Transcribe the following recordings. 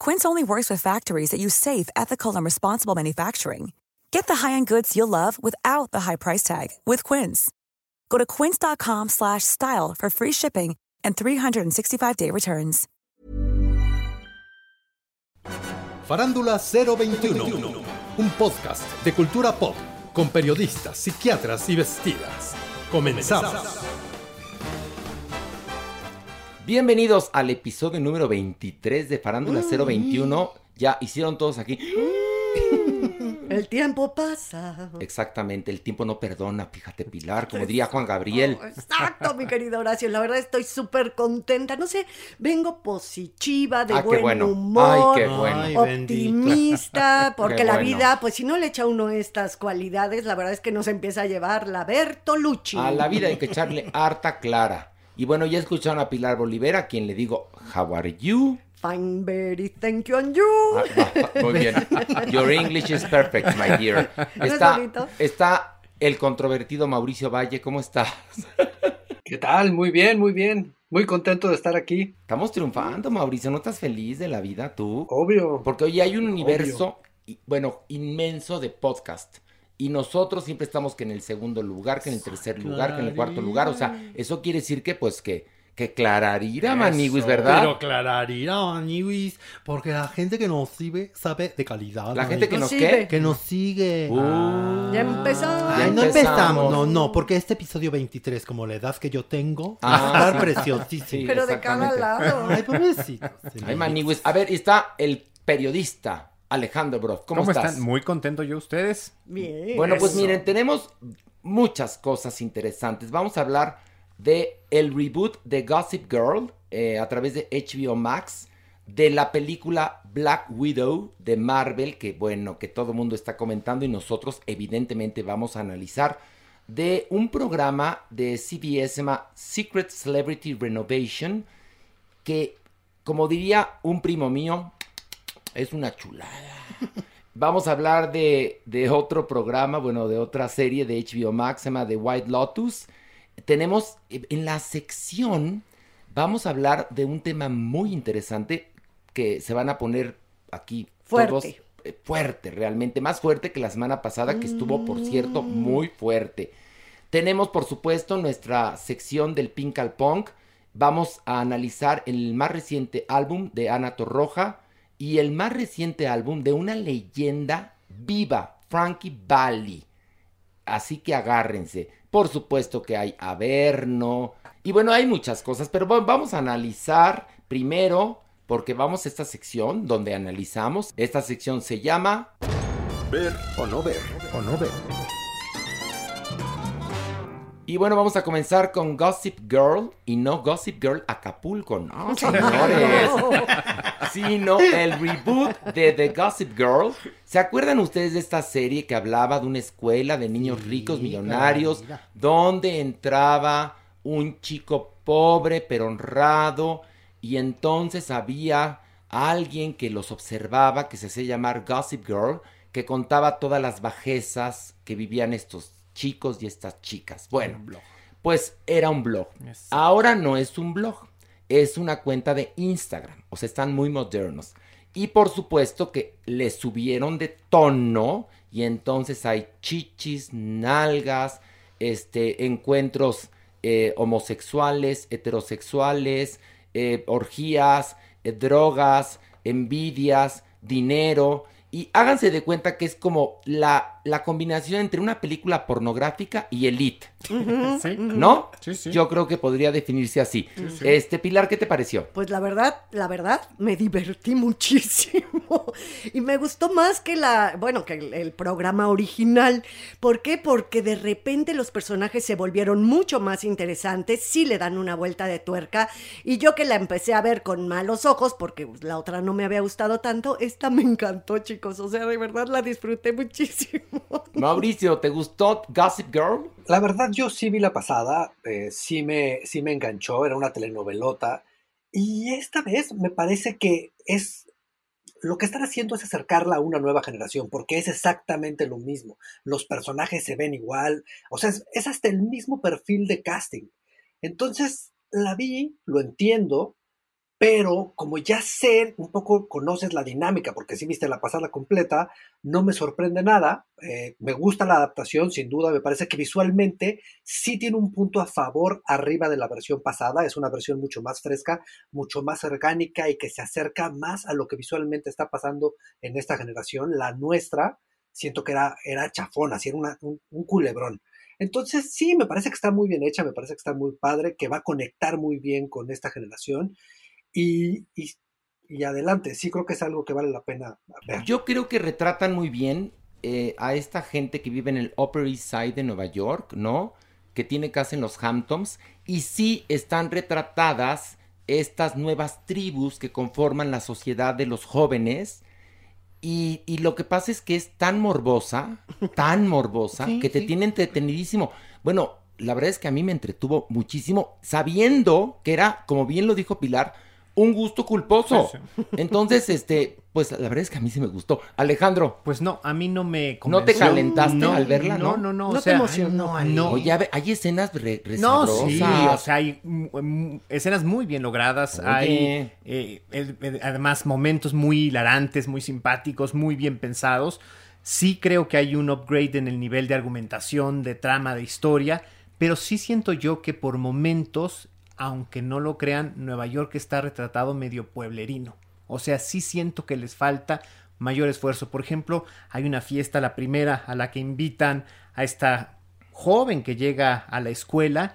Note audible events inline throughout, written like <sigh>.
Quince only works with factories that use safe, ethical, and responsible manufacturing. Get the high-end goods you'll love without the high price tag with Quince. Go to quince.com/style for free shipping and 365-day returns. Farándula 021, un podcast de cultura pop con periodistas, psiquiatras y vestidas. Comenzamos. Bienvenidos al episodio número 23 de Farándula 021. Ya hicieron todos aquí. El tiempo pasa. Exactamente, el tiempo no perdona, fíjate Pilar, como diría Juan Gabriel. Oh, exacto, mi querido Horacio. La verdad estoy súper contenta. No sé, vengo positiva, de Ah, qué buen bueno. humor, Ay, qué bueno. Ay, optimista, <laughs> porque Qué la bueno. vida, pues si no le echa a uno estas cualidades, la verdad es que nos empieza a llevar la Bertolucci. A la vida hay que echarle harta clara. Y bueno, ya escucharon a Pilar Bolivera, a quien le digo, How are you? Fine, very thank you and you. Ah, muy bien. <laughs> Your English is perfect, my dear. <laughs> ¿No es Está, está el controvertido Mauricio Valle, ¿cómo estás? <laughs> ¿Qué tal? Muy bien, muy bien. Muy contento de estar aquí. Estamos triunfando, Mauricio, ¿no estás feliz de la vida tú? Obvio. Porque hoy hay un universo, y- bueno, inmenso de podcast. Y nosotros siempre estamos que en el segundo lugar, que en el tercer lugar, que en el cuarto lugar. O sea, eso quiere decir que, pues, que, que Clararira, Maniguis, Eso, ¿verdad? Pero clararira, Maniwis, porque la gente que nos sigue sabe de calidad. La gente que nos qué. que nos sigue. Uh, Ya empezamos. Ay, ya no empezamos. No, no, porque este episodio 23, como la edad que yo tengo, Ah, va a estar sí. preciosísimo. Sí. Pero de cada lado. Ay, pobrecito. Ay, Maniguis. A ver, está el periodista Alejandro Broz. ¿Cómo, ¿Cómo, estás? están? Muy contento yo ustedes. Bien. Bueno, pues eso. miren, tenemos muchas cosas interesantes. Vamos a hablar de el reboot de Gossip Girl eh, a través de HBO Max, de la película Black Widow de Marvel, que bueno, que todo el mundo está comentando y nosotros evidentemente vamos a analizar, de un programa de CBS se llama Secret Celebrity Renovation, que como diría un primo mío, es una chulada. Vamos a hablar de, de otro programa, bueno, de otra serie de HBO Max, se llama The White Lotus. Tenemos eh, en la sección, vamos a hablar de un tema muy interesante que se van a poner aquí Fuerte. todos eh, fuerte, realmente, más fuerte que la semana pasada, que estuvo, por cierto, muy fuerte. Tenemos, por supuesto, nuestra sección del Pink al Punk. Vamos a analizar el más reciente álbum de Ana Torroja y el más reciente álbum de una leyenda viva, Frankie Valli. Así que agárrense. Por supuesto que hay Averno. Y bueno, hay muchas cosas, pero va- vamos a analizar primero, porque vamos a esta sección donde analizamos. Esta sección se llama Ver o no ver. O no ver. Y bueno, vamos a comenzar con Gossip Girl y no Gossip Girl Acapulco, no, señores. <laughs> Sino el reboot de The Gossip Girl. ¿Se acuerdan ustedes de esta serie que hablaba de una escuela de niños ricos, millonarios, donde entraba un chico pobre pero honrado y entonces había alguien que los observaba que se hacía llamar Gossip Girl que contaba todas las bajezas que vivían estos chicos y estas chicas. Bueno, pues era un blog. Ahora no es un blog, es una cuenta de Instagram. O sea, están muy modernos. Y por supuesto que le subieron de tono y entonces hay chichis, nalgas, este, encuentros eh, homosexuales, heterosexuales, eh, orgías, eh, drogas, envidias, dinero. Y háganse de cuenta que es como la, la combinación entre una película pornográfica y Elite. ¿No? Sí, sí. Yo creo que podría definirse así. Este, Pilar, ¿qué te pareció? Pues la verdad, la verdad, me divertí muchísimo. <laughs> Y me gustó más que la, bueno, que el, el programa original. ¿Por qué? Porque de repente los personajes se volvieron mucho más interesantes, sí le dan una vuelta de tuerca. Y yo que la empecé a ver con malos ojos, porque la otra no me había gustado tanto, esta me encantó, chicos. O sea, de verdad la disfruté muchísimo. <laughs> Mauricio, ¿te gustó Gossip Girl? La verdad, yo sí vi la pasada, eh, sí, me, sí me enganchó, era una telenovelota. Y esta vez me parece que es lo que están haciendo es acercarla a una nueva generación, porque es exactamente lo mismo. Los personajes se ven igual, o sea, es, es hasta el mismo perfil de casting. Entonces, la vi, lo entiendo, pero como ya sé, un poco conoces la dinámica, porque si viste la pasada completa, no me sorprende nada. eh, me gusta la adaptación, sin duda, me parece que visualmente sí tiene un punto a favor arriba de la versión pasada. Es una versión mucho más fresca, mucho más orgánica y que se acerca más a lo que visualmente está pasando en esta generación. La nuestra, siento que era, era chafón, así era un, un culebrón. Entonces, sí, me parece que está muy bien hecha, me parece que está muy padre, que va a conectar muy bien con esta generación. Y, y, y adelante, sí creo que es algo que vale la pena ver. Yo creo que retratan muy bien eh, a esta gente que vive en el Upper East Side de Nueva York, ¿no? Que tiene casa en los Hamptons. Y sí están retratadas estas nuevas tribus que conforman la sociedad de los jóvenes. Y, y lo que pasa es que es tan morbosa, <laughs> tan morbosa, Sí, que te sí. tiene entretenidísimo. Bueno, la verdad es que a mí me entretuvo muchísimo, sabiendo que era, como bien lo dijo Pilar, un gusto culposo. Sí, Entonces, este, pues la verdad es que a mí sí me gustó. Alejandro, Pues no, a mí no me ¿No te convenció. calentaste al verla, no? No, no, no. ¿No o te sea, emocionó, ay? No, oye, hay escenas re, re No, sí, o sea, hay mm, escenas muy bien logradas, Oye. hay eh, el- el- además momentos muy hilarantes, muy simpáticos, muy bien pensados. Sí creo que hay un upgrade en el nivel de argumentación, de trama, de historia, pero sí siento yo que por momentos, aunque no lo crean, Nueva York está retratado medio pueblerino. O sea, sí siento que les falta mayor esfuerzo. Por ejemplo, hay una fiesta, la primera, a la que invitan a esta joven que llega a la escuela,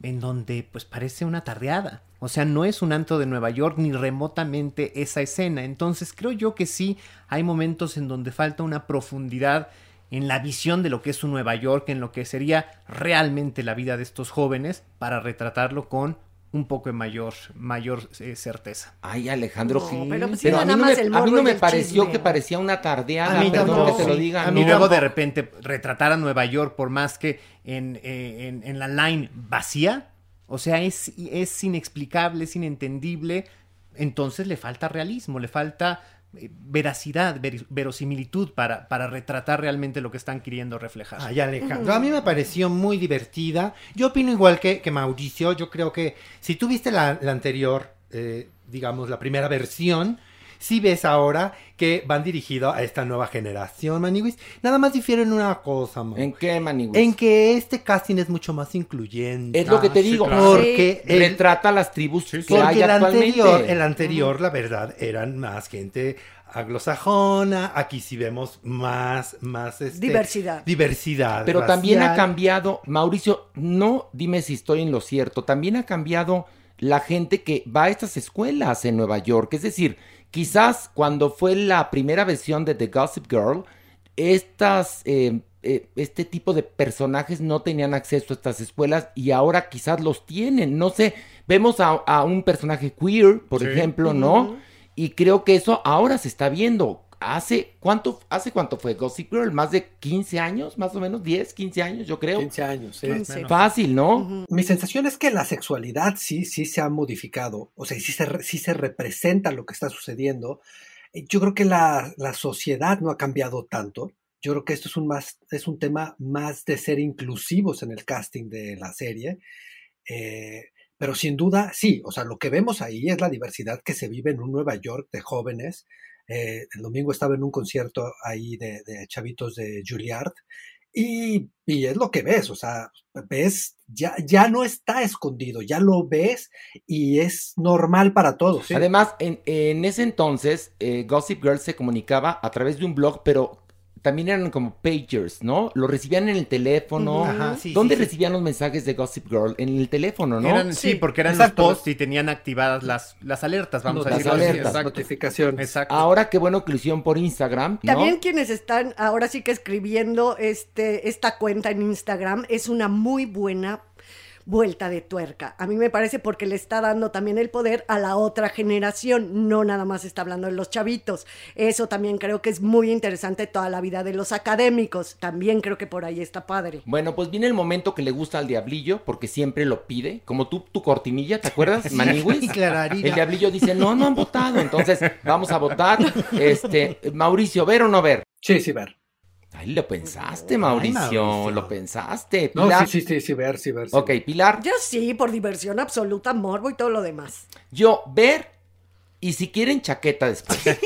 en donde pues parece una tardeada. O sea, no es un antro de Nueva York ni remotamente esa escena. Entonces creo yo que sí hay momentos en donde falta una profundidad en la visión de lo que es un Nueva York, en lo que sería realmente la vida de estos jóvenes, para retratarlo con un poco de mayor, mayor eh, certeza. Ay, Alejandro, No, pero pues Pero a mí no me, a mí no pareció chisme. que parecía una tardeada, A mí perdón tampoco. que te lo digan. a mí y ¿no? luego de repente retratar a Nueva York por más que en, eh, en- en la line vacía, o sea, es, es inexplicable, es inentendible, entonces le falta realismo, le falta veracidad, ver- verosimilitud para, para retratar realmente lo que están queriendo reflejar. Ay, Alejandro, a mí me pareció muy divertida. Yo opino igual que, que Mauricio. Yo creo que si tú viste la, la anterior, eh, digamos, la primera versión, sí ves ahora que van dirigidos a esta nueva generación, Maniwis. Nada más difieren una cosa, man. ¿En qué, Maniguis? En que este casting es mucho más incluyente. Es lo que te sí, digo. claro. Porque el, Retrata las tribus Sí, sí. que hay el actualmente. anterior, el anterior, la verdad, eran más gente anglosajona. Aquí sí vemos más, más este, Diversidad. Diversidad. Pero también ha cambiado, Mauricio, no dime si estoy en lo cierto, también ha cambiado la gente que va a estas escuelas en Nueva York. Es decir, quizás cuando fue la primera versión de The Gossip Girl, estas, eh, eh, este tipo de personajes no tenían acceso a estas escuelas y ahora quizás los tienen. No sé, vemos a, a un personaje queer, por Sí. ejemplo, ¿no? Y creo que eso ahora se está viendo. ¿Hace cuánto, hace cuánto fue Gossip Girl? ¿Más de 15 años? ¿Más o menos? ¿10, 15 años? Yo creo. 15 años, sí. Quince. Fácil, ¿no? Mi sensación es que la sexualidad sí, sí se ha modificado, o sea, sí se, sí se representa lo que está sucediendo. Eh, Yo creo que la, la sociedad no ha cambiado tanto. Yo creo que esto es un, más, es un tema más de ser inclusivos en el casting de la serie. Eh, pero sin duda, sí, o sea, lo que vemos ahí es la diversidad que se vive en un Nueva York de jóvenes. Eh, el domingo estaba en un concierto ahí de, chavitos de Juilliard y, y es lo que ves, o sea, ves, ya, ya no está escondido, ya lo ves y es normal para todos. Además, en, en ese entonces, eh, Gossip Girl se comunicaba a través de un blog, pero también eran como pagers, ¿no? Lo recibían en el teléfono. Ajá, sí, ¿Dónde sí, sí. recibían los mensajes de Gossip Girl? En el teléfono, ¿no? Eran- sí, Sí, porque eran exacto. los posts y tenían activadas las, las alertas, vamos a Las decirlo así. alertas. Exacto. Notificaciones. Exacto. Ahora qué bueno que lo hicieron por Instagram, ¿no? También quienes están ahora sí que escribiendo este, esta cuenta en Instagram es una muy buena vuelta de tuerca. A mí me parece porque le está dando también el poder a la otra generación, no nada más está hablando de los chavitos. Eso también creo que es muy interesante toda la vida de los académicos. También creo que por ahí está padre. Bueno, pues viene el momento que le gusta al diablillo, porque siempre lo pide, como tú, tu cortinilla, ¿te acuerdas, Maniwis? <laughs> Clararira. El diablillo dice, no, no han votado, entonces vamos a votar. Este, Mauricio, ¿ver o no ver? Sí, sí, ver. Ay, lo pensaste, Mauricio, Mauricio. lo pensaste. No, Pilar. sí, sí, sí, sí, ver, sí, ver. sí. Ok, Pilar, Yo sí, por diversión absoluta, morbo y todo lo demás. yo ver y si quieren chaqueta después. <laughs>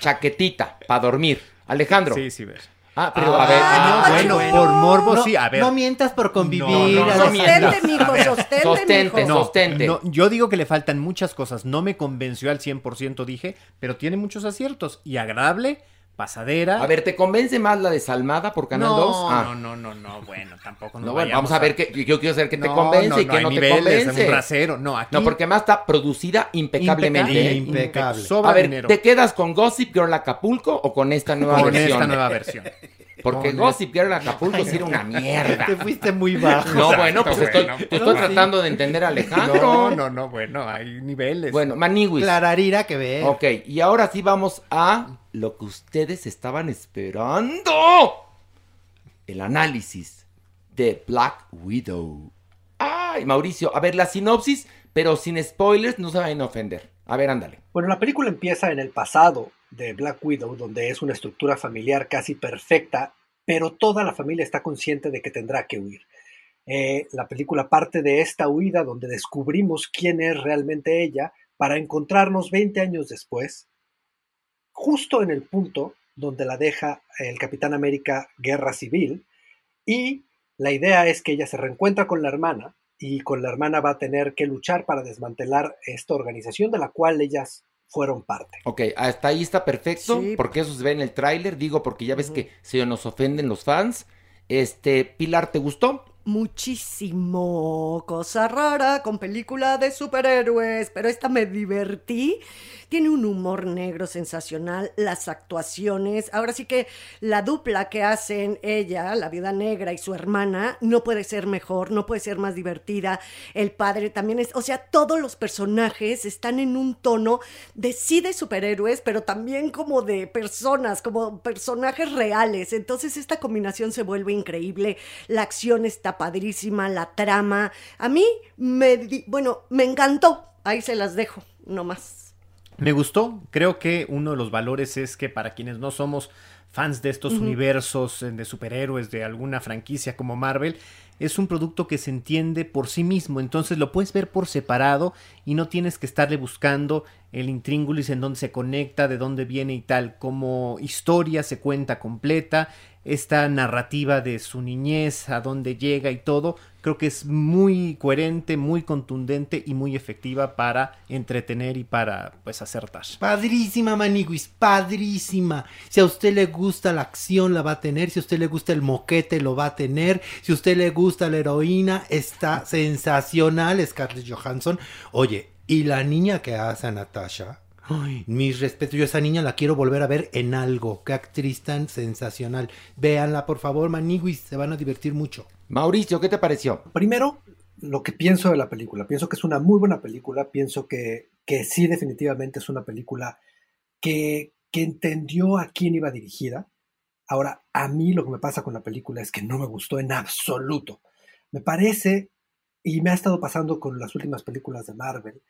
Chaquetita, para dormir. Alejandro. Sí, sí, ver. Ah, pero Ah, a ver. no, ah, bueno, bueno. por morbo No, sí, a ver. no mientas por convivir. No, no, no. Sostente, mijo, sostente, Sostente, mijo. no. Sostente. No, yo digo que le faltan muchas cosas. No me convenció al 100%, dije, pero tiene muchos aciertos. Y agradable, pasadera. A ver, ¿te convence más la desalmada por Canal no, 2? Ah. no, no, no, no, bueno, tampoco nos No, bueno, vamos a ver qué yo quiero saber qué te No, convence no, y no, hay no te niveles, convence. un rasero. No, aquí No, porque además está producida impecablemente. impecable, ¿eh? Impecable. impe- sobra A ver, dinero. ¿te quedas con Gossip Girl Acapulco o con esta nueva con versión? esta nueva <laughs> versión. Porque Con Gossip Girl Acapulco sí era una mierda. Te fuiste muy bajo. No, bueno, pues estoy, bueno. estoy No, sí. tratando de entender a Alejandro. No, no, no, bueno, hay niveles. Bueno, Maniwis. Clararira que ver. Ok, y ahora sí vamos a lo que ustedes estaban esperando. El análisis de Black Widow. Ay, Mauricio, a ver la sinopsis, pero sin spoilers, no se vayan a ofender. A ver, ándale. Bueno, la película empieza en el pasado de Black Widow, donde es una estructura familiar casi perfecta, pero toda la familia está consciente de que tendrá que huir. Eh, la película parte de esta huida donde descubrimos quién es realmente ella para encontrarnos 20 años después, justo en el punto donde la deja el Capitán América Guerra Civil, y la idea es que ella se reencuentra con la hermana y con la hermana va a tener que luchar para desmantelar esta organización de la cual ellas fueron parte. Ok, hasta ahí está perfecto, Sí. porque eso se ve en el tráiler, digo, porque ya ves que se nos ofenden los fans. Este, Pilar, ¿te gustó? Muchísimo. Cosa rara con película de superhéroes, pero esta me divertí. Tiene un humor negro sensacional, las actuaciones. Ahora sí que la dupla que hacen ella, la viuda negra y su hermana, no puede ser mejor, no puede ser más divertida. El padre también es, o sea, todos los personajes están en un tono de sí de superhéroes, pero también como de personas, como personajes reales. Entonces esta combinación se vuelve increíble. La acción está padrísima, la trama. A mí me, bueno, me encantó. Ahí se las dejo, no más. Me gustó. Creo que uno de los valores es que para quienes no somos fans de estos universos eh, de superhéroes de alguna franquicia como Marvel, es un producto que se entiende por sí mismo. Entonces lo puedes ver por separado y no tienes que estarle buscando el intríngulis en dónde se conecta, de dónde viene y tal. Como historia se cuenta completa. Esta narrativa de su niñez, a dónde llega y todo, creo que es muy coherente, muy contundente y muy efectiva para entretener y para pues acertar. Padrísima, Maniguis, padrísima. Si a usted le gusta la acción, la va a tener. Si a usted le gusta el moquete, lo va a tener. Si a usted le gusta la heroína, está sensacional Scarlett Johansson. Oye, y la niña que hace a Natasha. Ay, mis respetos, yo esa niña la quiero volver a ver en algo. Qué actriz tan sensacional. Véanla, por favor, Maniguis, se van a divertir mucho. Mauricio, ¿qué te pareció? Primero, lo que pienso de la película. Pienso que es una muy buena película. Pienso que, que sí, definitivamente es una película que, que entendió a quién iba dirigida. Ahora, a mí lo que me pasa con la película es que no me gustó en absoluto. Me parece, y me ha estado pasando con las últimas películas de Marvel,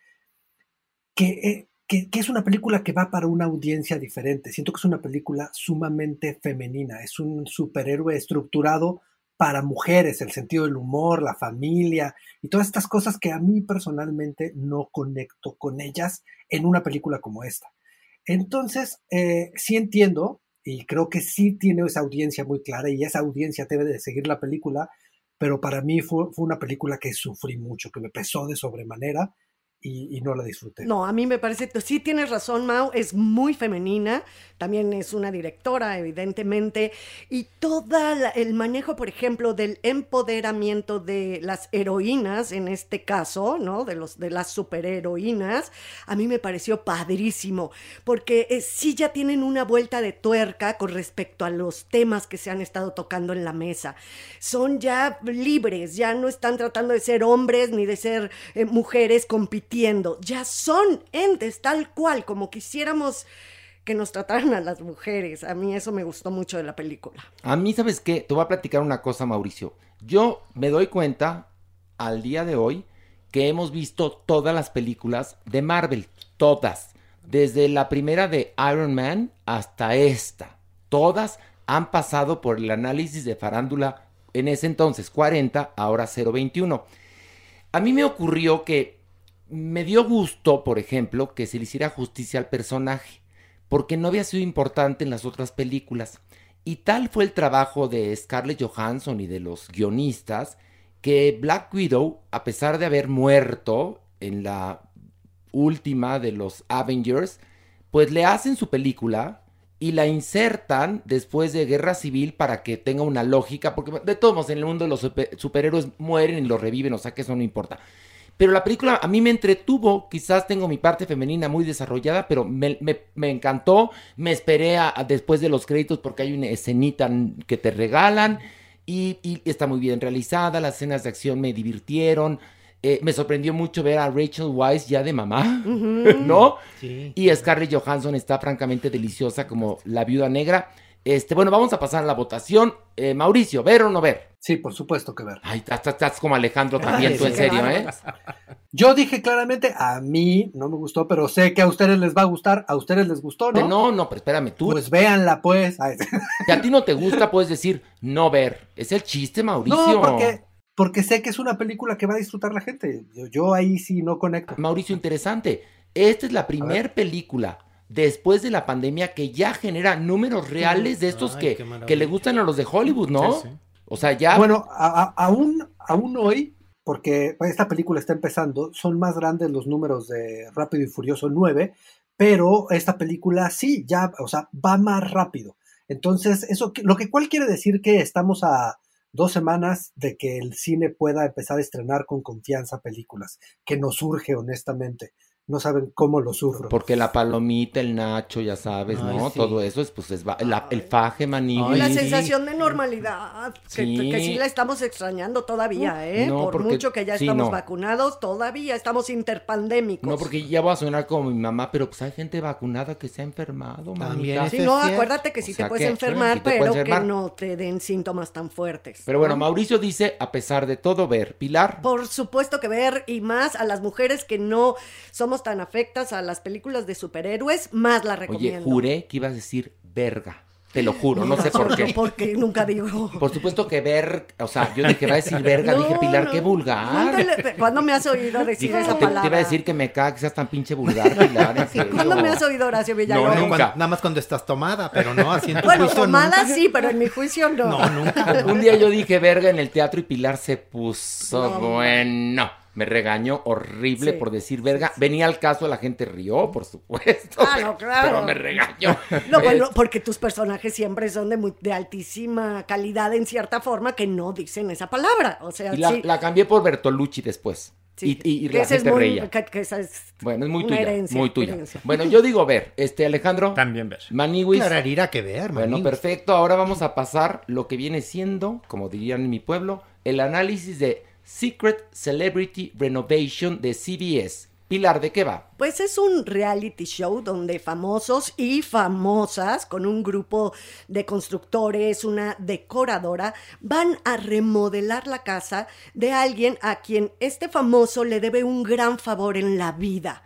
que eh, que, es una película que va para una audiencia diferente. Siento que es una película sumamente femenina, es un superhéroe estructurado para mujeres, el sentido del humor, la familia y todas estas cosas que a mí personalmente no conecto con ellas en una película como esta. Entonces, eh, sí entiendo y creo que sí tiene esa audiencia muy clara y esa audiencia debe de seguir la película, pero para mí fue, fue una película que sufrí mucho, que me pesó de sobremanera y, no la disfruté. No, a mí me parece, sí tienes razón, Mau, es muy femenina, también es una directora, evidentemente, y todo el manejo, por ejemplo, del empoderamiento de las heroínas, en este caso, ¿no? De, los, de las superheroínas, a mí me pareció padrísimo, porque eh, sí ya tienen una vuelta de tuerca con respecto a los temas que se han estado tocando en la mesa. Son ya libres, ya no están tratando de ser hombres ni de ser eh, mujeres compitiendo ya son entes tal cual como quisiéramos que nos trataran a las mujeres. A mí eso me gustó mucho de la película. A mí, ¿sabes qué? Te voy a platicar una cosa, Mauricio. Yo me doy cuenta al día de hoy que hemos visto todas las películas de Marvel, todas, desde la primera de Iron Man hasta esta. Todas han pasado por el análisis de farándula en ese entonces 40, ahora 021. A mí me ocurrió que me dio gusto, por ejemplo, que se le hiciera justicia al personaje, porque no había sido importante en las otras películas. Y tal fue el trabajo de Scarlett Johansson y de los guionistas, que Black Widow, a pesar de haber muerto en la última de los Avengers, pues le hacen su película y la insertan después de Guerra Civil para que tenga una lógica, porque de todos modos en el mundo los superhéroes mueren y los reviven, o sea que eso no importa. Pero la película a mí me entretuvo, quizás tengo mi parte femenina muy desarrollada, pero me, encantó. Me esperé a, después de los créditos porque hay una escenita que te regalan y, está muy bien realizada. Las escenas de acción me divirtieron. Eh, me sorprendió mucho ver a Rachel Weisz ya de mamá, <laughs> ¿no? Sí. Y Scarlett Johansson está francamente deliciosa como la viuda negra. Este, bueno, vamos a pasar a la votación. Eh, Mauricio, ¿ver o no ver? Sí, por supuesto que ver. Ay, estás, como Alejandro también, tú en serio, ¿eh? Yo dije claramente, a mí no me gustó, pero sé que a ustedes les va a gustar, a ustedes les gustó, ¿no? No, no, pero espérame, tú. Pues véanla, pues. Si a ti no te gusta, puedes decir no ver. Es el chiste, Mauricio. No, porque, porque sé que es una película que va a disfrutar la gente. Yo, yo ahí sí no conecto. Mauricio, interesante. Esta es la primer película después de la pandemia que ya genera números reales de estos que, que, le gustan a los de Hollywood, ¿no? O sea, ya... Bueno, aún, aún hoy, porque esta película está empezando, son más grandes los números de Rápido y Furioso 9, pero esta película sí, ya, o sea, va más rápido. Entonces, eso, lo que cual quiere decir que estamos a dos semanas de que el cine pueda empezar a estrenar con confianza películas, que nos surge honestamente no saben cómo lo sufro. Porque la palomita, el nacho, ya sabes, ¿no? Todo eso es, pues, es el faje maní. La sensación de normalidad, que sí. la estamos extrañando todavía, ¿eh? Por mucho que ya estamos vacunados, todavía estamos interpandémicos. No, porque ya voy a sonar como mi mamá, pero pues hay gente vacunada que se ha enfermado, También Sí, no, acuérdate que sí te puedes enfermar, pero que no te den síntomas tan fuertes. Pero bueno, Mauricio dice, a pesar de todo, ver. Pilar. Por supuesto que ver, y más a las mujeres que no somos tan afectas a las películas de superhéroes, más la recomiendo. Oye, juré que ibas a decir verga. Te lo juro, no, <laughs> sé por qué. Porque nunca digo. Por supuesto que ver, o sea, yo dije, va a decir verga, dije, Pilar, qué vulgar. ¿Cuándo me has oído decir esa palabra? Te iba a decir que me cagas, seas tan pinche vulgar, <laughs> Pilar. ¿Cuándo me has oído, Horacio Villalobos? No, nunca. nada más cuando estás tomada, pero no, así en tu bueno, tomada sí, pero en mi juicio no. No, nunca. Un día yo dije verga en el teatro y Pilar se puso bueno me regañó horrible por decir verga. Venía al caso, la gente rió, por supuesto. Claro, claro. Pero me regañó. <laughs> No, bueno, porque tus personajes siempre son de, muy, de altísima calidad en cierta forma que no dicen esa palabra. O sea, y la, cambié por Bertolucci después. Sí, y, y, la gente reía. bueno, es muy tuya. muy tuya. <laughs> Bueno, yo digo ver. Este, Alejandro. También ver. Maniwis. Claro, que ver. Bueno, perfecto. Ahora vamos a pasar lo que viene siendo, como dirían en mi pueblo, el análisis de Secret Celebrity Renovation de CBS. Pilar, ¿de qué va? Pues es un reality show donde famosos y famosas, con un grupo de constructores, una decoradora, van a remodelar la casa de alguien a quien este famoso le debe un gran favor en la vida.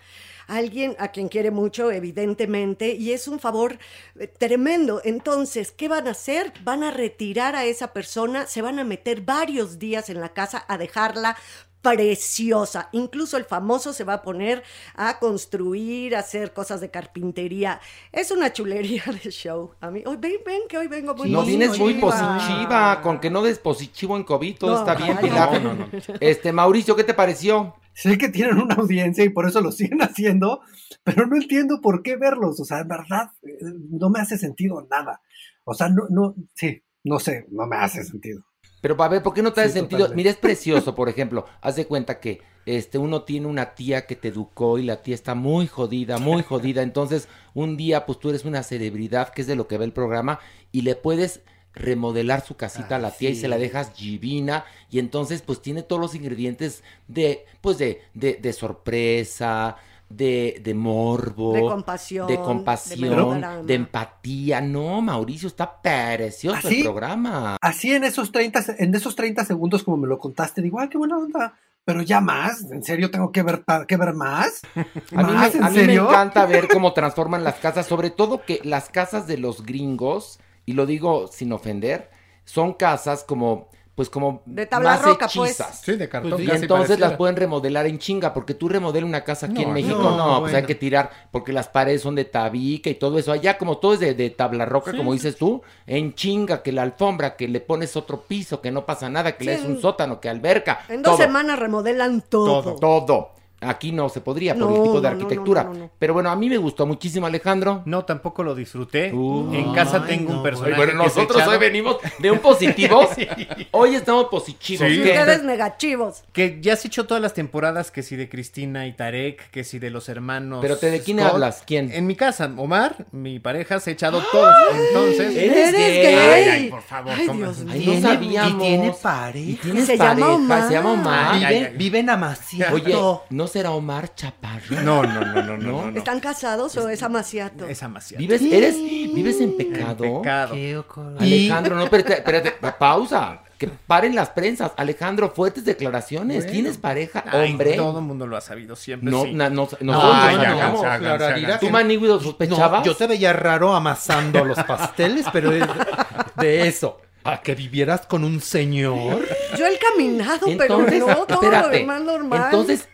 Alguien a quien quiere mucho, evidentemente, y es un favor eh, tremendo. Entonces, ¿qué van a hacer? Van a retirar a esa persona, se van a meter varios días en la casa a dejarla preciosa. Incluso el famoso se va a poner a construir, a hacer cosas de carpintería. Es una chulería <laughs> de show. A mí, hoy ven, ven que hoy vengo muy No vienes muy positiva. con que no des positivo en COVID, todo No, está bien, Pilar. no, no, no. Este, Mauricio, ¿qué te pareció? Sé que tienen una audiencia y por eso lo <laughs> siguen haciendo, pero no entiendo por qué verlos. O sea, en verdad, eh, no me hace sentido nada. O sea, no, no, sí, no sé, no me hace sentido. Pero a ver, ¿por qué no te hace Sí, sentido? totalmente. Mira, es precioso, <laughs> por ejemplo. Haz de cuenta que este, uno tiene una tía que te educó y la tía está muy jodida, muy jodida. Entonces, un día, pues tú eres una celebridad, que es de lo que ve el programa, y le puedes remodelar su casita a la tía y se la dejas divina y entonces pues tiene todos los ingredientes de pues de, de, de sorpresa de, de morbo De compasión, de compasión de empatía. No Mauricio está precioso el programa. Así en esos 30, se- en esos 30 segundos como me lo contaste, digo, ay, qué buena onda. Pero ya más, ¿en serio tengo que ver, que ver más? <laughs> A mí, me, ¿En a mí me encanta ver cómo transforman las casas, sobre todo que las casas de los gringos, y lo digo sin ofender, son casas como, pues como De tabla más roca, pues. hechizas. Sí, de cartón. Pues. Y casi entonces pareciera. las pueden remodelar en chinga, porque tú remodelas una casa aquí No, en México, no, no, pues hay bueno. que tirar, porque las paredes son de tabique y todo eso. Allá como todo es de, de tabla roca, como dices tú, en chinga, que la alfombra, que le pones otro piso, que no pasa nada, que le Sí, des un sótano, que alberca. En dos semanas remodelan todo. Todo. Todo. Aquí no se podría por el tipo de no, no, arquitectura. no, no, no. Pero bueno, a mí me gustó muchísimo, Alejandro. No, tampoco lo disfruté. Uh. en casa Ay, tengo no, un personaje. bueno, que nosotros hoy venimos de un positivo. <laughs> Hoy estamos positivos. Sí. ¿Qué? Ustedes negativos. Que ya se echó todas las temporadas, que si de Cristina y Tarek, que si de los hermanos. Pero te- ¿de quién Scott. hablas? ¿Quién? En mi casa, Omar, mi pareja, se ha echado todos. <gasps> Entonces. ¿Eres gay? Ay, ay, por favor, Ay, ¿cómo? Dios Ay, mío. no sabíamos. Y tiene pareja. ¿Tienes Se llama pareja? Omar. Se llama Omar. Amaciato. Oye, ¿no será Omar Chaparro? No, no, no, no, no. no, no. ¿Están casados o es amaciato? Es amaciato. ¿Vives, eres, ¿Vives en pecado? En pecado. Qué Alejandro, no, espérate, espérate, pausa. Que paren las prensas. Alejandro, fuertes declaraciones. Bueno. ¿Tienes pareja, Ay, hombre? Todo el mundo lo ha sabido siempre. No, sí. na- no, nosotros Ay, no ya, ya. ¿Tú, Maniguido, sospechabas? No, yo te veía raro amasando los pasteles, pero es de eso. A que vivieras con un señor. <laughs> Yo he caminado, Entonces, pero no, todo lo espérate. demás normal. Entonces,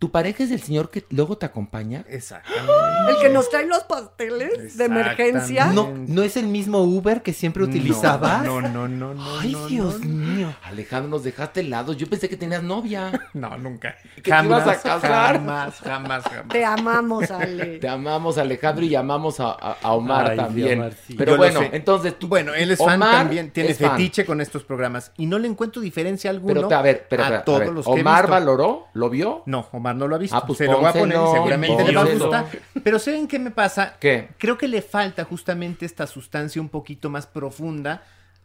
¿tu pareja es el señor que luego te acompaña? Exactamente. el que nos trae los pasteles de emergencia. No, no es el mismo Uber que siempre utilizabas. No, no, no, no. Ay, no, Dios no, mío. Alejandro, nos dejaste helados. Yo pensé que tenías novia. <laughs> No, nunca. ¿Que te ibas a casar? Jamás, jamás, jamás. Te amamos, Ale. Te amamos, Alejandro, y amamos a, a- a Omar Ay, también. Omar, sí. Pero Yo bueno, entonces tú. Bueno, él es fan Omar también, tiene es fan. fetiche con estos programas y no le encuentro diferencia alguna Pero, a ver, pero, a todos ver, los que he ¿Omar visto. valoró? ¿Lo vio? No, Omar no lo ha visto. Ah, pues se lo voy a poner y pónselo, seguramente le va a gustar. Pero ¿saben qué me pasa? ¿Qué? Creo que le falta justamente esta sustancia un poquito más profunda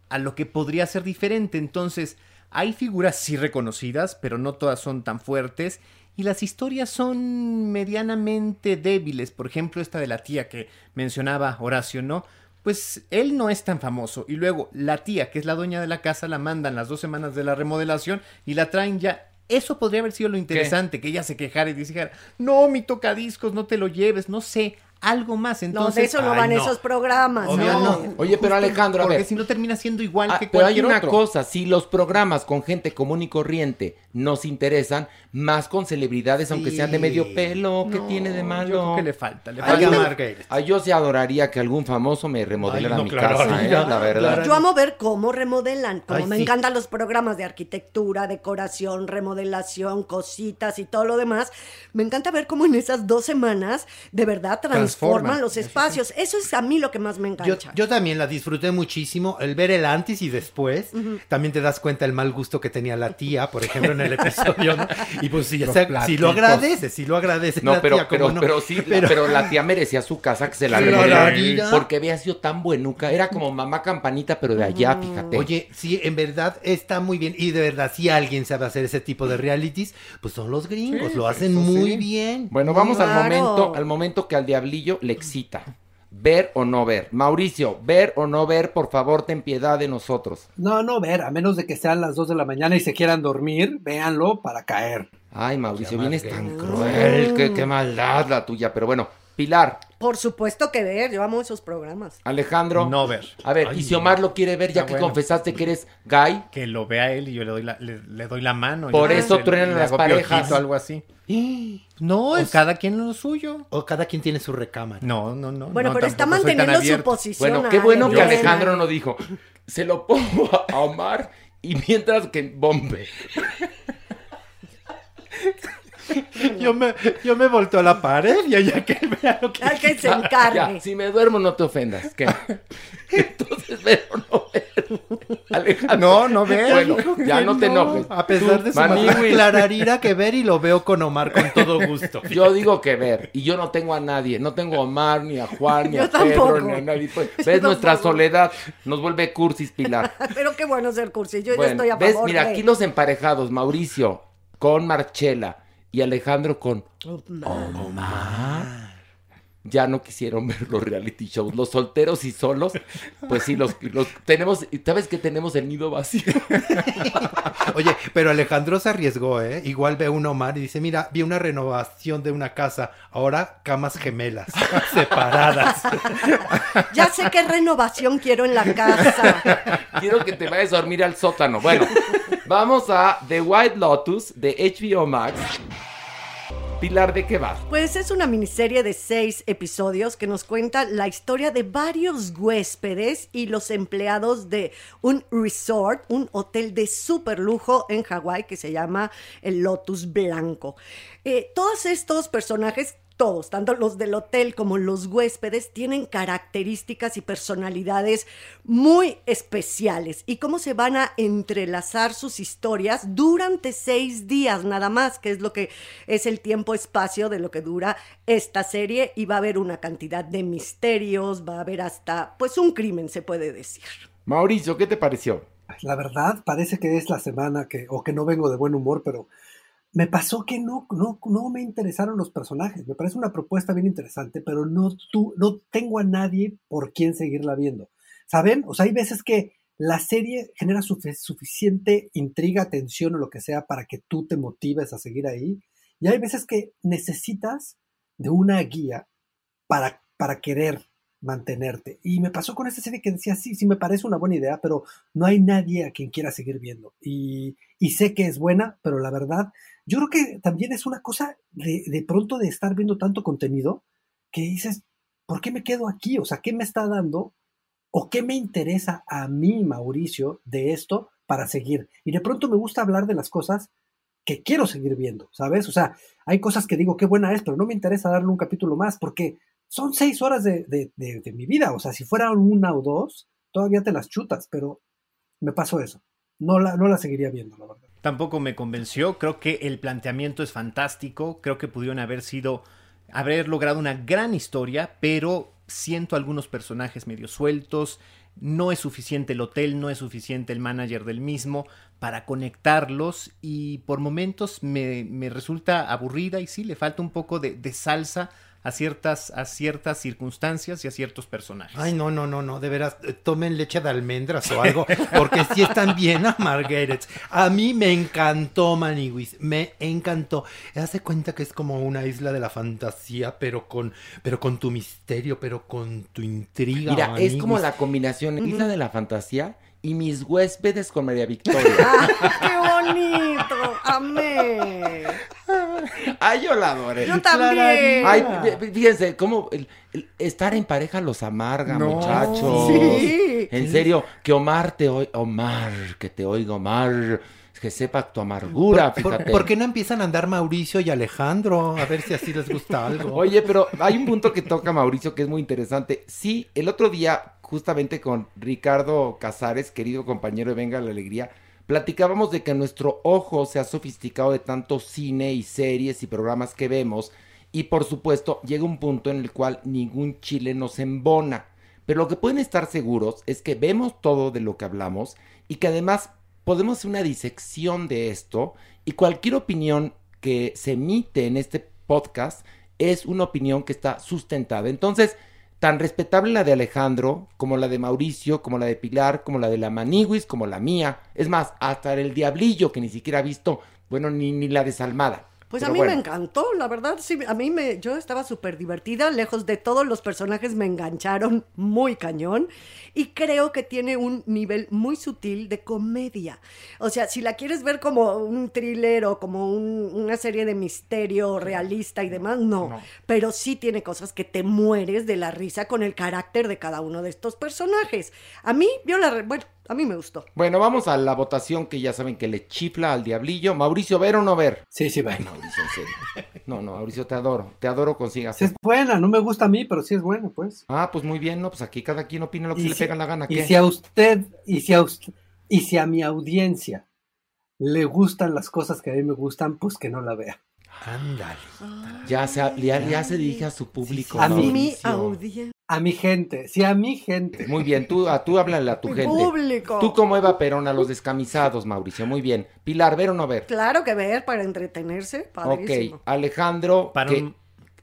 a lo que podría ser diferente. Entonces, hay figuras sí reconocidas, pero no todas son tan fuertes. Y las historias son medianamente débiles. Por ejemplo, esta de la tía que mencionaba Horacio, ¿no? Pues él no es tan famoso. Y luego la tía, que es la dueña de la casa, la mandan las dos semanas de la remodelación y la traen ya. Eso podría haber sido lo interesante, que ella se quejara y dijera, no, mi tocadiscos, no te lo lleves, no sé, algo más. No, Entonces, de eso no Ay, van no. esos programas. Obvio no. no. Oye, pero Justo Alejandro, a porque ver. si no termina siendo igual Ah, que pero hay una otro. cosa, si los programas con gente común y corriente nos interesan, más con celebridades, aunque sean de medio pelo, ¿qué No, tiene de Yo malo? creo que le falta, le falta. Ay, yo sí adoraría que algún famoso me remodelara Ay, no, mi claro, casa, ¿eh? la verdad. Yo amo ver cómo remodelan. Como Ay, me sí. encantan los programas de arquitectura, decoración, remodelación, cositas y todo lo demás. Me encanta ver cómo en esas dos semanas de verdad transforman, Transforman, los espacios. Eso es a mí lo que más me Yo, engancha. yo también la disfruté muchísimo. El ver el antes y después. También te das cuenta el mal gusto que tenía la tía, por ejemplo, en el episodio. ¿no? Y pues si, si lo platitos. agradece, si lo agradece. No, la pero, tía, pero, ¿cómo no? pero sí, pero... la tía merecía su casa que se la mira. Porque había sido tan buenuca. Era como mamá campanita, pero de allá, fíjate. Oye, sí, en verdad está muy bien. Y de verdad, si alguien sabe hacer ese tipo de realities, pues son los gringos. lo hacen muy sí. bien. Bueno, vamos al momento, al momento que al le excita. Ver o no ver. Mauricio, ver o no ver, por favor, ten piedad de nosotros. No, no ver, a menos de que sean las 2 de la mañana y se quieran dormir, véanlo para caer. Ay, Mauricio, vienes tan cruel. Qué, qué maldad la tuya. Pero bueno, Pilar, Por supuesto que ver, yo amo esos programas. Alejandro. No ver. A ver, Ay, y si Omar lo quiere ver, ya está que bueno. confesaste que eres gay. Que lo vea él y yo le doy la, le, le doy la mano. Por eso truenan las parejas. piojito, algo así. <gasps> No, O es cada quien lo suyo. O cada quien tiene su recámara. No, no, no. Bueno, no, pero está manteniendo su posición. Bueno, qué bueno que bien. Alejandro no dijo. Se lo pongo a Omar y mientras que bombe. <laughs> <laughs> Yo me, yo me volteo a la pared y allá que vea lo que... Al que se encargue. Ya, si me duermo no te ofendas. ¿Qué? <laughs> Entonces, ver o no ver. Alejandro. No, no ver. Bueno, ya no te enojes. A pesar de su aclararía que ver y lo veo con Omar con todo gusto. Yo digo que ver, y yo no tengo a nadie, no tengo a Omar, ni a Juan, ni Yo a Pedro, ni a nadie. Pues, Yo ¿Ves nuestra tampoco. soledad? Nos vuelve cursis, Pilar. <laughs> Pero qué bueno ser cursi. Yo ya estoy a ¿ves? favor. Mira, de- aquí los emparejados, Mauricio con Marchela y Alejandro con Omar. Ya no quisieron <laughs> ver los reality shows. Los solteros y solos, pues sí, los, los tenemos. ¿Sabes que tenemos el nido vacío? <laughs> Oye, pero Alejandro se arriesgó, ¿eh? Igual ve un Omar y dice, mira, vi una renovación de una casa, ahora camas gemelas, <laughs> separadas. Ya sé qué renovación quiero en la casa. Quiero que te vayas a dormir al sótano. Bueno, vamos a The White Lotus de HBO Max. ¿De qué va? Pues es una miniserie de seis episodios que nos cuenta la historia de varios huéspedes y los empleados de un resort, un hotel de super lujo en Hawái que se llama el Lotus Blanco. Eh, todos estos personajes todos, tanto los del hotel como los huéspedes, tienen características y personalidades muy especiales. Y cómo se van a entrelazar sus historias durante seis días nada más, que es lo que es el tiempo-espacio de lo que dura esta serie. Y va a haber una cantidad de misterios, va a haber hasta, pues, un crimen, se puede decir. Mauricio, ¿qué te pareció? La verdad, parece que es la semana que, o que no vengo de buen humor, pero me pasó que no, no, no me interesaron los personajes. Me parece una propuesta bien interesante, pero no, tú, no tengo a nadie por quien seguirla viendo. ¿Saben? O sea, hay veces que la serie genera sufi- suficiente intriga, tensión o lo que sea para que tú te motives a seguir ahí. Y hay veces que necesitas de una guía para, para querer mantenerte. Y me pasó con esta serie que decía, sí, sí me parece una buena idea, pero no hay nadie a quien quiera seguir viendo. Y, y sé que es buena, pero la verdad, yo creo que también es una cosa de, de pronto de estar viendo tanto contenido que dices, ¿por qué me quedo aquí? O sea, ¿qué me está dando? ¿O qué me interesa a mí, Mauricio, de esto para seguir? Y de pronto me gusta hablar de las cosas que quiero seguir viendo, ¿sabes? O sea, hay cosas que digo, qué buena es, pero no me interesa darle un capítulo más porque son seis horas de, de, de, mi vida. O sea, si fueran una o dos, todavía te las chutas, pero me pasó eso. No la, no la seguiría viendo, la verdad. Tampoco me convenció. Creo que el planteamiento es fantástico. Creo que pudieron haber sido. haber logrado una gran historia, pero siento algunos personajes medio sueltos. No es suficiente el hotel, no es suficiente el manager del mismo para conectarlos y por momentos me, me resulta aburrida y sí, le falta un poco de, de salsa a ciertas, a ciertas circunstancias y a ciertos personajes. Ay, no, no, no, no, de veras, eh, tomen leche de almendras o algo, porque sí están bien amarguetes. A mí me encantó Maniwis, me encantó. Hace cuenta que es como una isla de la fantasía, pero con, pero con tu misterio, pero con tu intriga. Mira, es como la combinación Isla de la Fantasía y mis huéspedes con María Victoria. ¡Ah, <laughs> ¡Qué bonito! ¡Amé! <laughs> Ay, yo la adoré. Yo también. Ay, fí- fíjense, cómo el- el estar en pareja los amarga, No. muchachos. Sí. En serio, que Omar te oiga, Omar, que te oiga Omar, que sepa tu amargura, ¿Por, por qué no empiezan a andar Mauricio y Alejandro? A ver si así les gusta algo. Oye, pero hay un punto que toca Mauricio que es muy interesante. Sí, el otro día, justamente con Ricardo Casares, querido compañero de Venga la Alegría, platicábamos de que nuestro ojo se ha sofisticado de tanto cine y series y programas que vemos. Y por supuesto, llega un punto en el cual ningún chile nos embona. Pero lo que pueden estar seguros es que vemos todo de lo que hablamos y que además podemos hacer una disección de esto y cualquier opinión que se emite en este podcast es una opinión que está sustentada. Entonces, tan respetable la de Alejandro, como la de Mauricio, como la de Pilar, como la de la Maniguis, como la mía. Es más, hasta el Diablillo, que ni siquiera ha visto Bueno, ni, ni la desalmada. Pues Pero a mí bueno. me encantó, la verdad, sí, a mí me, yo estaba súper divertida, lejos de todos los personajes me engancharon muy cañón y creo que tiene un nivel muy sutil de comedia. O sea, si la quieres ver como un thriller o como un- una serie de misterio realista y demás, no. Pero sí tiene cosas que te mueres de la risa con el carácter de cada uno de estos personajes. A mí, yo la, bueno, a mí me gustó. Bueno, vamos a la votación que ya saben que le chifla al diablillo. Mauricio, ¿ver o no ver? Sí, sí, bueno. Mauricio, en serio. No, no, Mauricio, te adoro. Te adoro, consigas. Sí es buena, no me gusta a mí, pero sí es buena, pues. Ah, pues muy bien, ¿no? Pues aquí cada quien opina lo que se le pega la gana. Y si a usted, y si a usted, y si a mi audiencia le gustan las cosas que a mí me gustan, pues que no la vea. Ándale. Ya se, ya, ya se dirige a su público. A mí. Mi audiencia. A mi gente, si a mi gente. Muy bien, tú, a, tú háblale a tu gente. público. Tú como Eva Perón a los descamisados, Mauricio. Muy bien. Pilar, ¿ver o no ver? Claro que ver para entretenerse, padrísimo. Ok, Alejandro. Para que, un-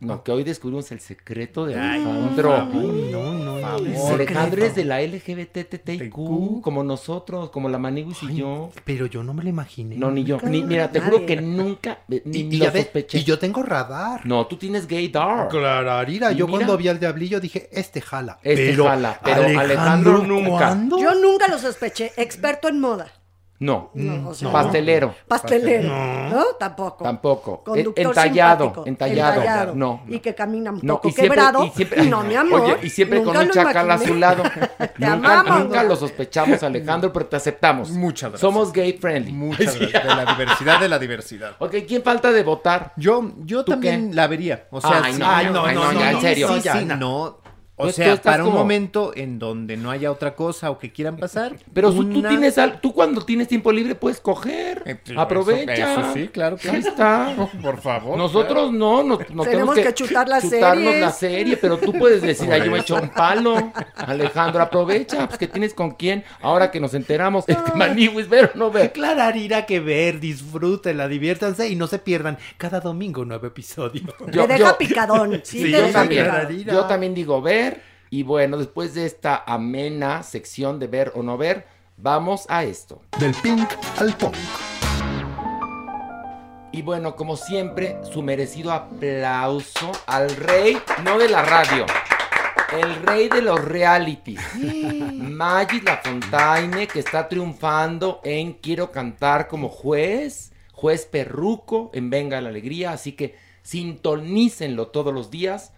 No, que hoy descubrimos el secreto de Ay, Alejandro. Ay, no, no, no. Alejandro es de la LGBTTIQ, como nosotros, como la Maniguis y yo. Pero yo no me lo imaginé. No, ni yo. Ni, mira, te juro que nunca, ni, Y, lo sospeché. y yo tengo radar. No, tú tienes gay dark. Clararira, yo mira. cuando vi al diablillo dije, este jala. Este jala, pero Alejandro nunca. ¿cuándo? Yo nunca lo sospeché. Experto en moda. No, No, o sea, pastelero. Pastelero. ¿No? Tampoco. Tampoco. Conductor Entallado, simpático, entallado. No, Y que camina un No, poco y siempre, quebrado. y siempre- no, mi amor. Oye, y siempre con un chacal a su lado. <laughs> Te nunca amamos, nunca lo sospechamos, Alejandro, pero te aceptamos. Muchas gracias. Somos gay friendly. Muchas gracias. De la diversidad de la diversidad. Ok, ¿quién falta de votar? Yo, yo ¿Tú también qué? la vería. O sea, Ay, sí- no, Ay, no, no, no, en serio. No, sí, no. O Pues tú sea, estás para un momento en donde no haya otra cosa o que quieran pasar. Pero si tú una- tienes al- tú cuando tienes tiempo libre puedes coger. Eh, sí, Aprovecha. Eso, eso sí, claro que Ahí sí. está. Por favor. Nosotros no, nos, nos Tenemos que chutar las chutarnos series. la serie, pero tú puedes decir, ay, yo me echo un palo. Alejandro, aprovecha, pues que tienes con quién. Ahora que nos enteramos, este Maniwis, ver o no ver. Clararira que ver, disfrútenla, diviértanse y no se pierdan cada domingo un nuevo episodio. Yo- te deja yo- picadón. <laughs> Sí, Sí, te yo deja también, picadón. Yo también digo ver. Y bueno, después de esta amena sección de ver o no ver, vamos a esto. Del pink al punk. Y bueno, como siempre, su merecido aplauso al rey, no de la radio, el rey de los realities. Magis Lafontaine, que está triunfando en Quiero cantar como juez, juez perruco en Venga la Alegría. Así que sintonícenlo todos los días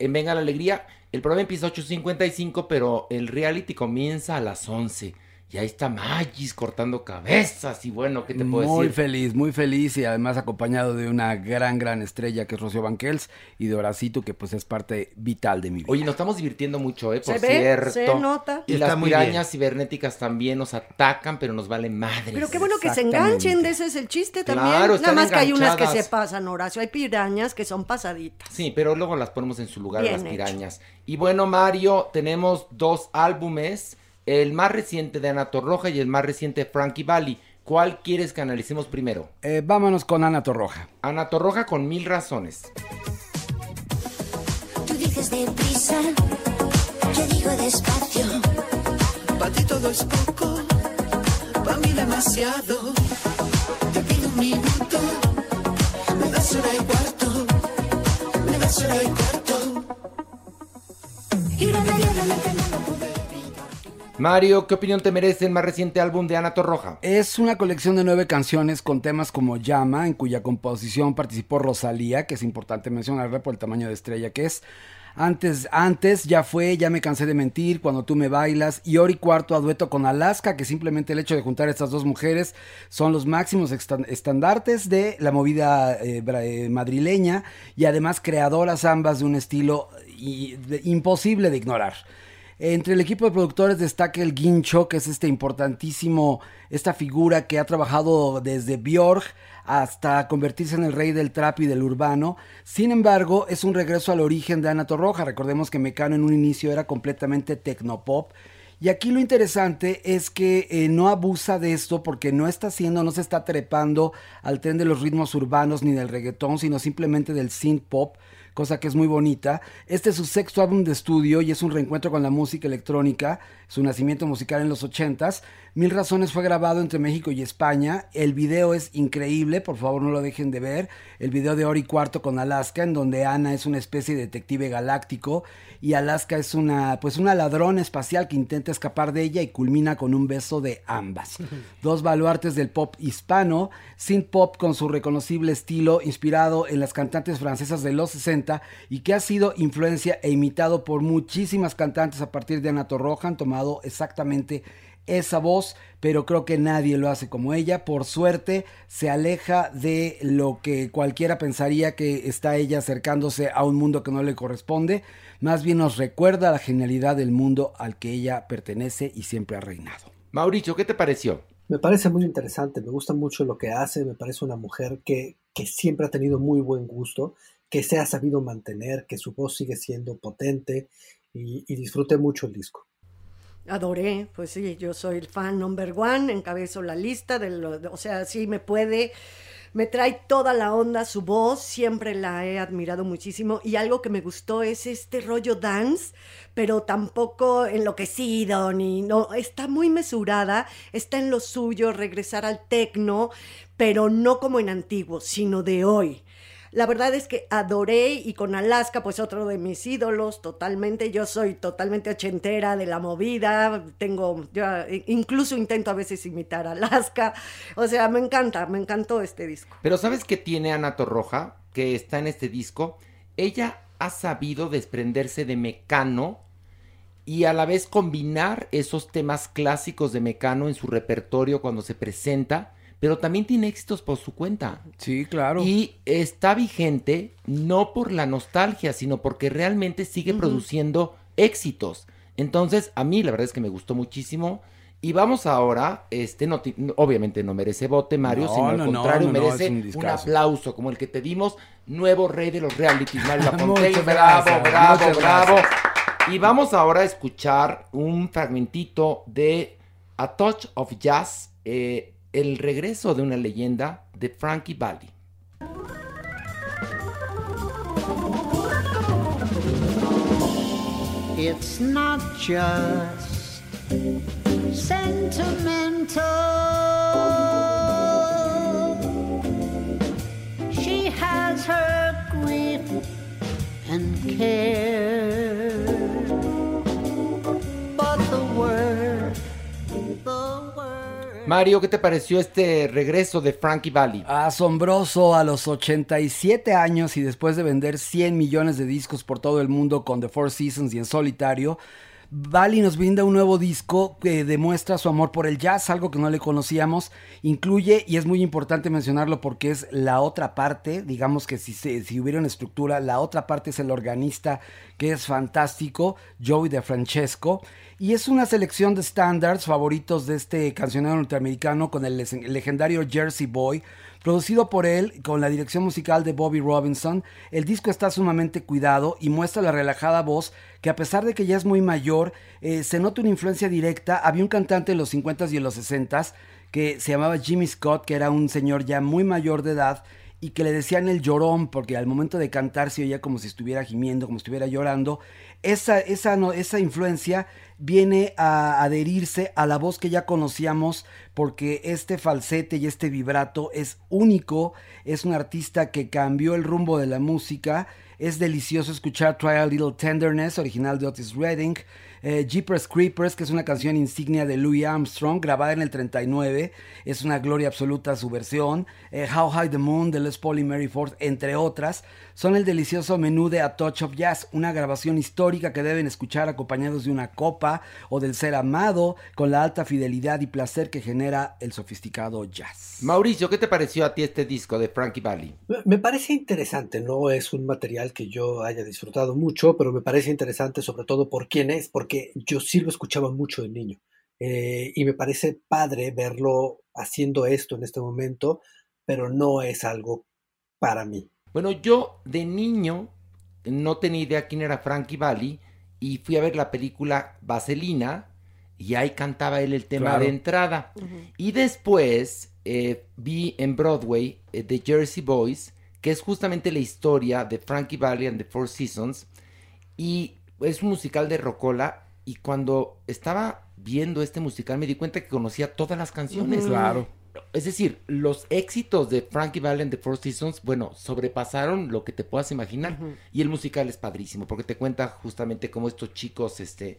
en Venga la Alegría. El programa empieza a 8.55, pero el reality comienza a las 11. Y ahí está Magis cortando cabezas. Y bueno, ¿qué te puedo Muy decir? feliz, muy feliz y además acompañado de una gran, gran estrella que es Rocío Banquels y de Horacito que pues es parte vital de mi vida. Oye, nos estamos divirtiendo mucho, ¿eh? Por Se ve, cierto. se nota. Y Está las muy pirañas cibernéticas también nos atacan, pero nos vale madre. Pero qué bueno que se enganchen, de ese es el chiste Claro, también. Nada están más que hay unas que se pasan, Horacio. Hay pirañas que son pasaditas. Sí, pero luego las ponemos en su lugar Bien las hecho. pirañas. Y bueno, Mario, tenemos dos álbumes, el más reciente de Ana Torroja y el más reciente de Frankie Valli. ¿Cuál quieres que analicemos primero? Eh, vámonos con Ana Torroja. Ana Torroja con mil razones. Tú dices deprisa, yo digo despacio. Para ti todo es poco, para mí demasiado. Te pido un minuto, me das hora y cuarto, me das hora y cuarto. Y una media no evitar. Mario, ¿qué opinión te merece el más reciente álbum de Ana Torroja? Es una colección de nueve canciones con temas como Llama, en cuya composición participó Rosalía, que es importante mencionarla por el tamaño de estrella que es. Antes, antes ya fue, ya me cansé de mentir, cuando tú me bailas, y Ori Cuarto a dueto con Alaska, que simplemente el hecho de juntar a estas dos mujeres son los máximos estan- estandartes de la movida eh, eh, madrileña, y además creadoras ambas de un estilo imposible de ignorar. Entre el equipo de productores destaca el Guincho, que es este importantísimo, esta figura que ha trabajado desde Björk hasta convertirse en el rey del trap y del urbano. Sin embargo, es un regreso al origen de Ana Torroja. Recordemos que Mecano en un inicio era completamente tecnopop. Y aquí lo interesante es que eh, no abusa de esto porque no está haciendo, no se está trepando al tren de los ritmos urbanos ni del reggaetón, sino simplemente del synth pop cosa que es muy bonita. Este es su sexto álbum de estudio y es un reencuentro con la música electrónica, su nacimiento musical en los ochentas. Mil Razones fue grabado entre México y España. El video es increíble, por favor no lo dejen de ver. El video de Ori Cuarto con Alaska, en donde Ana es una especie de detective galáctico y Alaska es una, pues una ladrona espacial que intenta escapar de ella y culmina con un beso de ambas. <laughs> Dos baluartes del pop hispano, synth pop con su reconocible estilo inspirado en las cantantes francesas de los 60 y que ha sido influencia e imitado por muchísimas cantantes a partir de Ana Torroja, han tomado exactamente esa voz, pero creo que nadie lo hace como ella. Por suerte, se aleja de lo que cualquiera pensaría que está ella acercándose a un mundo que no le corresponde. Más bien nos recuerda la genialidad del mundo al que ella pertenece y siempre ha reinado. Mauricio, ¿qué te pareció? Me parece muy interesante, me gusta mucho lo que hace, me parece una mujer que, que siempre ha tenido muy buen gusto, que se ha sabido mantener, que su voz sigue siendo potente y, y disfruté mucho el disco. Adoré, pues sí, yo soy el fan number one, encabezo la lista, de lo, o sea, sí me puede, me trae toda la onda su voz, siempre la he admirado muchísimo y algo que me gustó es este rollo dance, pero tampoco enloquecido, ni, no, está muy mesurada, está en lo suyo, regresar al tecno, pero no como en antiguo, sino de hoy. La verdad es que adoré y con Alaska, pues otro de mis ídolos, totalmente. Yo soy totalmente ochentera de la movida. Tengo, yo eh, incluso intento a veces imitar a Alaska. O sea, me encanta, me encantó este disco. Pero ¿sabes qué tiene Ana Torroja? Que está en este disco. Ella ha sabido desprenderse de Mecano y a la vez combinar esos temas clásicos de Mecano en su repertorio cuando se presenta, pero también tiene éxitos por su cuenta. Sí, claro. Y está vigente no por la nostalgia, sino porque realmente sigue produciendo éxitos. Entonces, a mí la verdad es que me gustó muchísimo. Y vamos ahora, este, no, obviamente no merece bote, Mario, No, sino al no, contrario, merece un aplauso como el que te dimos, nuevo rey de los realities, <laughs> Mario Lafontaine. Bravo, gracias, bravo, bravo. gracias. Y vamos ahora a escuchar un fragmentito de A Touch of Jazz, eh, el regreso de una leyenda de Frankie Valli. It's not just sentimental. She has her grief and care. Mario, ¿qué te pareció este regreso de Frankie Valli? Asombroso a los 87 años y después de vender 100 millones de discos por todo el mundo con The Four Seasons y en solitario, Bali nos brinda un nuevo disco que demuestra su amor por el jazz, algo que no le conocíamos. Incluye, y es muy importante mencionarlo porque es la otra parte, digamos que si, si hubiera una estructura, la otra parte es el organista que es fantástico, Joey de Francesco. Y es una selección de standards favoritos de este cancionero norteamericano con el legendario Jersey Boy, producido por él con la dirección musical de Bobby Robinson. El disco está sumamente cuidado y muestra la relajada voz que a pesar de que ya es muy mayor, eh, se nota una influencia directa. Había un cantante en los 50s y en los 60s que se llamaba Jimmy Scott, que era un señor ya muy mayor de edad y que le decían el llorón porque al momento de cantar se oía como si estuviera gimiendo, como si estuviera llorando. Esa, esa, no, esa influencia viene a adherirse a la voz que ya conocíamos porque este falsete y este vibrato es único, es un artista que cambió el rumbo de la música, es delicioso escuchar Try a Little Tenderness, original de Otis Redding, eh, Jeepers Creepers, que es una canción insignia de Louis Armstrong, grabada en el 39, es una gloria absoluta su versión, eh, How High the Moon de Les Paul y Mary Ford, entre otras, son el delicioso menú de A Touch of Jazz, una grabación histórica que deben escuchar acompañados de una copa o del ser amado, con la alta fidelidad y placer que genera el sofisticado jazz. Mauricio, ¿qué te pareció a ti este disco de Frankie Valli? Me- Me parece interesante, no es un material que yo haya disfrutado mucho, pero me parece interesante sobre todo por quién es, porque yo sí lo escuchaba mucho de niño. Eh, y me parece padre verlo haciendo esto en este momento, pero no es algo para mí. Bueno, yo de niño no tenía idea quién era Frankie Valli y fui a ver la película Vaselina y ahí cantaba él el tema Claro. de entrada. Y después eh, vi en Broadway eh, The Jersey Boys que es justamente la historia de Frankie Valli and the Four Seasons. Y es un musical de Rocola. Y cuando estaba viendo este musical me di cuenta que conocía todas las canciones. Claro. Es decir, los éxitos de Frankie Valli and the Four Seasons, bueno, sobrepasaron lo que te puedas imaginar. Y el musical es padrísimo, porque te cuenta justamente cómo estos chicos, este,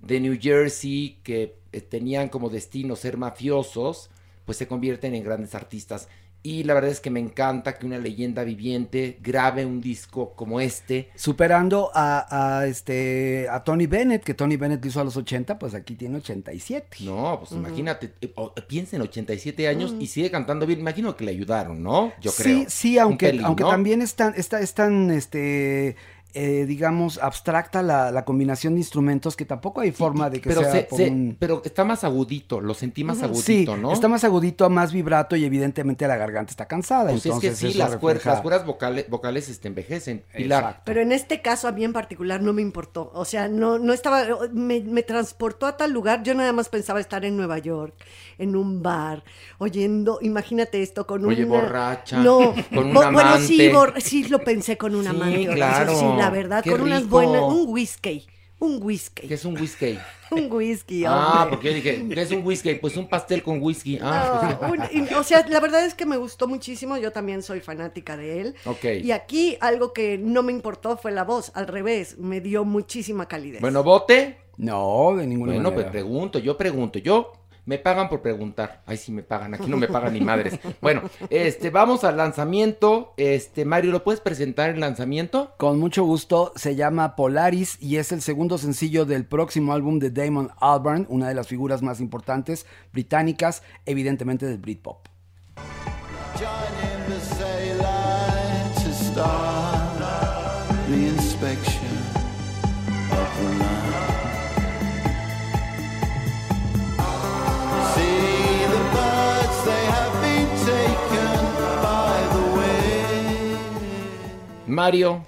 de New Jersey, que eh, tenían como destino ser mafiosos, pues se convierten en grandes artistas. Y la verdad es que me encanta que una leyenda viviente grabe un disco como este. Superando a, a, este a Tony Bennett, que Tony Bennett lo hizo a los 80, pues aquí tiene 87. No, pues imagínate, eh, o- piensa en 87 años y sigue cantando bien. Imagino que le ayudaron, ¿no? Yo sí, creo. sí, Un aunque, pelín, aunque ¿no? también es tan, está, es tan, este, eh, digamos, abstracta la, la combinación de instrumentos que tampoco hay forma de que pero, sea se- por se- un- pero está más agudito, lo sentí más agudito, ¿no? está más agudito, más vibrato y evidentemente la garganta está cansada. Pues es que entonces sí, las cuerdas, refleja- las cuerdas vocales, vocales este, envejecen. Pilar. Pero en este caso a mí en particular no me importó. O sea, no, no estaba, me, me transportó a tal lugar. Yo nada más pensaba estar en Nueva York, en un bar, oyendo, imagínate esto, con Oye, una... borracha, No, con un bo- bueno, sí, amante. bor- sí lo pensé con un Sí, amante. claro, Sí, la verdad, con unas buenas, un whisky, un whisky. ¿Qué es un whisky? <laughs> Un whisky, Ah, hombre. porque yo dije, ¿qué es un whisky? Pues un pastel con whisky. Ah, No, un- y- o sea, la verdad es que me gustó muchísimo, yo también soy fanática de él. Ok. Y aquí algo que no me importó fue la voz, al revés, me dio muchísima calidez. Bueno, vote. No, de ninguna Bueno, manera. pues pregunto, yo pregunto, yo me pagan por preguntar. Ay, sí me pagan, aquí no me pagan ni madres. Bueno, este, vamos al lanzamiento. Este, Mario, ¿lo puedes presentar el lanzamiento? Con mucho gusto, se llama Polaris y es el segundo sencillo del próximo álbum de Damon Albarn, una de las figuras más importantes británicas, evidentemente del Britpop. Join Mario.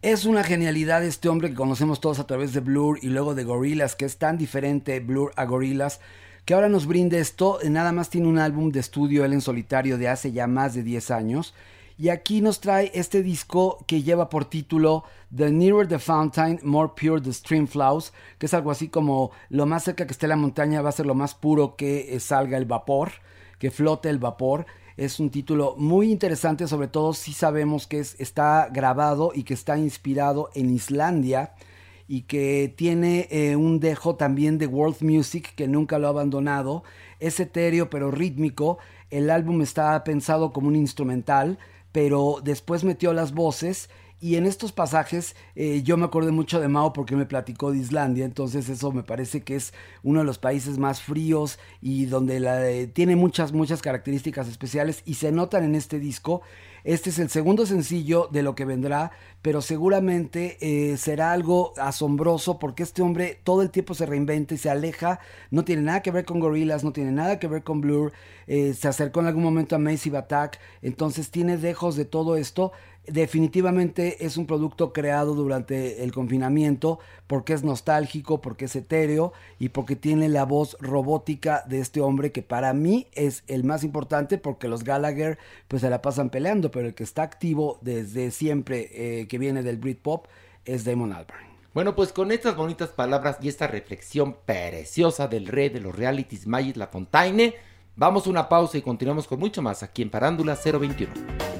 Es una genialidad este hombre que conocemos todos a través de Blur y luego de Gorillaz, que es tan diferente Blur a Gorillaz, que ahora nos brinde esto. Nada más tiene un álbum de estudio él en solitario de hace ya más de 10 años. Y aquí nos trae este disco que lleva por título The Nearer the Fountain, More Pure the Stream Flows, que es algo así como lo más cerca que esté la montaña va a ser lo más puro que eh, salga el vapor, que flote el vapor. Es un título muy interesante, sobre todo si sabemos que es, está grabado y que está inspirado en Islandia y que tiene eh, un dejo también de world music que nunca lo ha abandonado. Es etéreo pero rítmico. El álbum está pensado como un instrumental, pero después metió las voces y en estos pasajes eh, yo me acordé mucho de Mao porque me platicó de Islandia, entonces eso me parece que es uno de los países más fríos y donde la, eh, tiene muchas, muchas características especiales y se notan en este disco. Este es el segundo sencillo de lo que vendrá, pero seguramente eh, será algo asombroso porque este hombre todo el tiempo se reinventa y se aleja. No tiene nada que ver con Gorillaz, no tiene nada que ver con Blur. eh, se acercó en algún momento a Massive Attack, entonces tiene dejos de todo esto. Definitivamente es un producto creado durante el confinamiento porque es nostálgico, porque es etéreo y porque tiene la voz robótica de este hombre que para mí es el más importante porque los Gallagher pues se la pasan peleando, pero el que está activo desde siempre eh, que viene del Britpop es Damon Albarn. Bueno, pues con estas bonitas palabras y esta reflexión preciosa del rey de los realities, Magis Lafontaine, vamos a una pausa y continuamos con mucho más aquí en Parándula 021.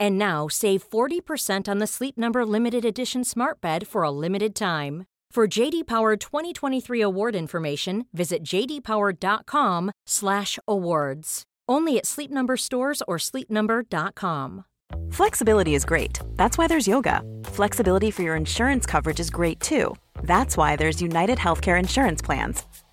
And now save 40% on the Sleep Number limited edition smart bed for a limited time. For JD Power 2023 award information, visit jdpower.com/awards. Only at Sleep Number stores or sleepnumber.com. Flexibility is great. That's why there's yoga. Flexibility for your insurance coverage is great too. That's why there's United Healthcare Insurance Plans.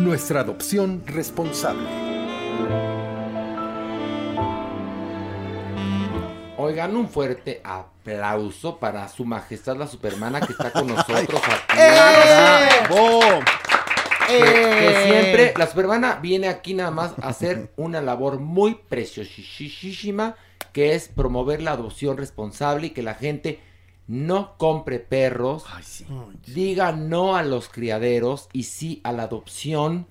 Nuestra adopción responsable. Oigan, un fuerte aplauso para su majestad la supermana que está con <laughs> nosotros aquí. ¡Eh! ¡Bravo! Que, que ¡Eh! siempre la supermana viene aquí nada más a hacer una labor muy preciosísima que es promover la adopción responsable y que la gente no compre perros, diga no a los criaderos y sí a la adopción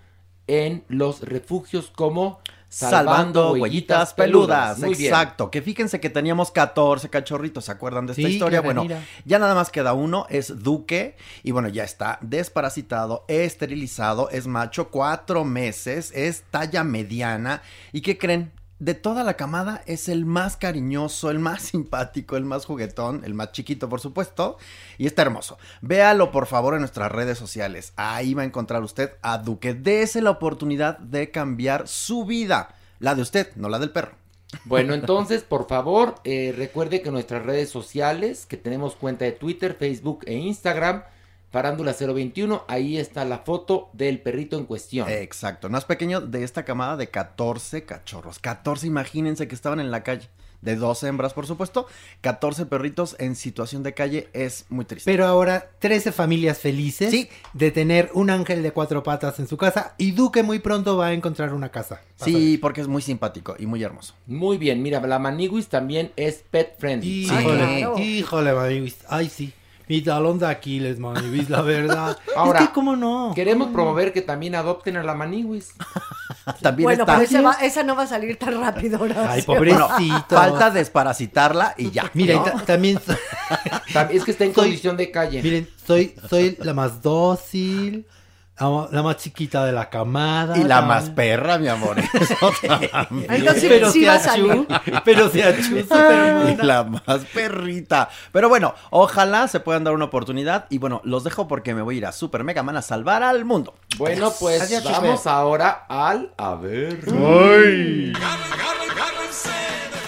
en los refugios como Salvando huellitas peludas. Bien. Exacto. Que fíjense que teníamos 14 cachorritos. ¿Se acuerdan de esta Sí, historia? Bueno, mira. ya nada más queda uno. Es Duque. Y bueno, ya está desparasitado, esterilizado. Es macho, cuatro meses. Es talla mediana. ¿Y qué creen? De toda la camada es el más cariñoso, el más <laughs> simpático, el más juguetón, el más chiquito, por supuesto. Y está hermoso. Véalo, por favor, en nuestras redes sociales. Ahí va a encontrar usted a Duque. Dese la oportunidad de cambiar su vida. La de usted, no la del perro. Bueno, entonces, por favor, eh, recuerde que nuestras redes sociales, que tenemos cuenta de Twitter, Facebook e Instagram, Farándula 021, ahí está la foto del perrito en cuestión. Exacto, más pequeño de esta camada de 14 cachorros. 14, imagínense que estaban en la calle. De dos hembras, por supuesto. 14 perritos en situación de calle es muy triste. Pero ahora 13 familias felices de tener un ángel de cuatro patas en su casa y Duque muy pronto va a encontrar una casa. Sí, porque es muy simpático y muy hermoso. Muy bien, mira, la Maniguis también es pet friendly. Híjole, híjole, Manibis. Ay, sí. Mi talón de Aquiles, Manibis, la verdad. <laughs> Ahora, es que, ¿cómo no? Queremos promover que también adopten a la Maniguis. <laughs> También Bueno, está. pero esa, va- <laughs> esa no va a salir tan rápido, Horacio. Bueno, falta desparasitarla y ya. Mira, también Es que está en Soy- condición de calle. Miren, soy, soy la más dócil, la, más chiquita de la camada. Y la más perra, mi amor. <laughs> Entonces <laughs> Pero sí se va a achú, salir. <laughs> Pero se Y supermona. la más perrita. Pero bueno, ojalá se puedan dar una oportunidad. Y bueno, los dejo porque me voy a ir a Super Mega Man a salvar al mundo. Bueno, pues Adiós, vamos Chupe. ahora al a ver. ¡Ay!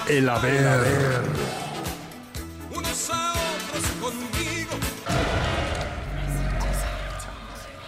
El haber.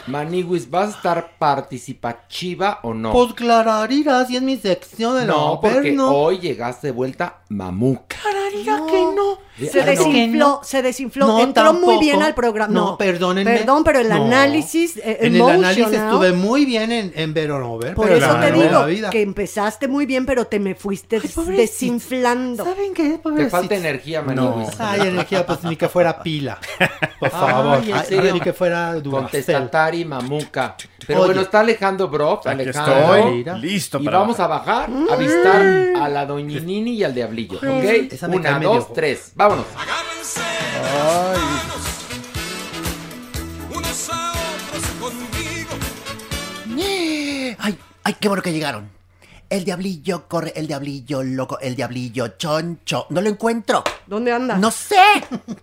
Maniguis, ¿vas a estar participativa o no? Pues clararira, si es mi sección de no, la porque no. hoy llegaste de vuelta mamuca. Clararira que no. Se Ah, no. desinfló, se desinfló. No, Entró muy bien al programa. No, No, perdónenme. Perdón, pero el No. análisis. eh, En el análisis estuve muy bien en, en Ver o no ver. Por pero eso te digo que empezaste muy bien, pero te me fuiste desinflando. ¿Saben qué? Te Pobrecito. falta energía, Maniguis. Ay, energía, pues ni que fuera pila. <laughs> Por favor. Ay, ni que fuera. Contestatari Mamuca. Pero Oye. bueno, está Alejandro Brock, Aquí Alejandro. estoy, listo Y para vamos a bajar a avistar a la doñinini y al diablillo, ¿ok? esa me Una, dos, tres, vámonos. Ay, ay, qué bueno que llegaron. El diablillo corre, el diablillo loco, el diablillo choncho. No lo encuentro. ¿Dónde anda? No sé.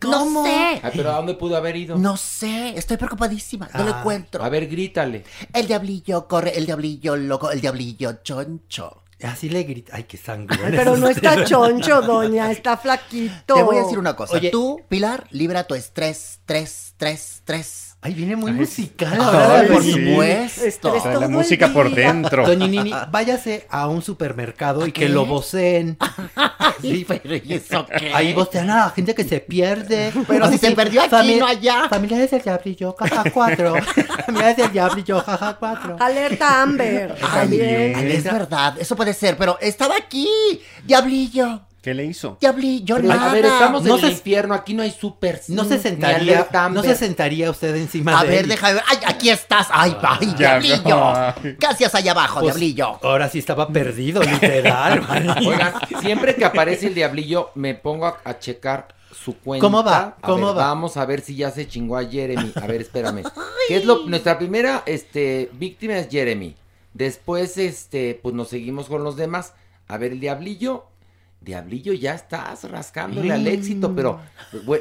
No sé. Ay, pero ¿a dónde pudo haber ido? No sé. Estoy preocupadísima. No lo Ah. encuentro. A ver, grítale. El diablillo corre, el diablillo loco, el diablillo choncho. Así le grita. Ay, qué sangre. Pero no está <laughs> choncho, doña, está flaquito. Te voy a decir una cosa. Oye. Tú, Pilar, libra tu estrés, tres, tres, tres. Ay, viene muy Ay, musical ahora. por sí. supuesto. La música por dentro. Doña Nini, váyase a un supermercado y que lo voceen. <laughs> Sí, pero ¿y eso qué? Ahí vocean a la gente que se pierde. Pero si se perdió aquí, no allá. Familiares del diablillo, caja 4. Familiares del diablillo, caja 4. Alerta Amber. También. Ay, es verdad, eso puede ser, pero estaba aquí, diablillo. ¿Qué le hizo? Diablillo, Pero, nada. a ver, estamos No en el infierno, aquí no hay super No se sentaría, no se sentaría usted encima A de ver, él. déjame ver. ¡Ay, aquí estás! ¡Ay, ay, Ya, diablillo! ay. ¿Qué hacías allá abajo, Pues, diablillo? Ahora sí estaba perdido, literal. <laughs> Oigan, siempre que aparece el diablillo, me pongo a, a checar su cuenta. ¿Cómo va? A ¿Cómo ver, va? Vamos a ver si ya se chingó a Jeremy. A ver, espérame. ¿Qué es lo, nuestra primera este, víctima es Jeremy. Después, este, pues nos seguimos con los demás. A ver, el diablillo. Diablillo, ya estás rascándole al éxito, pero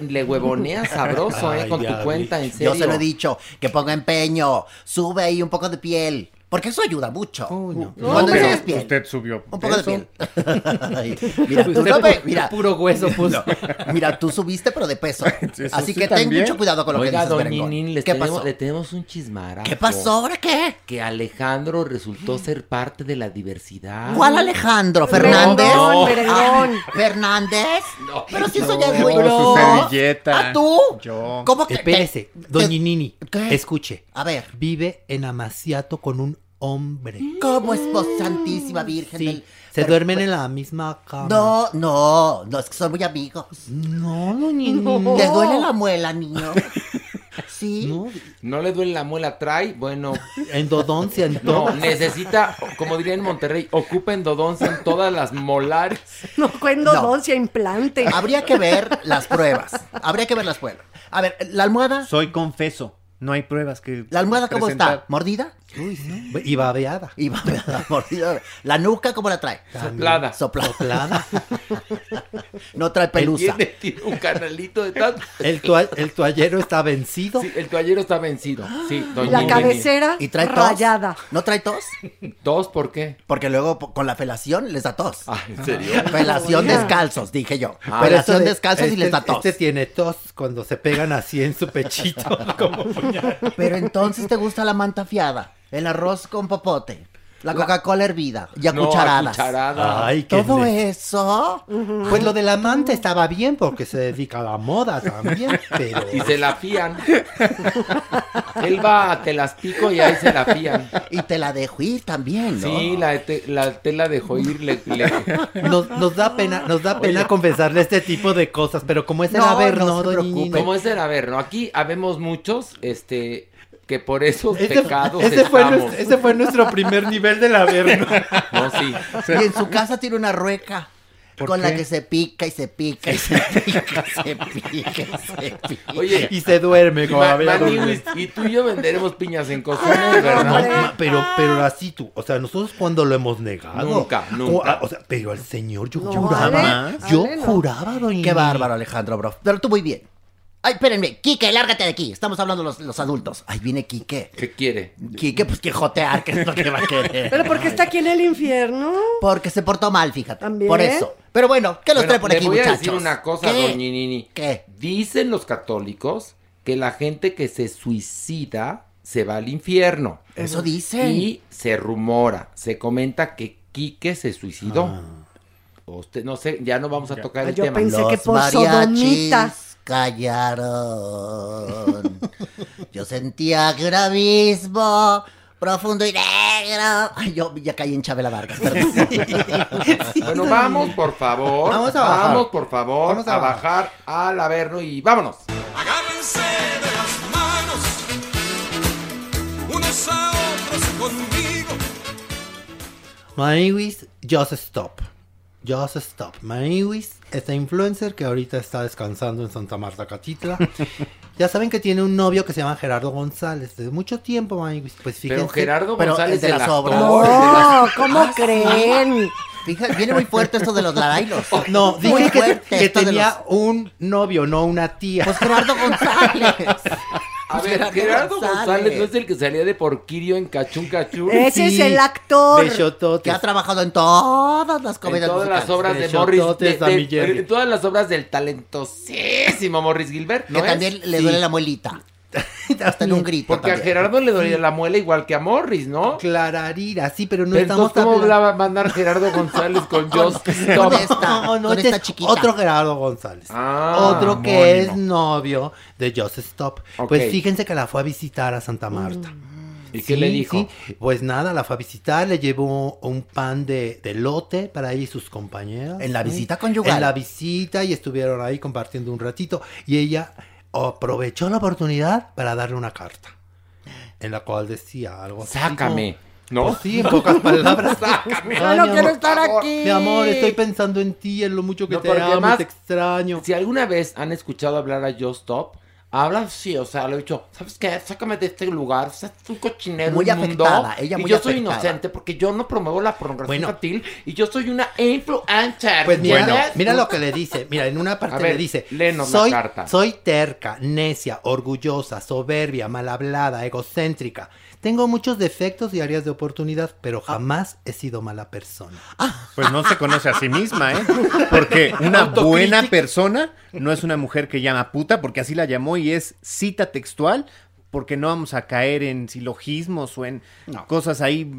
le huevoneas <laughs> sabroso, ¿eh? Ay, Con tu cuenta, en serio. Yo se lo he dicho, que ponga empeño, sube ahí un poco de piel, porque eso ayuda mucho. no. Cuando pero enseñas piel, usted subió un poco de piel. <laughs> Ay, mira, tú Usted no me- mira, puro hueso puso. no, mira, tú subiste pero de peso. <laughs> Sí, eso Así sí que ten también. mucho cuidado con lo Oiga, que dices, don. Ninin, les ¿Qué tenemos, pasó? le tenemos un chismarazo. ¿Qué pasó? ¿Ahora qué? Que Alejandro resultó ser parte de la diversidad. ¿Cuál Alejandro? ¿Fernández? Merengón. Ah, ¿Fernández? No, Pero si eso no. ya es muy su no. servilleta. ¿A tú? Yo. ¿Cómo que? Espérese, doña Nini, ¿Qué? escuche. A ver, Vive en Amaciato con un hombre. ¿cómo es vos, Santísima Virgen? Sí, del- se Pero- duermen en la misma cama. No, no, no, es que son muy amigos. No, doña Nini. ¿Te duele la muela, niño? <laughs> Sí. No, No le duele la muela, trae, bueno, endodoncia en no, todo. necesita, como diría en Monterrey, ocupa endodoncia en todas las molares. No, cuendo No. implante. Habría que ver las pruebas. Habría que ver las pruebas. A ver, ¿la almohada? Soy confeso. No hay pruebas que. ¿La almohada cómo presentar. está? ¿Mordida? Y babeada. Y la mordida. <laughs> ¿La nuca cómo la trae? Soplada. Soplada. Soplada. <laughs> No trae pelusa. Tiene, tiene un canalito de tanto. <laughs> El, toa- el toallero está vencido. Sí, el toallero está vencido. Sí, doña La cabecera ¿Y trae tos? rayada. ¿No trae tos? ¿Dos por qué? Porque luego con la felación les da tos. Ah, ¿en serio? Felación Oiga. descalzos, dije yo. Ah, Felación de- descalzos y este- les da tos. Este tiene tos cuando se pegan así en su pechito. como puñal. Pero entonces te gusta la manta fiada, el arroz con popote, la Coca-Cola hervida y a No, a cucharadas. cucharadas. Ay, qué Todo eso. Pues lo del amante estaba bien porque se dedica a la moda también, <laughs> pero... Y se la fían. Él va a te las pico y ahí se la fían. Y te la dejo ir también, ¿no? Sí, la, te- la tela dejó ir. Le, le- Nos, nos da pena, nos da pena confesarle este tipo de cosas, pero como es el No, haber, no no, se preocupe. ¿Cómo es el haber? No, aquí habemos muchos, este, que por esos Ese, pecados ese fue nuestro, ese fue nuestro primer nivel del haber. ¿no? <laughs> No, sí. <laughs> Y en su casa tiene una rueca. ¿Por Con la que se pica y se pica y se pica, se pica y se pica. Oye, Y se duerme como Ma- había Maniwis, y tú y yo venderemos piñas en cocina, ¿verdad? No, ma- pero, pero así tú, o sea, nosotros cuando lo hemos negado. Nunca, Co- nunca. ah, O sea, pero al señor yo No, juraba, Ale, yo Ale, no. juraba, doña Qué bárbaro, Alejandro, bro. Pero tú muy bien. Ay, espérenme. Quique, lárgate de aquí. Estamos hablando los, los adultos. Ahí viene Quique. ¿Qué quiere? Quique, pues que jotear, que es lo que va a querer. Pero porque está aquí en el infierno. Porque se portó mal, fíjate. ¿También? Por eso. Pero bueno, ¿qué los Bueno, trae por le aquí, voy muchachos? a decir una cosa, ¿Qué? doña Nini. ¿Qué? Dicen los católicos que la gente que se suicida se va al infierno. Eso dicen. Y se rumora, se comenta que Quique se suicidó. Usted, no sé, ya no vamos a tocar el Yo tema. pensé que Los por sodomita. mariachis callaron. Yo sentía que era abismo profundo y negro. Ay, yo ya caí en Chabela Vargas, perdón. Bueno, vamos, por favor. Vamos a bajar. Vamos, por favor, Vamos a a, bajar al Averno y vámonos. Agárrense de las manos, unos a otros conmigo. Maniwis, just stop. Just stop. Maniwis, esta influencer que ahorita está descansando en Santa Marta Catitla. <laughs> ya saben que tiene un novio que se llama Gerardo González. Desde mucho tiempo, Maniwis. Pues fíjense. Pero Gerardo Pero González es de las obras. No, ¿cómo Ah, creen? Fíjate, viene muy fuerte esto de los larailos. <laughs> No, Muy dije que, tenía un novio, no una tía. Pues Gerardo <laughs> González. A ver, Gerardo Gerardo González. González no es el que salía de Porquirio en Cachún Cachún. Ese es el actor. Que ha trabajado en todas las En comedias todas las obras de Morris. de- en todas las obras del talentosísimo Morris Gilbert. ¿no Que es? también le Sí. duele la muelita. <laughs> Hasta en un grito. Porque a. Gerardo le dolía la muela igual que a Morris, ¿no? Clararira, sí, pero no Pero estamos ¿cómo hablaba mandar Gerardo <laughs> González con Just Con Stop? <laughs> esta, No, no, con este esta es chiquita. Otro Gerardo González. Ah, otro que es novio de Just Stop. Pues fíjense que la fue a visitar a Santa Marta. ¿Y qué le Sí, dijo? sí. Pues nada, la fue a visitar, le llevó un pan de, de lote para ella y sus compañeras. En la ¿sí? visita conyugal. En la visita y estuvieron ahí compartiendo un ratito. Y ella aprovechó la oportunidad para darle una carta. En la cual decía algo así. Sácame, como- ¿no? Pues sí, en pocas <laughs> palabras. Sácame. Ay, no mi quiero amor, estar aquí. Mi amor, estoy pensando en ti, en lo mucho que No, te amo, te extraño. Si alguna vez han escuchado hablar a Just Stop, habla así, o sea, le he dicho, ¿sabes qué? Sácame de este lugar, o sea, es un cochinero Muy afectada, ella y muy yo soy inocente porque yo no promuevo la pornografía Bueno. infantil y yo soy una influencer. Pues mira, ¿entiendes? mira lo que le dice. Mira, en una parte ver, le dice: la soy, carta. soy terca, necia, orgullosa, soberbia, mal hablada, egocéntrica. Tengo muchos defectos y áreas de oportunidad, pero jamás he sido mala persona. Pues no se conoce a sí misma, ¿eh? Porque una buena persona no es una mujer que llama puta, porque así la llamó y es cita textual, porque no vamos a caer en silogismos o en cosas ahí.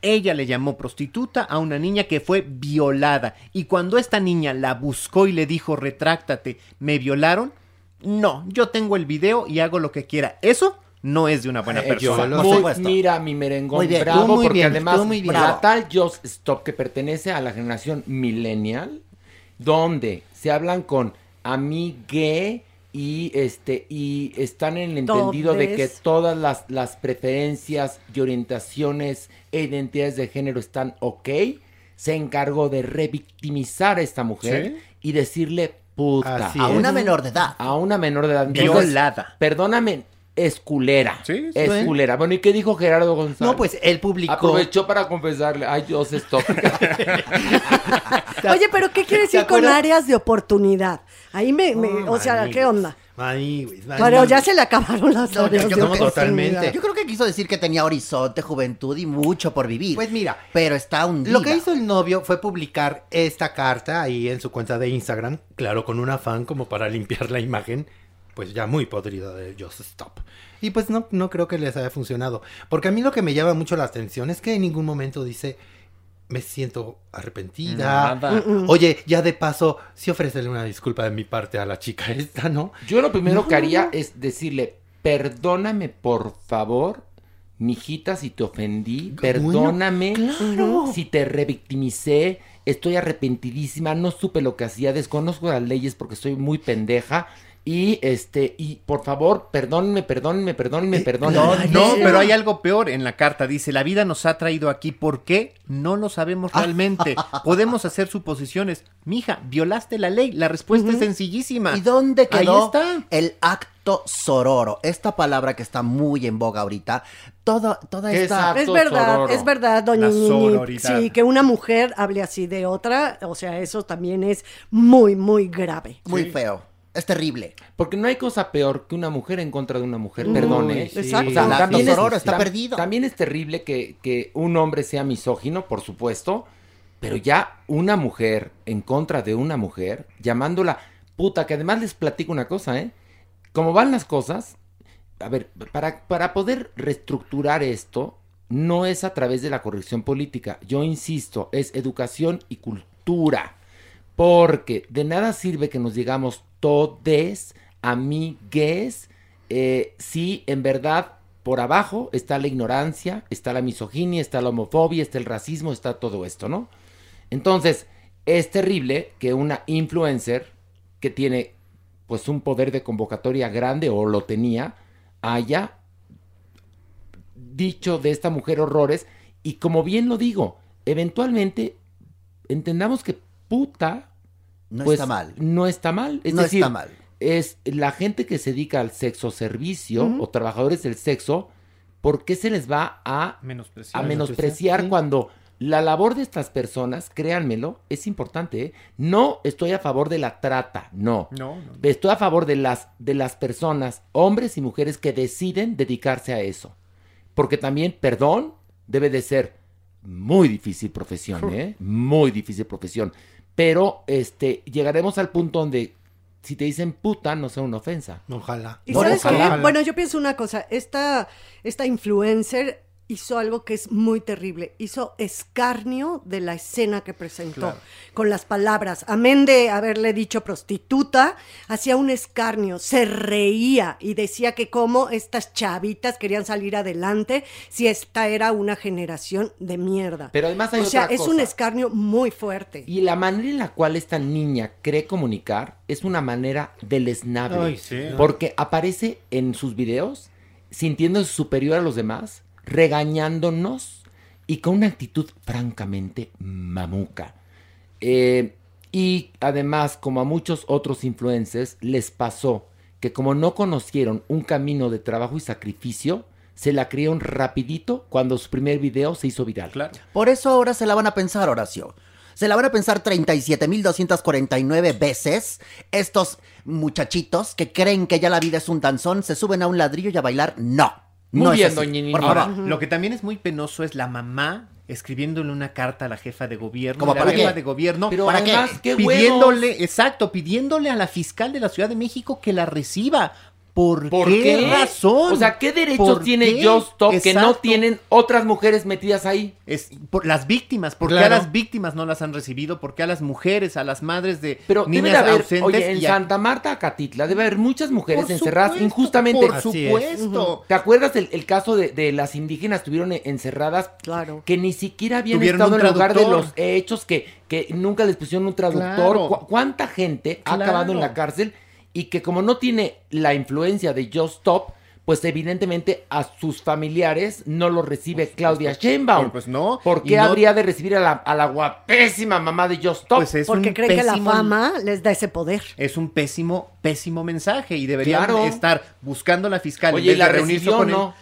Ella le llamó prostituta a una niña que fue violada. Y cuando esta niña la buscó y le dijo, retráctate, me violaron, no, yo tengo el video y hago lo que quiera. Eso no es de una buena Eh, yo persona. muy- mira mi merengón, Muy bien, bravo, muy porque bien, además muy bien. la Bravo. tal Just Stop que pertenece a la generación millennial, donde se hablan con amigue y este y están en el entendido de que todas las, las preferencias y orientaciones e identidades de género están ok, se encargó de revictimizar a esta mujer Sí. y decirle puta. Así A es. una menor de edad. A una menor de edad. Violada. Perdóname, es culera. Sí, es sí. culera. Bueno, ¿y qué dijo Gerardo González? No, pues él publicó. Aprovechó para confesarle. Ay, Dios, stop. <laughs> Oye, pero ¿qué quiere decir con áreas de oportunidad? Ahí me, me- Oh, o sea, ¿qué onda? maniguis, Pero maniguis. ya se le acabaron las No, áreas yo, de creo que- oportunidad. yo creo que quiso decir que tenía horizonte, juventud y mucho por vivir. Pues mira, pero está hundida. Lo que hizo el novio fue publicar esta carta ahí en su cuenta de Instagram, claro, con un afán como para limpiar la imagen, pues ya muy podrida de Just Stop. Y pues no, no creo que les haya funcionado. Porque a mí lo que me llama mucho la atención es que en ningún momento dice, me siento arrepentida. Nada. Oye, ya de paso, sí ofrecerle una disculpa de mi parte a la chica <laughs> esta, ¿no? Yo lo primero No, que haría no. es decirle, perdóname por favor, mijita, si te ofendí, perdóname claro. si te revictimicé, estoy arrepentidísima, no supe lo que hacía, desconozco las leyes porque soy muy pendeja. Y este, y por favor, perdónenme, perdónenme, perdónenme, perdónenme. No, no, pero hay algo peor en la carta. Dice, la vida nos ha traído aquí. ¿Por qué? No lo sabemos realmente. Podemos hacer suposiciones. Mija, violaste la ley. La respuesta es sencillísima. ¿Y dónde Ahí quedó está. el acto sororo? Esta palabra que está muy en boga ahorita. Toda, toda ¿Qué esta... Es verdad, sororo? es verdad, doña sororidad. Sí, que una mujer hable así de otra, o sea, eso también es muy, muy grave. Muy feo. Es terrible. Porque no hay cosa peor que una mujer en contra de una mujer, ¿eh? sí. exacto. O sea, también, es, sororo está tam- perdido. también es terrible que, que un hombre sea misógino, por supuesto, pero ya una mujer en contra de una mujer, llamándola puta, que además les platico una cosa, ¿eh? Como van las cosas, a ver, para, para poder reestructurar esto, no es a través de la corrección política, yo insisto, es educación y cultura. Porque de nada sirve que nos digamos todes, amigues, eh, si en verdad por abajo está la ignorancia, está la misoginia, está la homofobia, está el racismo, está todo esto, ¿no? Entonces, es terrible que una influencer que tiene pues un poder de convocatoria grande o lo tenía, haya dicho de esta mujer horrores y como bien lo digo, eventualmente entendamos que puta No pues, está mal. No está mal. Es No decir, está mal. Es la gente que se dedica al sexo servicio o trabajadores del sexo, ¿por qué se les va a, Menospreciar. a menospreciar sí. cuando la labor de estas personas, créanmelo, es importante? ¿eh? No estoy a favor de la trata, no. No, no. Estoy a favor de las, de las personas, hombres y mujeres que deciden dedicarse a eso. Porque también, perdón, debe de ser muy difícil profesión, ¿eh? Muy difícil profesión. Pero este, llegaremos al punto donde si te dicen puta, no sea una ofensa. Ojalá. ¿Y No, sabes qué? ojalá. Bueno, yo pienso una cosa, esta, esta influencer hizo algo que es muy terrible. Hizo escarnio de la escena que presentó. Claro. Con las palabras. Amén de haberle dicho prostituta, hacía un escarnio, se reía y decía que cómo estas chavitas querían salir adelante si esta era una generación de mierda. Pero además hay o sea, otra es un escarnio muy fuerte. Y la manera en la cual esta niña cree comunicar es una manera deleznable. Ay, sí. Porque aparece en sus videos sintiéndose superior a los demás, regañándonos y con una actitud francamente mamuca. Eh, y además, como a muchos otros influencers, les pasó que como no conocieron un camino de trabajo y sacrificio, se la creyeron rapidito cuando su primer video se hizo viral. Por eso ahora se la van a pensar, Horacio. Se la van a pensar 37.249 veces estos muchachitos que creen que ya la vida es un danzón, se suben a un ladrillo y a bailar. No. Muy no bien, doña Nini. Por Ahora, favor. lo que también es muy penoso es la mamá escribiéndole una carta a la jefa de gobierno. ¿Cómo la para jefa qué? de gobierno. Pero ¿Para además, qué? qué pidiéndole, huevos. exacto, pidiéndole a la fiscal de la Ciudad de México que la reciba. ¿Por, ¿Por qué, qué? razón? O sea, ¿qué derechos ¿Por tiene qué? Just Stop que no tienen otras mujeres metidas ahí? Es por las víctimas, ¿por qué a las víctimas no las han recibido? ¿Por qué a las mujeres, a las madres de Pero debe niñas de haber, ausentes? oye, en y Santa Marta, Acatitla, debe haber muchas mujeres Por encerradas supuesto, injustamente. Por supuesto. ¿Te acuerdas el caso de, de las indígenas estuvieron en- encerradas Claro. que ni siquiera habían Tuvieron estado en lugar de los hechos, que, que nunca les pusieron un traductor? Claro. ¿Cu- ¿Cuánta gente ha acabado en la cárcel y que como no tiene la influencia de Just Stop, pues evidentemente a sus familiares no lo recibe Claudia Sheinbaum? Pues no. ¿Por qué no- habría de recibir a la, a la guapésima mamá de Just Stop? Pues es Porque un creen que la fama les da ese poder. Es un pésimo, pésimo mensaje y deberían Claro. estar buscando a la fiscal Oye, en vez ¿y la de reunirse recibió con él.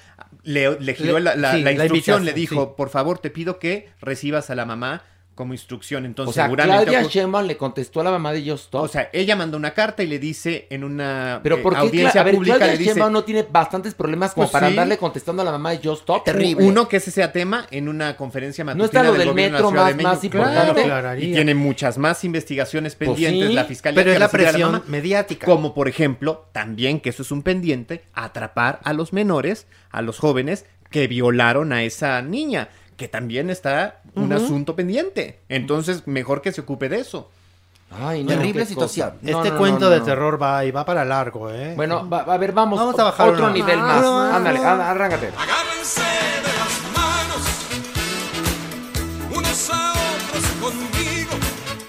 Le, le giró Le- la, la- sí, la la instrucción, le dijo, sí. por favor, te pido que recibas a la mamá como instrucción. Entonces, o sea, seguramente... Claudia Sheinbaum le contestó a la mamá de Just Stop. o sea, ella mandó una carta y le dice en una Pero eh, ¿por qué audiencia a ver, pública Claudia le dice Sheinbaum no tiene bastantes problemas como Pues para sí. andarle contestando a la mamá de Just Stop? Terrible. Uno, que ese sea tema en una conferencia matutina ¿No está lo del gobierno de la metro Ciudad de más- más México. importante? Claro, y tiene muchas más investigaciones Pues pendientes sí, la fiscalía pero es que la recibir a presión mamá. mediática. Como por ejemplo, también que eso es un pendiente, atrapar a los menores, a los jóvenes que violaron a esa niña, que también está un asunto pendiente. Entonces, mejor que se ocupe de eso. Ay, no, Terrible situación. No, este no, cuento no, de no. terror va y va para largo, ¿eh? Bueno, va- a ver, vamos, Vamos a bajar otro una. nivel más. Ah, Ándale, arráncate. Agárrense de las manos, unos a otros conmigo.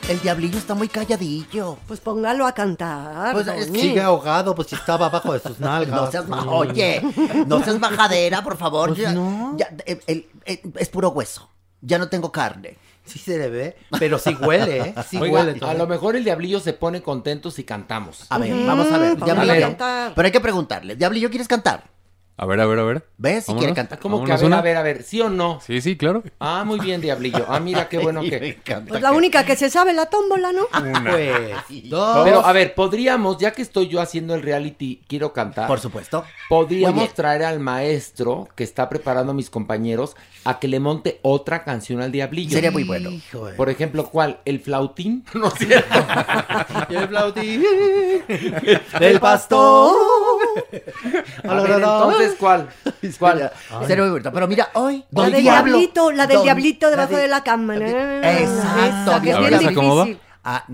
El diablillo está muy calladillo. Pues póngalo a cantar. Pues es- doña. Sigue ahogado, pues si estaba abajo de sus <laughs> nalgas. No seas ma- Mm. Oye, no seas majadera, por favor. Pues ya- no. ya, el- el- el- es puro hueso. Ya no tengo carne. Sí se le ve, pero sí huele, ¿eh? Sí Oiga, huele a lo mejor el diablillo se pone contento si cantamos. A ver, vamos a ver. vamos a Diablillo. cantar. Pero hay que preguntarle. Diablillo, ¿quieres cantar? A ver, a ver, a ver. ¿Ves? Si Vámonos. quiere cantar. ¿Cómo que a ver, una. a ver, a ver, sí o no? Sí, sí, claro. Ah, muy bien, Diablillo. Ah, mira, qué <laughs> bueno que. Pues la única que se sabe la tómbola, ¿no? Pues, dos. Pero a ver, podríamos, ya que estoy yo haciendo el reality, quiero cantar. Por supuesto. Podríamos traer al maestro que está preparando a mis compañeros a que le monte otra canción al diablillo. Sería muy bueno. Hijo de- Por ejemplo, ¿cuál? ¿El flautín? <laughs> No es <laughs> cierto. El flautín del pastor. A ver, entonces, ¿cuál? <laughs> ¿Cuál? Sería muy bueno. Pero mira, hoy. La del diablito, la del diablito debajo de- de la cama. Exacto. Que es bien difícil. Ah,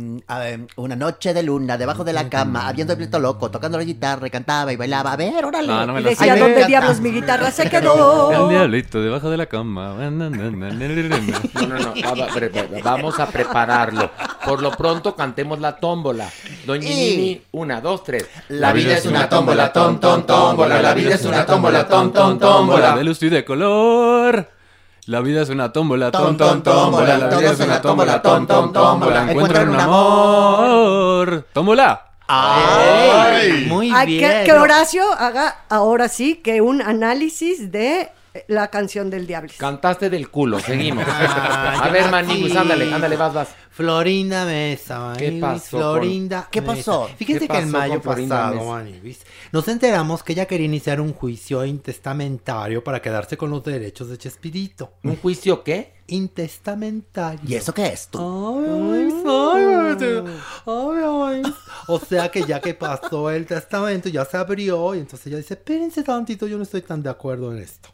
em, una noche de luna debajo de la cama, habiendo el viento loco, tocando la guitarra, y cantaba y bailaba. A ver, órale. No, no me Y la decía, Ay, ¿dónde diablos mi guitarra se El quedó? diablito debajo de la cama. <laughs> No, no, no. Vamos a prepararlo. Por lo pronto, cantemos la tómbola. Doña Y- Nini, una, dos, tres. La vida es una tómbola, tom, tom, tómbola. La vida es una tómbola, tom, tom, tómbola. De luz y de color. La vida es una tómbola, tom, tom, tómbola. La vida es una tómbola, tom, tom, tómbola. Encuentran un amor. ¡Tómbola! ¡Ay! Muy Ay, bien. que, que Horacio haga ahora sí que un análisis de la canción del diablo. Cantaste del culo, seguimos. Ah, A ver, Maniguis, sí. ándale, ándale, vas, vas. Florinda Mesa, ¿Qué Maniguis, pasó Florinda ¿Qué pasó? Fíjense ¿Qué que pasó mayo pasado? Maniguis, nos enteramos que ella quería iniciar un juicio intestamentario para quedarse con los derechos de Chespirito. ¿Un juicio qué? Intestamentario. ¿Y eso qué es tú? Ay, ay, ay, ay, ay. O sea que ya que pasó el testamento, ya se abrió y entonces ella dice, espérense tantito, yo no estoy tan de acuerdo en esto.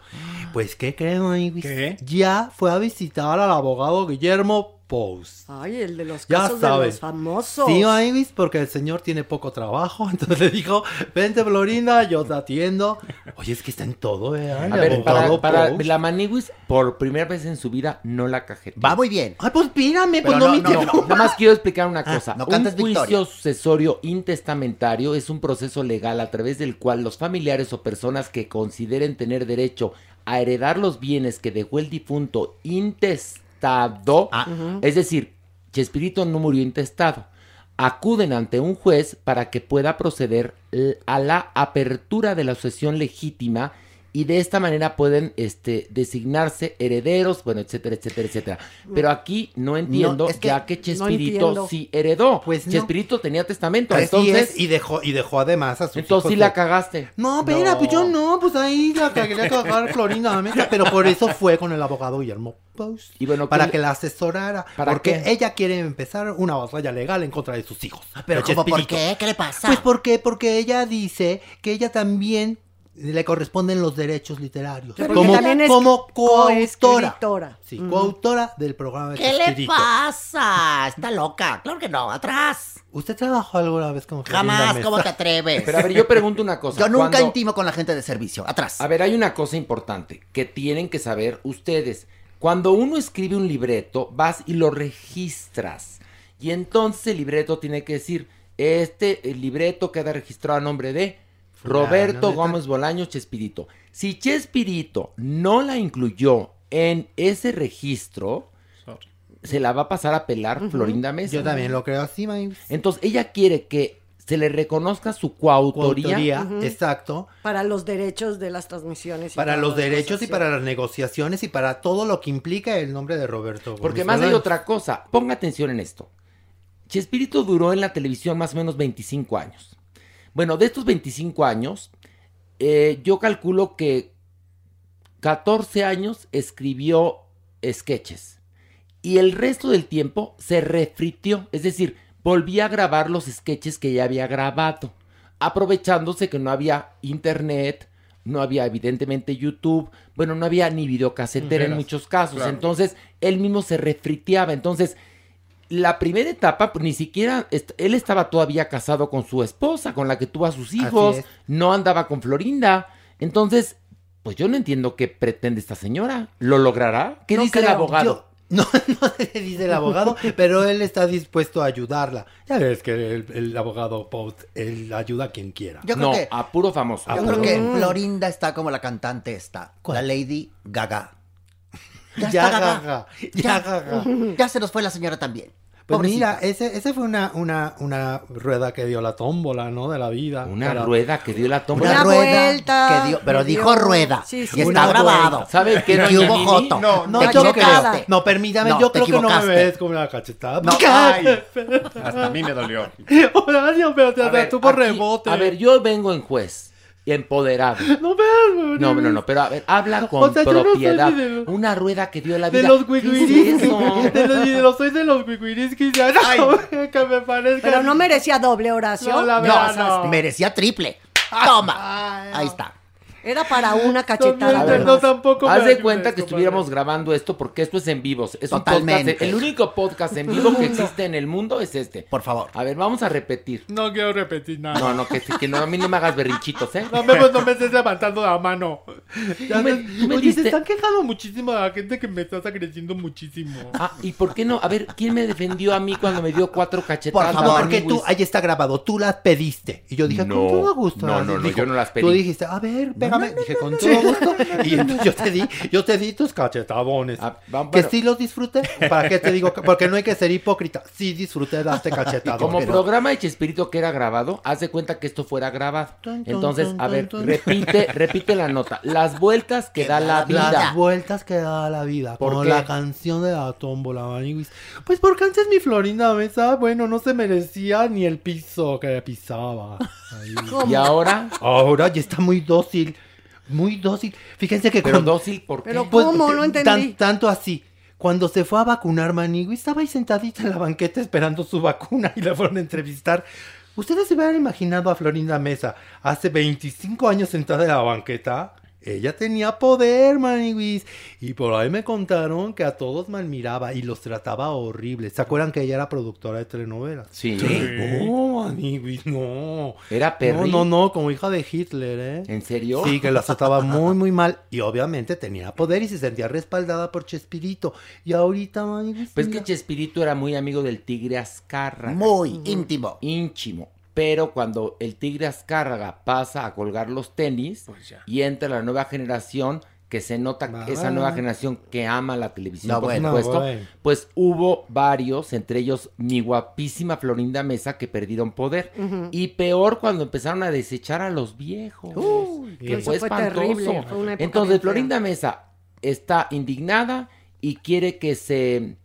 Pues, ¿qué creen? ¿Qué? Ya fue a visitar al abogado Guillermo Post. Ay, el de los Ya casos de sabes. los famosos. Sí, Maniguis, porque el señor tiene poco trabajo. <laughs> Entonces le dijo, vente, Florinda, yo te atiendo. Oye, es que está en todo, ¿eh? A El ver, para, para la Maniwis, por primera vez en su vida, no la cajeteó. Va muy bien. Ay, pues espérame, pues Pero no, no, me no. Nada más quiero explicar una cosa. no un juicio victoria. sucesorio intestamentario es un proceso legal a través del cual los familiares o personas que consideren tener derecho a heredar los bienes que dejó el difunto intestado, es decir, Chespirito no murió intestado, acuden ante un juez para que pueda proceder a la apertura de la sucesión legítima y de esta manera pueden este, designarse herederos, bueno, etcétera, etcétera, etcétera. Pero aquí no entiendo, es que ya que Chespirito sí heredó. Pues no. Chespirito tenía testamento, Así entonces... es, y dejó, y dejó además a sus Entonces hijos sí la de- cagaste. No, espera, pues yo no, pues ahí la que quería cagar Florinda pero por eso fue con el abogado Guillermo Post. Y bueno, para ¿qué que la asesorara. ¿Para porque qué? ella quiere empezar una batalla legal en contra de sus hijos. Pero ¿cómo por qué? ¿Qué le pasa? Pues ¿por qué? Porque ella dice que ella también le corresponden los derechos literarios. Como también es como coautora. Sí, coautora del programa de ¿Qué le Chespirito. pasa? Está loca. Claro que no. Atrás. ¿Usted trabajó alguna vez con Jamás. ¿Cómo te atreves? Pero a ver, yo pregunto una cosa. Yo nunca cuando- intimo con la gente de servicio. Atrás. A ver, hay una cosa importante que tienen que saber ustedes. Cuando uno escribe un libreto, vas y lo registras. Y entonces el libreto tiene que decir, este el libreto queda registrado a nombre de Roberto. Gómez Bolaño Chespirito. Si Chespirito no la incluyó en ese registro, se la va a pasar a pelar Florinda Mesa. Yo también lo creo así, Maíz. Entonces ella quiere que se le reconozca su coautoría. Exacto. Para los derechos de las transmisiones. y Para los derechos y para las negociaciones y para todo lo que implica el nombre de Roberto. Porque Gómez más hay Bolaños. otra cosa. Ponga atención en esto. Chespirito duró en la televisión más o menos 25 años. Bueno, de estos 25 años, eh, yo calculo que 14 años escribió sketches. Y el resto del tiempo se refritió. Es decir, volvía a grabar los sketches que ya había grabado. Aprovechándose que no había internet, no había evidentemente YouTube, bueno, no había ni videocasetera en muchos casos. claro. Entonces, él mismo se refriteaba. Entonces, la primera etapa, pues, ni siquiera, est- él estaba todavía casado con su esposa, con la que tuvo a sus hijos, no andaba con Florinda. Entonces, pues yo no entiendo qué pretende esta señora. ¿Lo logrará? ¿Qué No dice el abogado? Yo- no, <laughs> no sé qué dice el abogado, pero él está dispuesto a ayudarla. Ya ves que el, el abogado Post, él ayuda a quien quiera. Yo creo no, que- a puro famoso. Yo creo que Florinda está como la cantante esta. La Lady Gaga. Ya, Ya, está Gaga. gaga, ya, Ya, gaga. ya se nos fue la señora también. Pues Pobrecita. mira, ese, ese fue una, una, una rueda que dio la tómbola, ¿no? De la vida. Una rueda que dio la tómbola. Una Una rueda vuelta, que dio, pero dijo rueda. sí, sí, y una está grabado. ¿Sabe qué, Y doña hubo Nini? joto. No, no, Te yo creo. equivocaste. No, permítame, No, yo te creo que no me equivocaste. ves como una cachetada. No, Ay, hasta a mí me dolió. Horacio, pero te A ver, tú por aquí- rebote. A ver, yo vengo en juez. Empoderado. <laughs> No veas, No, no, no, pero a ver, habla con O sea, yo no soy propiedad. de- Una rueda que dio la De vida. los ¿Qué es wiguiriskis. eso? <laughs> De los, de los- soy de los ya no, <laughs> que me parezca. Pero no merecía doble oración. No, la No, verdad, no. merecía triple. Toma. Ahí está. Era para una cachetada. A ver, nomás. tampoco Haz de cuenta que estuviéramos grabando esto porque esto es en vivo. Es un Totalmente. podcast, el único podcast en vivo que existe en el mundo es este. Por favor. A ver, vamos a repetir. No quiero repetir nada. No, no, que, que no, a mí no me hagas berrinchitos, ¿eh? No me, pues, no me estés levantando la mano. Ya me- me- me oye, diste- se están quejando muchísimo de la gente que me estás agrediendo muchísimo. Ah, ¿y por qué no? A ver, ¿quién me defendió a mí cuando me dio cuatro cachetadas? Por No, favor, porque tú, ahí está grabado, tú las pediste. Y yo dije, No, con todo gusto. no, no, no, dijo, yo no las pedí. Tú dijiste, a ver, dije, con todo gusto. <laughs> Y entonces yo te di, yo te di tus cachetadones. Ah, que sí los disfruté. ¿Para qué te digo? que- Porque no hay que ser hipócrita. Sí disfruté de darte. <laughs> Como Pero- programa de Chespirito que era grabado, haz de cuenta que esto fuera grabado. Entonces, a ver, repite, repite la nota. Las vueltas que da la vida. Las vueltas que da la vida. ¿Por como qué? la canción de la tómbola. Pues porque antes mi Florinda Mesa, bueno, no se merecía ni el piso que pisaba. <laughs> Y ahora, Ahora ya está muy dócil. Muy dócil. Fíjense que pero cuando- dócil, ¿por qué? Pero pues, ¿cómo? No entendí. tan- tanto así. Cuando se fue a vacunar Manigui, estaba ahí sentadita en la banqueta esperando su vacuna y la fueron a entrevistar. Ustedes se hubieran imaginado a Florinda Mesa hace 25 años sentada en la banqueta. Ella tenía poder, Maniwis. Y por ahí me contaron que a todos mal miraba y los trataba horrible. ¿Se acuerdan que ella era productora de telenovelas? Sí. No, Maniwis, no. Era No, perri. no, no, como hija de Hitler, ¿eh? ¿En serio? Sí, que la trataba muy, muy mal. Y obviamente tenía poder y se sentía respaldada por Chespirito. Y ahorita, Maniwis. Pues que. Chespirito era muy amigo del Tigre Azcárraga. Muy íntimo. Íntimo. Pero cuando el Tigre Azcárraga pasa a colgar los tenis y entra la nueva generación, que se nota que esa Ah. nueva generación que ama la televisión, No, por bueno. supuesto, No, bueno. pues hubo varios, entre ellos mi guapísima Florinda Mesa, que perdieron poder. Y peor cuando empezaron a desechar a los viejos. Uy, que eso fue espantoso. terrible, fue una época Entonces. Florinda Mesa está indignada y quiere que se,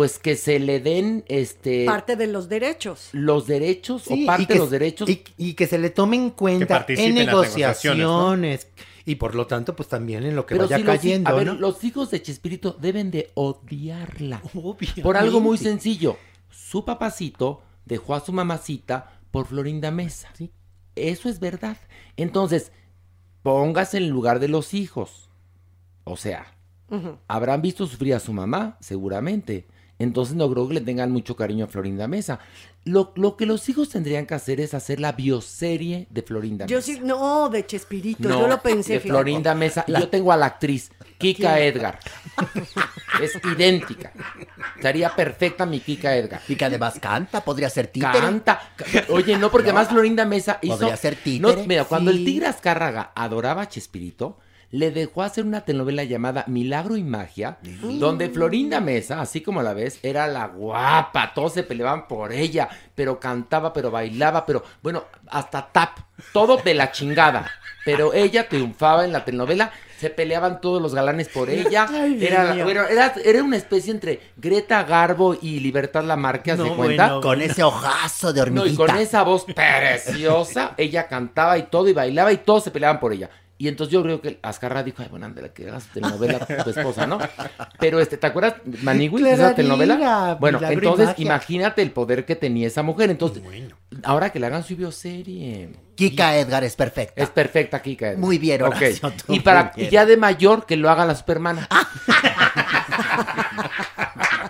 pues que se le den, este, Parte de los derechos. los derechos Sí, o parte que, de los derechos. Y, y que se le tome en cuenta en negociaciones. Y por lo tanto, pues también en lo que Pero vaya sí los, cayendo, a ver, ¿no? los hijos de Chespirito deben de odiarla. Obviamente. Por algo muy sencillo. Su papacito dejó a su mamacita por Florinda Mesa. Eso es verdad. Entonces, póngase en el lugar de los hijos. O sea, habrán visto sufrir a su mamá, seguramente. Entonces no creo que le tengan mucho cariño a Florinda Mesa. Lo, lo que los hijos tendrían que hacer es hacer la bioserie de Florinda Yo Mesa. sí, no, de Chespirito, No, yo lo pensé. de fíjate. Florinda Mesa. Y yo tengo a la actriz, Kika ¿Quién? Edgar. Es idéntica. Estaría perfecta mi Kika Edgar. Y que además canta, podría ser títere. Canta. Oye, no, porque <laughs> más Florinda Mesa hizo. Podría ser No, títere. mira, cuando el. Tigre Azcárraga adoraba a Chespirito, le dejó hacer una telenovela llamada Milagro y Magia, donde Florinda Mesa, así como la ves, era la guapa, todos se peleaban por ella, pero cantaba, pero bailaba, pero bueno, hasta tap, todo de la chingada. Pero ella triunfaba en la telenovela, se peleaban todos los galanes por ella. Ay, era, mío. bueno, era, era una especie entre Greta Garbo y Libertad Lamarque, ¿haz de No, cuenta? bueno, Con ese ojazo de No, y hormiguita. con esa voz preciosa, ella cantaba y todo, y bailaba, y todos se peleaban por ella. Y entonces yo creo que Azcarra dijo, ay, bueno, ándale, que hagas telenovela tu esposa, ¿no? Pero, este, ¿te acuerdas, Manigui, de esa telenovela? Bueno, entonces, Magia. imagínate el poder que tenía esa mujer. Entonces, ahora que le hagan su bioserie. Kika Edgar es perfecta. Es perfecta, Kika. Edgar. Muy bien, Ok. Horacio, tú Y para ya de mayor, que lo haga la supermana. <laughs>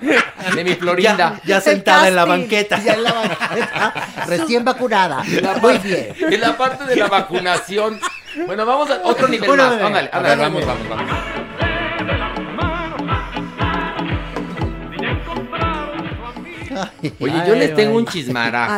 <laughs> de mi Florinda. Ya, ya sentada en la banqueta. Ya en la banqueta, <laughs> recién vacunada. En la Muy parte- bien. En la parte de la vacunación. Bueno, vamos a otro nivel Bueno, más. bueno, Ándale, a ándale, ver, vamos, vamos. vamos, vamos. Oye, yo les tengo un chismarajo.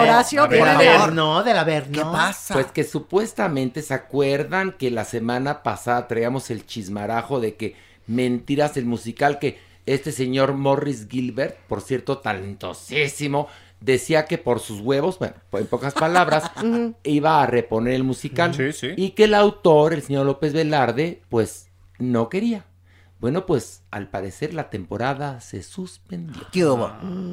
Horacio, A ver, a Por ver, favor. no, de la ver, ¿Qué no. pasa? Pues que supuestamente se acuerdan que la semana pasada traíamos el chismarajo de que mentiras el musical que este señor Morris Gilbert, por cierto, talentosísimo, decía que por sus huevos, bueno, en pocas palabras, <laughs> iba a reponer el musical. Sí, sí. Y que el autor, el señor López Velarde, pues no quería. Bueno, pues al parecer la temporada se suspendió. ¿Qué hubo?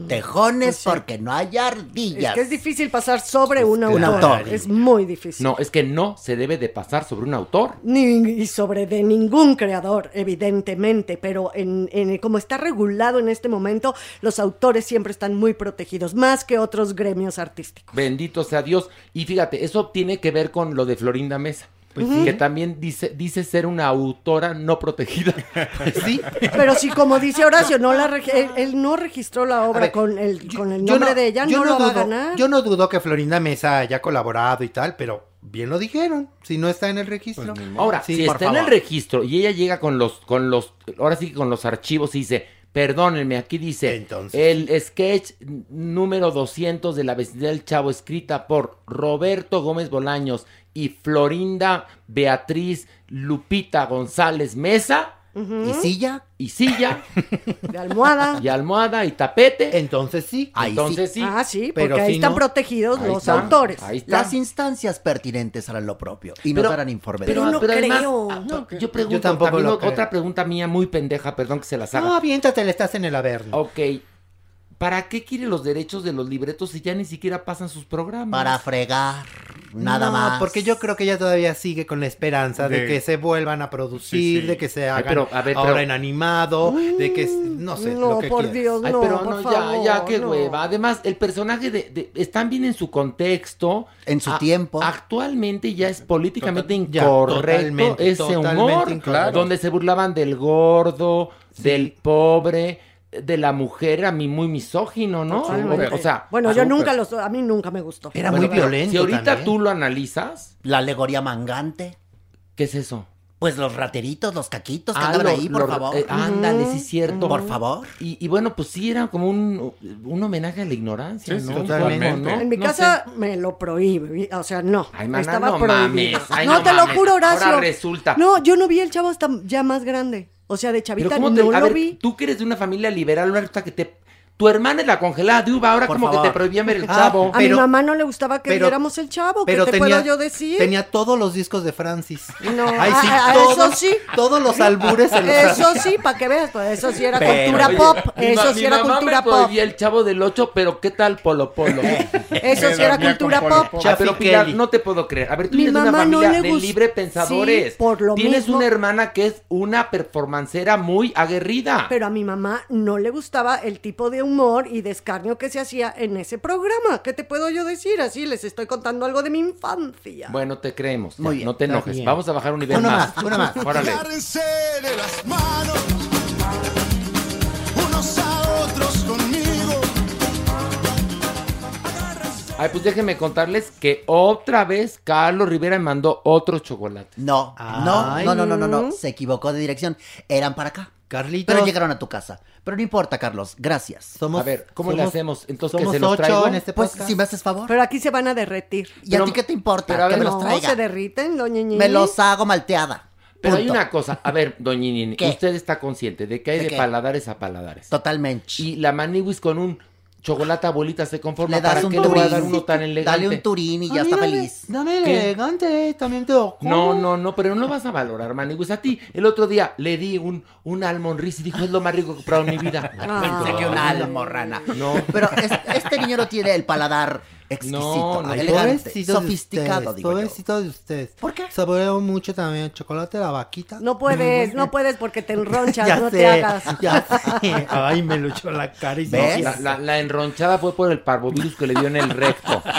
Tejones Pues sí. porque no hay ardillas. Es que es difícil pasar sobre un Un autor. autor. Es muy difícil. No, es que no se debe de pasar sobre un autor. Ni, y sobre de ningún creador, evidentemente, pero en, en- como está regulado en este momento, los autores siempre están muy protegidos, más que otros gremios artísticos. Bendito sea Dios. Y fíjate, eso tiene que ver con lo de Florinda Mesa. Que también dice, dice ser una autora no protegida. Pues <laughs> sí. Pero si, como dice Horacio, no la él, él no registró la obra ver, con el, con el nombre de ella, yo no, lo va a ganar. Yo no dudo que Florinda Mesa haya colaborado y tal, pero bien lo dijeron. Si no está en el registro. Ahora, Sí, si está en el registro y ella llega con los, con los, ahora sí que con los archivos y dice, perdónenme, aquí dice, Entonces. el sketch número 200 de la vecindad del Chavo, escrita por Roberto Gómez Bolaños y Florinda Beatriz Lupita González Mesa, ¿Y silla? y silla, <laughs> De almohada. y almohada, y tapete. Entonces sí. Ahí Entonces sí. Ah, sí, Pero porque ahí si están no- protegidos Ahí los está, autores. Ahí está. Las instancias pertinentes harán lo propio y nos Pero- darán informe pero de no ello. creo. ah, yo pregunto Yo tampoco también lo o- creo. otra pregunta mía muy pendeja, perdón que se las haga. No, aviéntatela, estás en el Averno. Ok. ¿Para qué quiere los derechos de los libretos si ya ni siquiera pasan sus programas? Para fregar. nada No, más. porque yo creo que ella todavía sigue con la esperanza de, De- que se vuelvan a producir, Sí, sí. de que se Ay, hagan pero, a ver, ahora pero- en animado, de que, no sé, no, lo que por quieras. Dios, Ay, no, pero por no, favor, ya, ya, qué no. hueva. Además, el personaje de, de- están bien en su contexto. En su A- tiempo. Actualmente ya es políticamente Total- ya, incorrecto totalmente, ese totalmente humor. incorrecto. Donde se burlaban del gordo, del pobre, de la mujer, a mí muy misógino, ¿no? O sea, bueno, yo nunca los, a mí nunca me gustó. Era Bueno, muy violento Si ahorita también. tú lo analizas, La alegoría mangante. ¿qué es eso? Pues los rateritos, los caquitos que Ah, andaban lo- ahí, por lo- favor. eh, ándale, sí es cierto. Por favor. Y, y bueno, pues sí, era como un, un homenaje a la ignorancia, Sí, ¿no? Totalmente. ¿no? En mi No casa me lo prohíbe, o sea, no. Ay, mana, estaba no prohibido. mames, ay, no, no te mames, lo juro, Horacio. ahora resulta. No, yo no vi el chavo hasta ya más grande. O sea, de chavita ¿cómo te, no a lo ver, vi. tú que eres de una familia liberal, ahorita que te... Tu hermana es la congelada de uva, ahora Por como que te prohibían ver el Ah, chavo. A pero- mi mamá no le gustaba que pero- viéramos el chavo. Pero ¿Qué te tenía, puedo yo decir? tenía todos los discos de Francis. No, Ay, sí, a- a- todos, eso sí. todos los albures los Eso sí, para que veas, pues eso sí era Pero, cultura Oye, pop. mi Eso ma- sí mi era mamá cultura me pop. el chavo del 8, pero ¿qué tal Polo Polo? Eso sí era cultura pop. Ah, pero Pilar, no te puedo creer. A ver, tú Mi eres de una mamá no familia le de libre pensadores. Sí, por lo Tienes mismo. una hermana que es una performancera muy aguerrida. Pero a mi mamá no le gustaba el tipo de humor y de escarnio que se hacía en ese programa. ¿Qué te puedo yo decir? Así les estoy contando algo de mi infancia. Bueno, te creemos. ya, Muy bien, no te enojes. bien. Vamos a bajar un nivel Uno más. más, uno más. Órale. De las manos, unos a otros conmigo. Ay, pues déjenme contarles que otra vez Carlos Rivera me mandó otros chocolates. No, no, no, no, no, no, no. Se equivocó de dirección. Eran para acá. Carlitos. Pero llegaron a tu casa. Pero no importa, Carlos. Gracias. Somos, A ver, ¿cómo le hacemos? Entonces, ¿que se los ocho traigo? en este Pues podcast. si me haces favor. Pero aquí se van a derretir. ¿Y pero- a ti qué te importa? pero a ver, que me no, los traiga. se derriten, doña. Me los hago malteada. Pero hay una cosa, a ver, doña usted está consciente de que hay ¿De paladares a paladares. Totalmente. Y la maniwis con un chocolate abuelita se conforma. Le das ¿Para un qué le voy a dar uno tan elegante? Dale un turín y ya está dame- feliz. Dame ¿Qué? elegante, también te lo No, no, no, pero no vas a valorar, maniwis. A ti, el otro día le di un, un almonriz y dijo, es lo más rico que he comprado en mi vida. Ah. Pensé que una almorrana. No. Pero es- este niño no tiene el paladar exquisito, No, no, elegante, Pobrecitos de sofisticado, ustedes, yo. pobrecitos de ustedes. ¿Por qué? Saboreo mucho también el chocolate de la vaquita. No puedes, no puedes porque te <laughs> enronchas, ya no sé, te hagas. ya sé. Ay, me lo echó la cara y la- la enronchada fue por el parvovirus que le dio en el recto. <laughs>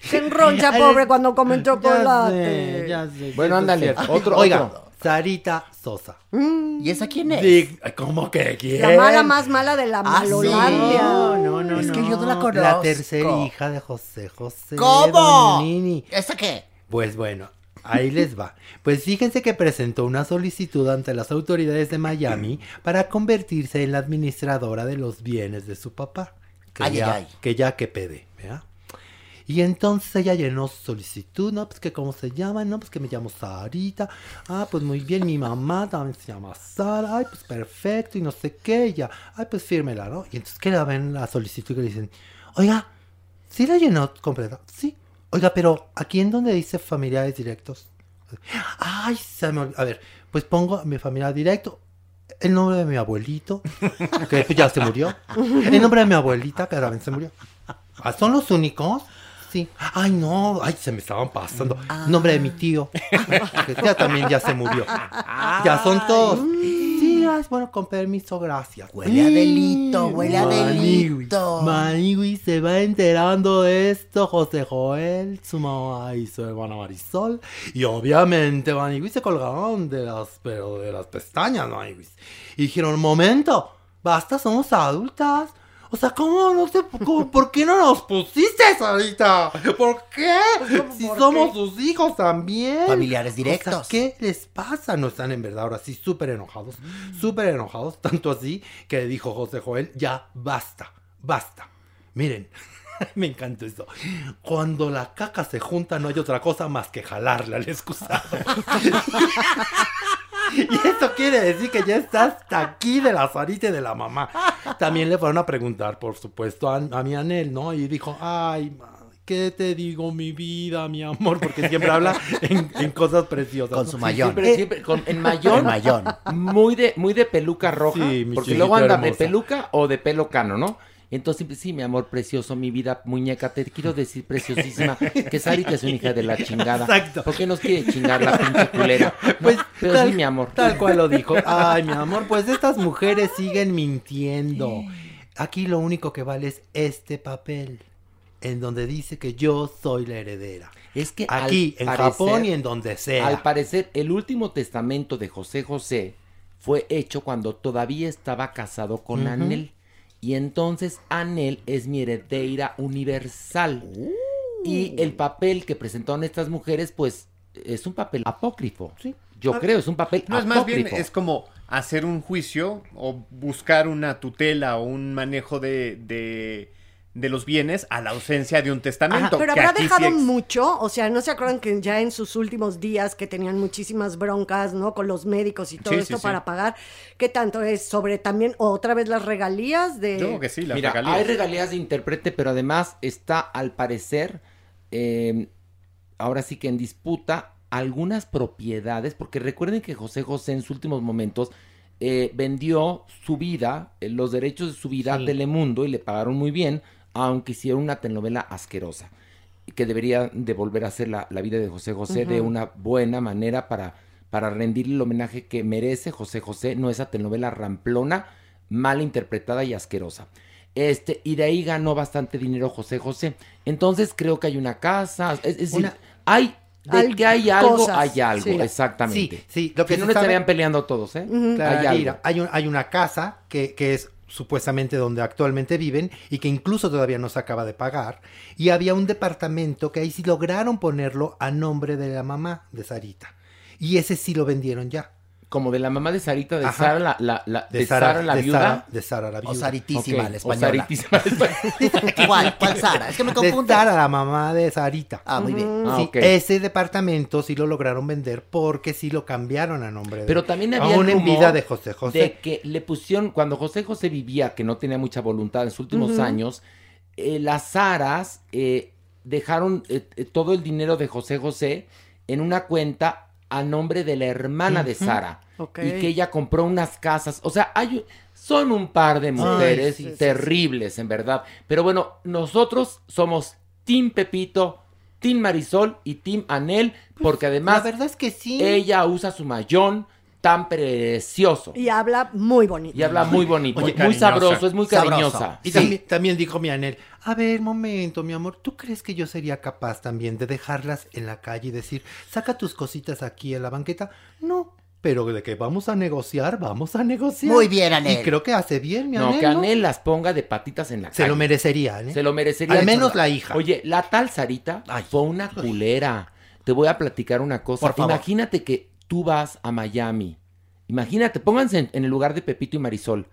Se enroncha, pobre, cuando come chocolate. Ya sé, ya sé, Bueno, ándale, otro, Oiga, otro. Sarita Sosa. ¿Y esa quién es? ¿Cómo que quién? La mala más mala de la Ah, sí. No, no, no. Es que yo no la La conozco. tercera hija de José José. ¿Cómo? Doña Nini. ¿Esa qué? Pues bueno, ahí les va. Pues fíjense que presentó una solicitud ante las autoridades de Miami para convertirse en la administradora de los bienes de su papá. Que Ay, ya, ay, ay. Que ya que pede, Y entonces ella llenó solicitud, ¿no? Pues que cómo se llama, ¿no? Pues que me llamo Sarita. Ah, pues muy bien, mi mamá también se llama Sara. Ay, pues perfecto, y no sé qué, ya. Ay, pues fírmela, ¿no? Y entonces que la ven la solicitud y le dicen, oiga, ¿sí la llenó completa? Sí. Oiga, pero aquí en donde dice familiares directos. Ay, se me. A ver, pues pongo mi familiar directo. El nombre de mi abuelito, que ya se murió. El nombre de mi abuelita, que también se murió. Ah, ¿Son los únicos? Sí. Ay, no. Ay, se me estaban pasando. Nombre de mi tío. Que ya también ya se murió. Ya son todos. Sí, ay, bueno, con permiso, gracias. Huele a delito, huele a delito. Maniwis se va enterando de esto, José Joel, su mamá y su hermana Marisol. Y obviamente Maniwis se colgaron de las, pero de las pestañas, Maniwis. Y dijeron, momento, basta, somos adultas. O sea, ¿cómo no sé, cómo- por qué no nos pusiste ahorita? ¿Por qué? Si por somos qué? sus hijos también. Familiares O sea, directos. ¿qué les pasa? No están en verdad ahora sí súper enojados, súper enojados, <laughs> tanto así que dijo José Joel, ya basta, basta. Miren, <laughs> me encantó eso. Cuando la caca se junta no hay otra cosa más que jalarla al excusado. <laughs> <laughs> Y eso quiere decir que ya está hasta aquí de la Sarita y de la mamá. También le fueron a preguntar, por supuesto, a, a mi Anel, ¿no? Y dijo, ay, ma, ¿qué te digo, mi vida, mi amor? Porque siempre habla en, en cosas preciosas. Con su mayón. Siempre, siempre, con, en mayón. En mayón. Muy de, muy de peluca roja. Sí, mi porque luego anda de hermosa. peluca o de pelo cano, ¿no? Entonces, siempre, sí, mi amor precioso, mi vida muñeca, te quiero decir preciosísima, que Sarita es una hija de la chingada. Exacto. ¿Por qué nos quiere chingar la pinche culera? <laughs> No, Pues, pero tal, sí, mi amor. Tal cual lo dijo. Ay, mi amor, pues estas mujeres siguen mintiendo. Aquí lo único que vale es este papel, en donde dice que yo soy la heredera. Es que Aquí, en parecer- Japón y en donde sea. Al parecer, el último testamento de José José fue hecho cuando todavía estaba casado con Ujú. Anel. Y entonces Anel es mi heredera universal. Y el papel que presentaron estas mujeres, pues, es un papel apócrifo. Yo Ah, creo, es un papel No, es más bien, apócrifo. es como hacer un juicio o buscar una tutela o un manejo de, de, de los bienes a la ausencia de un testamento. Pero que habrá aquí sí dejado ex- mucho, o sea, ¿no se acuerdan que ya en sus últimos días que tenían muchísimas broncas, ¿no? Con los médicos y todo Sí, esto sí, sí. para pagar, ¿qué tanto es sobre también otra vez las regalías de... Mira, hay regalías de intérprete, pero además está, al parecer, eh, ahora sí que en disputa algunas propiedades, porque recuerden que José José en sus últimos momentos eh, vendió su vida, eh, los derechos de su vida a Telemundo y le pagaron muy bien, aunque hicieron una telenovela asquerosa, que debería de volver a hacer la, la vida de José José de una buena manera para, para rendirle el homenaje que merece José José, no esa telenovela ramplona, mal interpretada y asquerosa. Este, y de ahí ganó bastante dinero José José. Entonces creo que hay una casa, es, es decir, hay de que hay algo, cosas, hay algo, sí. exactamente. Sí, sí, lo que si no sabe- estarían peleando todos, ¿eh? Claro, hay algo. mira, hay, un- hay una casa que, que es supuestamente donde actualmente viven y que incluso todavía no se acaba de pagar. Y había un departamento que ahí sí lograron ponerlo a nombre de la mamá de Sarita. Y ese sí lo vendieron ya. Como de la mamá de Sarita, de Ajá. Sara la, la, la- De de Sara- Sara la de viuda. Sara- de Sara la viuda. O Saritísima, Ok, la o. Saritísima, la española. <laughs> <laughs> ¿Cuál? ¿Cuál Sara? Es que me De confundo. Sara, la mamá de Sarita. Ah, muy bien. Ah, Sí. Ese departamento sí lo lograron vender porque sí lo cambiaron a nombre de Pero también había Aún en vida de José José. de que le pusieron, cuando José José vivía, que no tenía mucha voluntad en sus últimos años, eh, las Saras eh, dejaron eh, todo el dinero de José José en una cuenta a nombre de la hermana de. Sara. Ok. Y que ella compró unas casas. O sea, hay, son un par de mujeres sí, sí, sí. terribles, en verdad. Pero bueno, nosotros somos Team Pepito, Team Marisol y Team Anel, porque además la verdad es que sí. ella usa su mayón tan precioso. Y habla muy bonito. Y habla muy bonito, Oye, muy sabroso, es muy cariñosa. Y también, también dijo mi Anel, a ver, momento, mi amor, ¿tú crees que yo sería capaz también de dejarlas en la calle y decir, saca tus cositas aquí en la banqueta? No, pero de que vamos a negociar, vamos a negociar. Muy bien, Anel. Y creo que hace bien, mi No, Anel. que ¿no? Anel las ponga de patitas en la Se calle. lo merecería, ¿eh? Se lo merecería. Al menos la hija. Oye, la tal Sarita fue una culera. Te voy a platicar una cosa. Por favor. Imagínate que tú vas a Miami. Imagínate, pónganse en, en el lugar de Pepito y Marisol.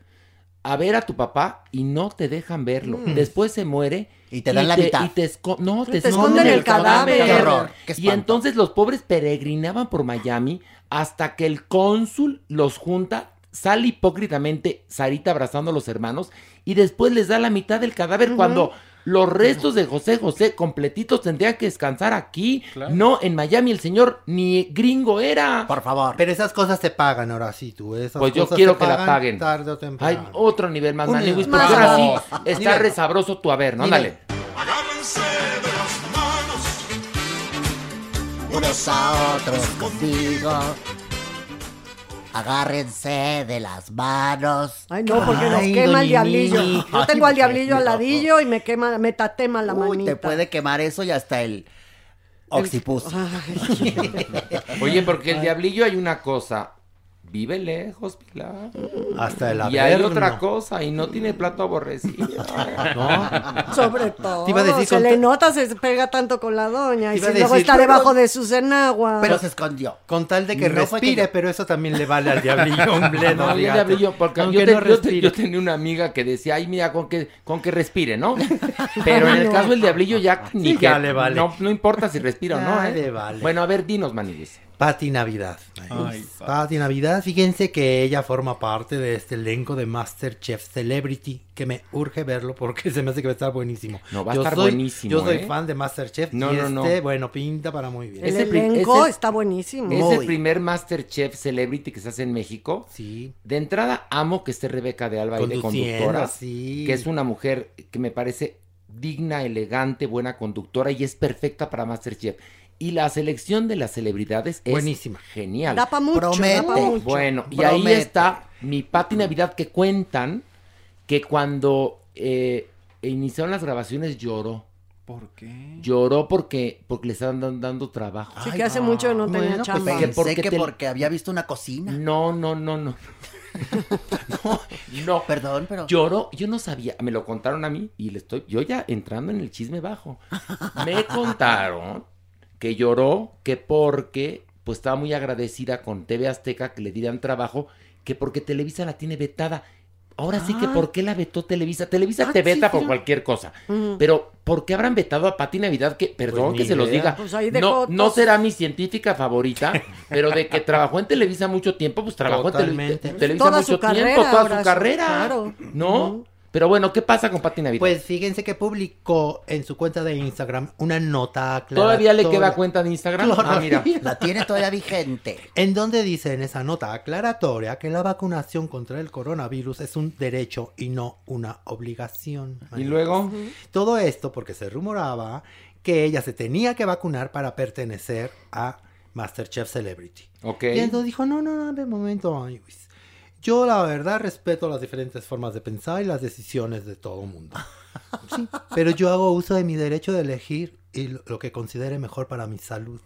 A ver a tu papá y no te dejan verlo. Mm. Después se muere. Y te dan la mitad. Y te esco- no, te, Te esconden el cadáver. Qué horror, qué y entonces los pobres peregrinaban por Miami hasta que el cónsul los junta, sale hipócritamente Sarita abrazando a los hermanos y después les da la mitad del cadáver cuando los restos de José José completitos tendrían que descansar aquí, no en Miami. El señor ni gringo era. Por favor. Pero esas cosas se pagan ahora sí, tú. Esas Pues yo cosas quiero se que la pagan paguen. Tarde o temprano. Hay otro nivel más, porque Más ahora sí está resabroso tu haber, ¿no? Dale. Unos a otros contigo. Agárrense de las manos. Ay, no, porque nos Ay, quema el diablillo. Nini. Yo tengo al diablillo al ladillo y me quema, me tatema la Uy, manita. te puede quemar eso y hasta el oxipus. Oye, porque el diablillo hay una cosa. Vive lejos, Pilar. Hasta el Y hay Averno. otra cosa, y no tiene plato aborrecido. <laughs> Sobre todo. Te iba a decir se con le ta- nota, se pega tanto con la doña. Te Y luego está pero- debajo de sus enaguas. Pero se escondió. Con tal de que No fue que respire, yo- pero eso también le vale al diablillo, <laughs> hombre. No, No, el diablillo, porque Aunque yo, te- no yo te- yo tenía una amiga que decía, ay, mira, con que, con que respire, ¿no? <laughs> Pero en el caso del diablillo ya ni Sí, que, ya le vale. no, no importa si respira o no, ¿eh? le vale. Bueno, a ver, dinos, Maniguis. Patti Navidad. Ay, Patti Navidad, fíjense que ella forma parte de este elenco de Masterchef Celebrity, que me urge verlo porque <laughs> se me hace que va a estar buenísimo. No, va a Yo estar soy- buenísimo, Yo soy ¿eh? fan de Masterchef No, y no, no. este, bueno, pinta para muy bien. El elenco es el- está buenísimo. Es Muy. el primer Masterchef Celebrity que se hace en México. Sí. De entrada, amo que esté Rebeca de Alba ahí de conductora. sí. Que es una mujer que me parece digna, elegante, buena conductora y es perfecta para Masterchef. Y la selección de las celebridades es Buenísima. genial. Da pa' mucho, da pa' Promete. mucho. Bueno, y ahí está mi Pati Navidad que cuentan que cuando eh, iniciaron las grabaciones lloró. ¿Por qué? Lloró porque, porque le estaban dan- dando trabajo. Sí, que hace mucho no tenía Bueno, pues, chamba. que Pensé porque que te- porque había visto una cocina. No, no, no, no. no, <laughs> no. Perdón, pero... Lloró, yo no sabía, me lo contaron a mí y le estoy, yo ya entrando en el chisme bajo. Me contaron que lloró, que porque, pues estaba muy agradecida con TV Azteca que le dieran trabajo, que porque Televisa la tiene vetada. Ahora sí que, Ah. ¿por qué la vetó Televisa? Televisa Ah, te sí, veta por sí. cualquier cosa. Pero, ¿por qué habrán vetado a Pati Navidad? Que, perdón Pues que ni se los diga. Pues ahí no, no será mi científica favorita, <laughs> pero de que trabajó en Televisa mucho tiempo, pues trabajó en. Televisa Toda mucho su carrera, tiempo, toda su sí, carrera. claro. ¿No? Pero bueno, ¿qué pasa con Pati Navidad? Pues fíjense que publicó en su cuenta de Instagram una nota aclaratoria. ¿Todavía le queda cuenta de Instagram? Claro. Ah, mira. La <laughs> tiene todavía vigente. En donde dice en esa nota aclaratoria que la vacunación contra el coronavirus es un derecho y no una obligación. Y luego, Todo esto porque se rumoraba que ella se tenía que vacunar para pertenecer a Masterchef Celebrity. ok. Y entonces dijo, no, no, no, de momento, ay, Luis. Yo la verdad respeto las diferentes formas de pensar y las decisiones de todo el mundo. Sí, pero yo hago uso de mi derecho de elegir y lo- lo que considere mejor para mi salud.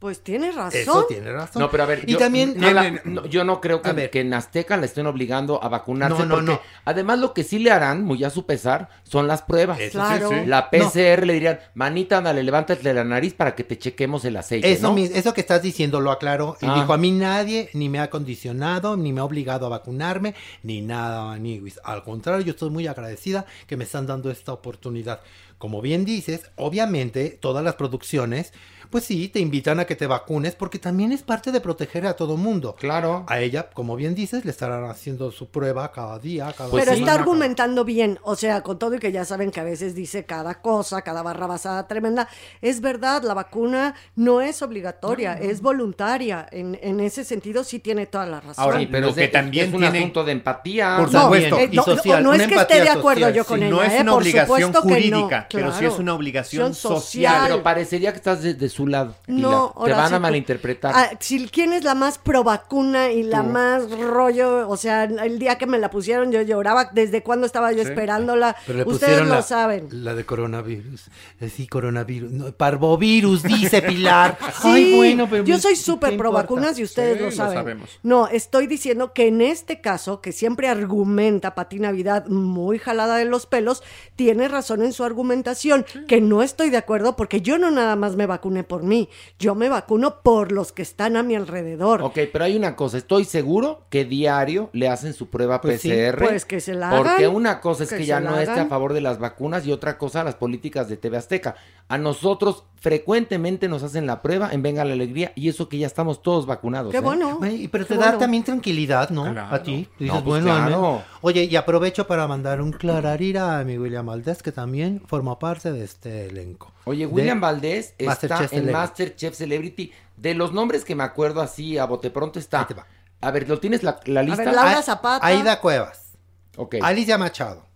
Pues tienes razón. Eso tiene razón. No, pero a ver, y yo, también no, en la- la- no, yo no creo que, A ver. que en Azteca la estén obligando a vacunarse. No, no, porque no. Además, lo que sí le harán, muy a su pesar, son las pruebas. Eso Claro. sí, sí. La PCR le dirían, manita, ándale, levántate la nariz para que te chequemos el aceite, Eso, ¿no? mis- eso que estás diciendo lo aclaró y Ah. dijo a mí nadie ni me ha condicionado ni me ha obligado a vacunarme ni nada Niwis. Al contrario, yo estoy muy agradecida que me están dando esta oportunidad. Como bien dices, obviamente todas las producciones, pues sí, te invitan a que te vacunes porque también es parte de proteger a todo mundo. Claro. A ella, como bien dices, le estarán haciendo su prueba cada día, cada Pues Pero está argumentando bien, o sea, con todo y que ya saben que a veces dice cada cosa, cada barra basada tremenda. Es verdad, la vacuna no es obligatoria, es voluntaria. En, en ese sentido sí tiene toda la razón. Ahora, Sí, pero lo es, que de- también es un tiene- asunto de empatía. Por No, supuesto. eh, y no, social, no una es que esté de acuerdo social, yo con sí, ella, no es ¿eh? una Por obligación jurídica, pero sí es una obligación social. Pero parecería que estás de, de su lado. Pilar. No, Te van a malinterpretar. Ah, si quién es la más pro vacuna y la Tú. más rollo, o sea, el día que me la pusieron yo lloraba, desde cuándo estaba yo Sí. esperándola. Pero Ustedes lo la, saben. la de coronavirus. Eh, Sí, coronavirus. No, parvovirus, dice <laughs> Pilar. Sí, Ay, bueno, pero yo soy ¿qué súper pro importa? vacunas y ustedes Sí, lo lo saben. sabemos. No, estoy diciendo que en este caso, que siempre argumenta Pati Navidad muy jalada de los pelos, tiene razón en su argumentación, que no estoy de acuerdo porque yo no nada más me vacuné por mí, yo me vacuno por los que están a mi alrededor. Ok, pero hay una cosa, estoy seguro que diario le hacen su prueba Pues sí, PCR. pues que se la Porque hagan, una cosa es que, que ya no esté a favor de las vacunas y otra cosa las políticas de TV Azteca. A nosotros frecuentemente nos hacen la prueba en Venga la Alegría y eso que ya estamos todos vacunados. Qué ¿eh? bueno. Ay, pero te Qué da bueno. también tranquilidad, ¿no? Claro. A ti. Dices, No, pues bueno, claro. Oye, y aprovecho para mandar un clararira a mi William Valdés, que también forma parte de este elenco. Oye, De William Valdés está Masterchef en. Masterchef Celebrity. De los nombres que me acuerdo así a bote pronto está. Ahí te va. A ver, ¿lo tienes la, la lista? ver, Laura A- Zapata. Aida Cuevas, Ok. Alicia Machado,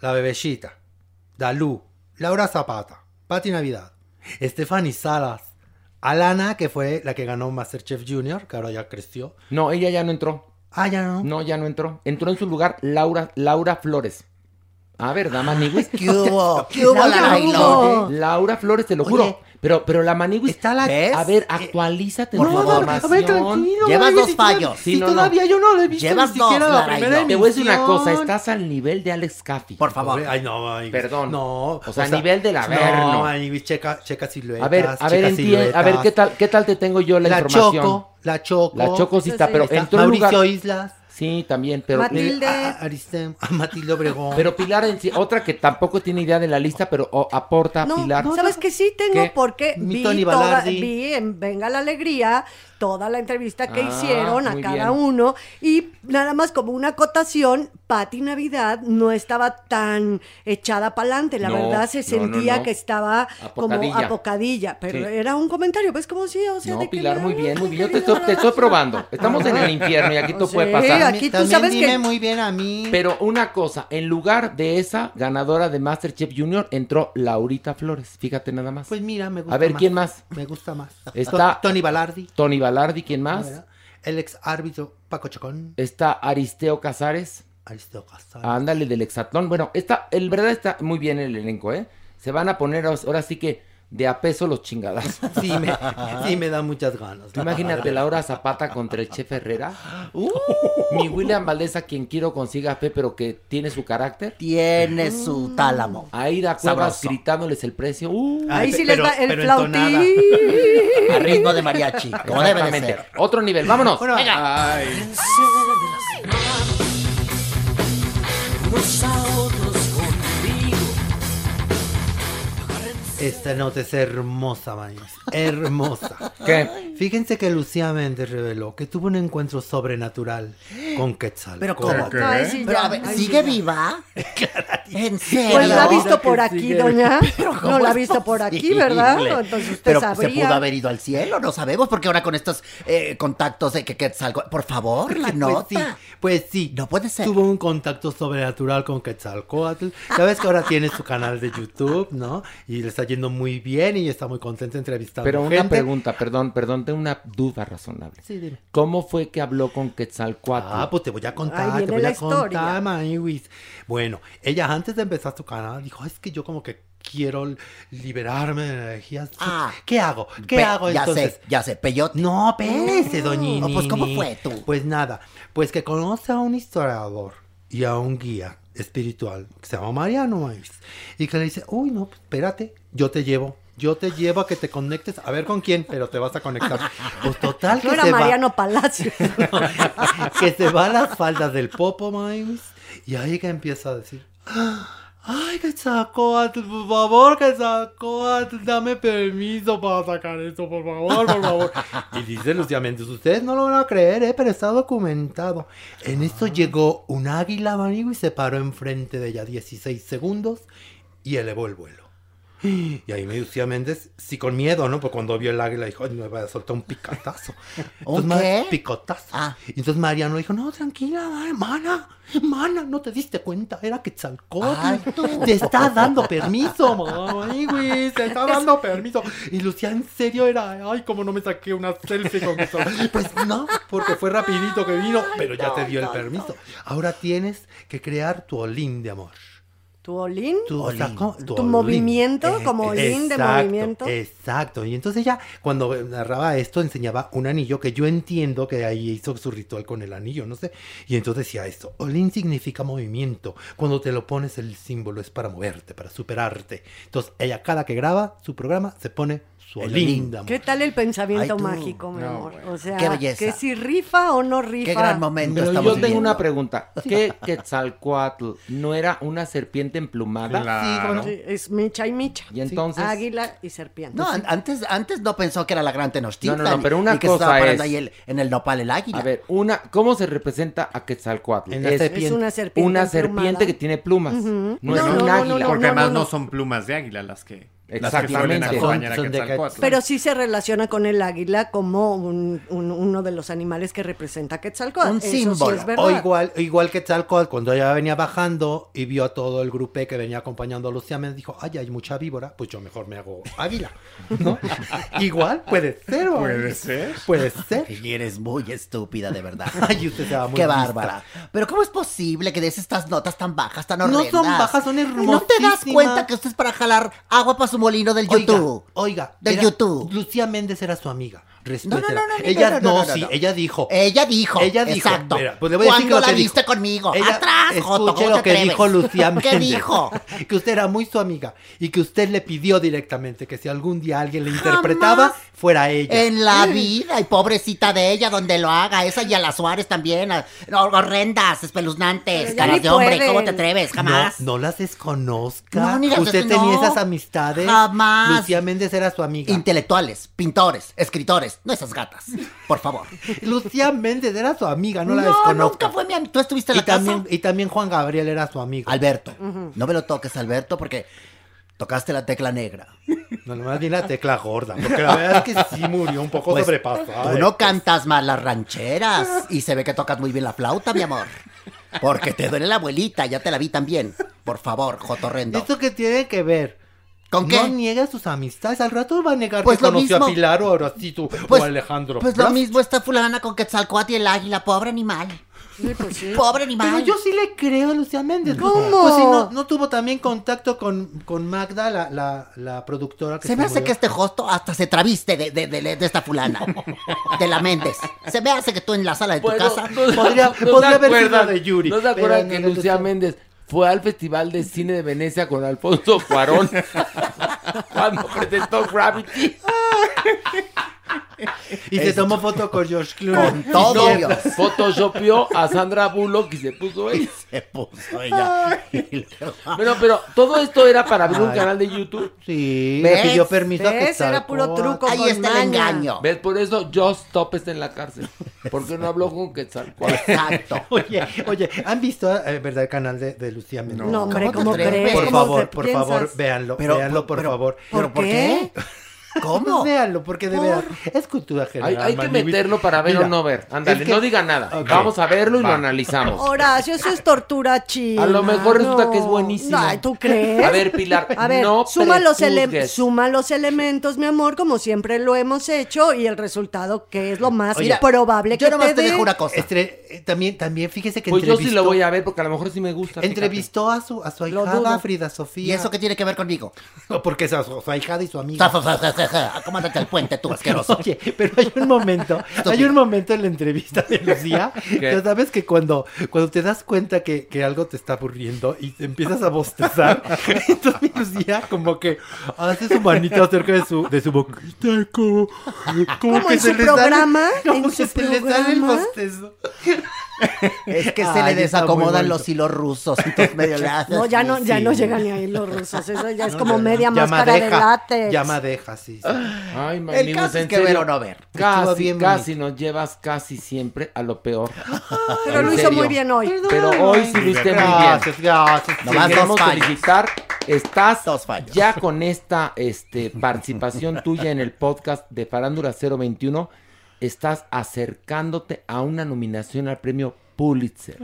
La Bebecita, Dalú, Laura Zapata, Pati Navidad, Stephanie Salas, Alana, que fue la que ganó Masterchef Junior, que ahora ya creció. No, ella ya no entró. Ah, ya no. No, ya no entró. Entró en su lugar Laura, Laura Flores. A ver, dama Maniguis. <laughs> ¿Qué hubo? ¿Qué hubo, Laura la bailón? Laura Flores, te lo Oye. juro. Pero, pero la Maniguis. Está la... ¿Ves? A ver, actualízate Por tu favor. A ver, tranquilo. Llevas dos fallos. Si no, no. todavía yo no lo he visto Llevas ni siquiera dos, la Lara, y primera no. Te voy a decir una cosa, estás al nivel de Alex Caffi. Por favor. Ay, no, ay, Perdón. No. O sea, a nivel del Averno. No, ay, checa, checa siluetas. A ver, a ver, a ver qué tal, qué tal te tengo yo la, La información. Choco, la Choco. La Choco sí está, pero sí. en tu Mauricio. Islas. Sí, también, pero... Matilde. A, a Aristem- a Matilde Obregón. Pero Pilar en sí, otra que tampoco tiene idea de la lista, pero oh, aporta No, Pilar. no, ¿sabes que sí tengo? ¿Qué? Porque Mi vi, Tony toda- vi en Venga la Alegría toda la entrevista que Ah, hicieron a cada bien. uno y nada más como una acotación, Patti Navidad no estaba tan echada para adelante, la No, verdad se no, no, sentía no. que estaba como Apocadilla. apocadilla, pero Sí. era un comentario, pues como sí, o sea, No, de que Pilar, la- muy bien, muy bien. Yo te estoy, te estoy probando. Estamos en el infierno y aquí todo Sí, puede pasar. aquí tú También sabes dime que muy bien a mí. Pero una cosa, en lugar de esa ganadora de Masterchef Junior entró Laurita Flores. Fíjate nada más. Pues mira, me gusta A ver, más. ¿quién más? Me gusta más. Está- To- Tony Balardi. Tony Balardi, ¿quién más? Bueno, El ex árbitro Paco Chacón. Está Aristeo Casares. Aristeo Casares. Ándale, del Hexatlón. Bueno, está, el verdad está muy bien el elenco, ¿eh? Se van a poner ahora sí que de a peso los chingadas. <laughs> Sí, me, sí, me da muchas ganas. Tú Imagínate Laura Zapata contra el Chef Herrera. <gasps> Uh, mi William Valdés, a quien quiero consiga fe, pero que tiene su carácter. Tiene su tálamo. Aida Cuevas Sabroso. gritándoles el precio. Uh, ahí sí pero- les va el flautín. A ritmo de mariachi, como debe de ser. Otro nivel, vámonos. Bueno, Venga. Ay. Esta nota es hermosa, manis. Hermosa. ¿Qué? Fíjense que Lucía Méndez reveló que tuvo un encuentro sobrenatural con Quetzal. Pero ¿cómo? Ay, sí, Pero ya, a ver, ay, ¿sigue viva? ¿En serio? Pues la ha visto por aquí, doña. Pero ¿cómo No la ha visto por aquí? ¿verdad? Entonces usted Pero sabría. se pudo haber ido al cielo, no sabemos, porque ahora con estos eh, contactos de que Quetzalcóatl... Por favor, la <laughs> Pues nota. sí, pues sí. No puede ser. Tuvo un contacto sobrenatural con Quetzalcoatl. Sabes que ahora tiene su canal de YouTube, ¿no? Y le está yendo muy bien y está muy contenta entrevistando Pero una gente. pregunta, perdón, perdón, tengo una duda razonable. Sí, dime. ¿Cómo fue que habló con Quetzalcoatl? Ah, pues te voy a contar, viene te voy a contar. Maniwis. Bueno, ella antes de empezar su canal dijo, es que yo como que quiero liberarme de energías. Ah. ¿Qué hago? ¿Qué Pe- hago ya entonces? sé, ya sé, peyote. No, espérese, Mm, doñini. pues, ¿cómo fue tú? Pues nada, pues que conoce a un historiador y a un guía espiritual que se llama Mariano Maíz y que le dice, uy, no, pues, espérate, yo te llevo. Yo te llevo a que te conectes, a ver con quién, pero te vas a conectar. Pues total <laughs> que No era se va. Mariano Palacio. <laughs> que se va a las faldas del Popo Mimes y ahí que empieza a decir Ay, que Quetzalcóatl, por favor, que Quetzalcóatl, dame permiso para sacar esto, por favor, por favor. Y dice Lucía Méndez, ustedes no lo van a creer, ¿eh? pero está documentado. En esto llegó un águila, manigo, y se paró enfrente de ella 16 segundos y elevó el vuelo. Y ahí me Lucía Méndez, sí con miedo, ¿no? Porque cuando vio el águila dijo, ay, me va a soltar un picatazo. <laughs> ¿Un Entonces, qué? Picotazo. Ah. Y entonces Mariano dijo, no, tranquila, ma- mana, mana, no te diste cuenta, era Quetzalcóatl. Te está dando permiso, <laughs> mami, güey, te está dando permiso. Y Lucía, en serio, era, ay, como no me saqué una selfie con Quetzalcóatl. <laughs> Pues no, porque fue rapidito que vino, pero ya te dio el permiso. Ahora tienes que crear tu olín de amor. ¿Tu olín? Tu, o sea. ¿Tu olín. movimiento? ¿Como olín de movimiento? Exacto. Y entonces ella, cuando narraba esto, enseñaba un anillo que yo entiendo que ahí hizo su ritual con el anillo, no sé. Y entonces decía esto, olín significa movimiento. Cuando te lo pones el símbolo es para moverte, para superarte. Entonces ella cada que graba su programa se pone su. ¿Qué tal el pensamiento Ay, mágico, mi No, amor? O sea, Qué belleza. que si rifa o no rifa. Qué gran momento Pero estamos yo tengo viviendo. una pregunta. <laughs> ¿Qué Quetzalcoatl no era una serpiente emplumada? Claro. Sí, es micha y micha. Y entonces... Águila y serpiente. No, an- antes, antes no pensó que era la gran Tenochtitlan. No, no, no, pero una y que cosa es- ahí el- en el nopal el águila. A ver, una, ¿cómo se representa a Quetzalcoatl? En es una serpiente. una emplumada. serpiente que tiene plumas. No, es No, un águila. no, Porque no, además no, son plumas de águila las que Exactamente. Son- son de. Pero sí se relaciona con el águila como un- un- uno de los animales que representa a Quetzalcóatl. Un Eso sí símbolo. es verdad. O igual, igual que Quetzalcóatl, cuando ella venía bajando y vio a todo el grupo que venía acompañando a Lucía, me dijo, ay, hay mucha víbora, pues yo mejor me hago águila, ¿no? <laughs> igual, puede ser, ¿o? Puede ser. Puede ser. Y eres muy estúpida, de verdad. <laughs> Ay, usted se va muy Qué lista. bárbara. Pero ¿cómo es posible que des estas notas tan bajas, tan No horrendas? son bajas, son ¿No te das hermosísimas. cuenta que esto es para jalar agua para su molino del Oiga, YouTube? Oiga, Del era- YouTube. Lucía Méndez era su amiga. No, no, no, no, ella no, no, no, no, sí, no. ella dijo. Ella dijo. Ella dijo. Exacto. mira, pues le voy a decir ¿Cuándo lo la que viste dijo. conmigo? Ella- Atrás, Joto, escuche ¿cómo lo que atreves? dijo Lucía ¿Qué Méndez. dijo? <laughs> Que usted era muy su amiga y que usted le pidió directamente que si algún día alguien le interpretaba, fuera ella. En la <laughs> vida, y pobrecita de ella, donde lo haga. Esa y a la Suárez también. a- no, horrendas, espeluznantes, caras de hombre. pueden. ¿Cómo te atreves? Jamás. No, no las desconozca. No, ni las Usted des- tenía no. esas amistades. Jamás. Lucía Méndez era su amiga. Intelectuales, pintores, escritores, no esas gatas. Por favor. <laughs> Lucía Méndez era su amiga, no la No, desconozca. nunca fue mi amiga. ¿Tú estuviste en y la casa? también, y también Juan Gabriel era su amigo. Alberto. No me lo toques, Alberto, porque tocaste la tecla negra. No, nomás bien la tecla gorda, porque la verdad es que sí murió un poco Pues, sobrepasada. Tú no cantas mal las rancheras y se ve que tocas muy bien la flauta, mi amor. Porque te duele la abuelita, ya te la vi también. Por favor, Jotorrendo. ¿Esto qué tiene que ver? ¿Con qué? No niega sus amistades. Al rato va a negar Pues que lo conoció mismo. a Pilar o a Horacito Pues- o a Alejandro. Pues lo mismo esta fulana con Quetzalcoatl y el águila, pobre animal. Pobre animal. Pero yo sí le creo a Lucía Méndez. ¿Cómo? Pues si no, no tuvo también contacto con, con Magda, la, la, la productora que Se me hace murió. que este hosto hasta se traviste de, de, de- de esta fulana. De la Méndez. Se me hace que tú en la sala de tu Bueno, casa. no- Podría- ¿no se podría haber sido de Yuri, ¿No se acuerdan que Lucía. Méndez fue al Festival de Cine de Venecia con Alfonso Cuarón <laughs> cuando presentó Gravity? Y se tomó foto con George Clooney. Con todo, Y Dios. Photoshopeó a Sandra Bullock y se puso ella. <laughs> Se puso ella. Bueno, pero todo esto era para abrir un canal de YouTube. Sí, ¿Ves? le pidió permiso a ¿Ves? Era puro truco Ahí está el maña. engaño. ¿Ves? Por eso Joss Top está en la cárcel. Porque no habló con Quetzalcóatl. Exacto. <laughs> Oye, oye, ¿han visto eh, verdad el canal de, de Lucía Méndez? No, hombre, ¿Cómo ¿cómo crees? Por ¿Cómo favor, por piensas? favor, véanlo, Pero, véanlo, por pero- favor. ¿Pero por qué? ¿Cómo? Véanlo, porque de verdad es cultura general. hay que meterlo para ver Mira, o no ver. Ándale, es que- no diga nada. Vamos a verlo y lo analizamos. Horacio, eso es tortura china. A lo mejor resulta no. que es buenísimo. Ay, ¿tú crees? A ver, Pilar, A ver, no suma, los suma los elementos, mi amor, como siempre lo hemos hecho, y el resultado que es lo más Oye, probable Yo que nomás te dejo una cosa. Estre- eh, también, también fíjese que Pues yo entrevistó, sí lo voy a ver porque a lo mejor sí me gusta. fíjate. entrevistó a su, a su ahijada. Frida ¿Y Sofía. eso qué tiene que ver conmigo? <laughs> Porque es su, su ahijada y su amiga. Acomódate al puente, tú <laughs> asqueroso. Oye, pero hay un momento, <laughs> hay un momento en la entrevista de Lucía, <laughs> que sabes que cuando, cuando te das cuenta que, que algo te está aburriendo y te empiezas a bostezar, entonces Lucía como que hace su manita cerca de su, de su boquita, como, como Como que en se su sale- programa, como en que su se le sale el programa. bostezo. Es que se Ay, le desacomodan los hilos rusos. Entonces medio le haces <laughs> No, ya no, ya Sí. no llegan ni ahí los rusos. Eso ya es No, como ya media máscara de látex. Ya madeja, sí. sí. Ay, El Manibus, caso es que ver o no ver. Casi, bien casi nos llevas casi siempre a lo peor. Pero En lo hizo muy bien hoy. Pero hoy sí lo hiciste muy bien. Gracias, gracias. Nomás queremos felicitar. Estás ya con esta este, participación tuya en el podcast de Farándula 021. Estás acercándote a una nominación al premio Pulitzer.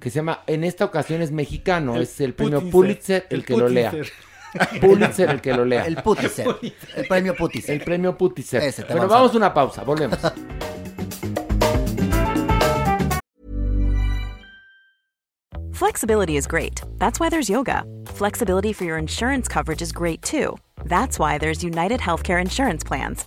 Que se llama, en esta ocasión es mexicano, es el premio Pulitzer, el, que lo lea. <laughs> Pulitzer el que lo lea. El Putitzer. El premio Putitzer. El premio Pulitzer. Ese Bueno, vamos a vamos a una pausa, volvemos. <laughs> Flexibility is great. That's why there's yoga. Flexibility for your insurance coverage is great too. That's why there's United Healthcare Insurance Plans.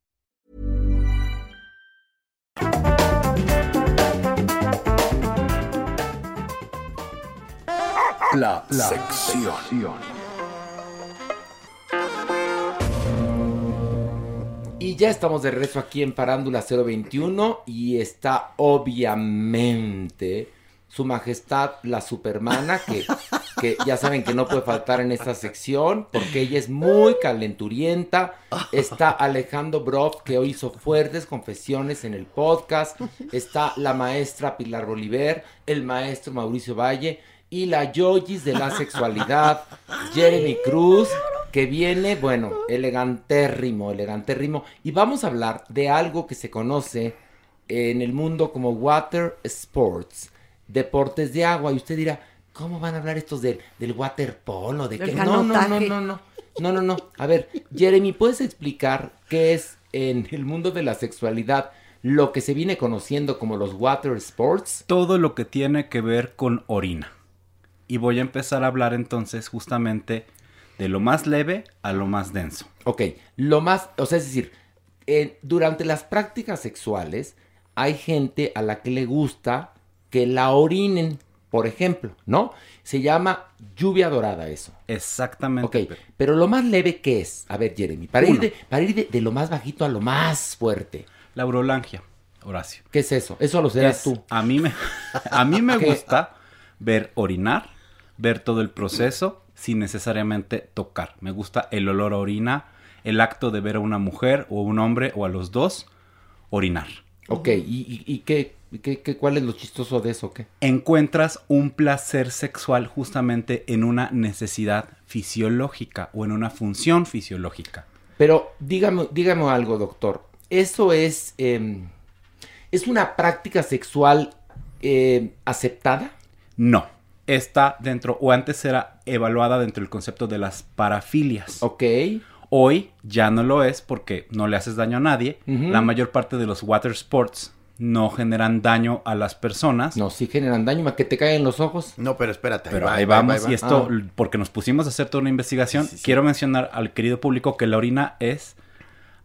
La, sección. Y ya estamos de regreso aquí en Parándula 021 y está obviamente su majestad la supermana que, ya saben que no puede faltar en esta sección porque ella es muy calenturienta. Está Alejandro Broff que hoy hizo fuertes confesiones en el podcast. Está la maestra Pilar Bolívar, el maestro Mauricio Valle y la Yoyis de la sexualidad, Jeremy Cruz, que viene, bueno, elegantérrimo, elegantérrimo. Y vamos a hablar de algo que se conoce en el mundo como water sports, deportes de agua. Y usted dirá, ¿cómo van a hablar estos del, del waterpolo? ¿De qué? No, no, no, no, no. No, no, no. A ver, Jeremy, ¿puedes explicar qué es en el mundo de la sexualidad lo que se viene conociendo como los water sports? Todo lo que tiene que ver con orina. Y voy a empezar a hablar entonces justamente de lo más leve a lo más denso. Ok, lo más, o sea, es decir, eh, durante las prácticas sexuales hay gente a la que le gusta que la orinen, por ejemplo, ¿no? Se llama lluvia dorada eso. Exactamente. Ok, pero lo más leve, ¿qué es? A ver, Jeremy, para ir, de, para ir de, de lo más bajito a lo más fuerte. La urolangia, Horacio. ¿Qué es eso? Eso lo serás Es- tú. A mí me, <laughs> a mí me <laughs> gusta ver orinar, ver todo el proceso sin necesariamente tocar. Me gusta el olor a orina, el acto de ver a una mujer o un hombre o a los dos orinar. Ok, ¿y, y- y qué, qué, qué- cuál es lo chistoso de eso? ¿Qué? Encuentras un placer sexual justamente en una necesidad fisiológica o en una función fisiológica. Pero dígame, dígame algo, doctor. ¿Eso es, em, es una práctica sexual em, aceptada? No, está dentro, o antes era evaluada dentro del concepto de las parafilias. Ok. Hoy ya no lo es porque no le haces daño a nadie. La mayor parte de los water sports no generan daño a las personas. No, sí generan daño, ¿ma que te caen los ojos? No, pero espérate. Pero va, ahí va, vamos va, va. y esto, Ah. porque nos pusimos a hacer toda una investigación, quiero mencionar al querido público que la orina es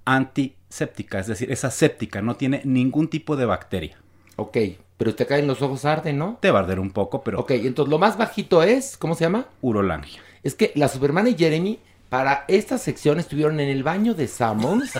antiséptica, es decir, es aséptica, no tiene ningún tipo de bacteria. Ok, pero te caen los ojos arden, ¿no? Te va a arder un poco, pero Ok, entonces lo más bajito es, ¿cómo se llama? urolangia. Es que la Superman y Jeremy para esta sección estuvieron en el baño de Sammons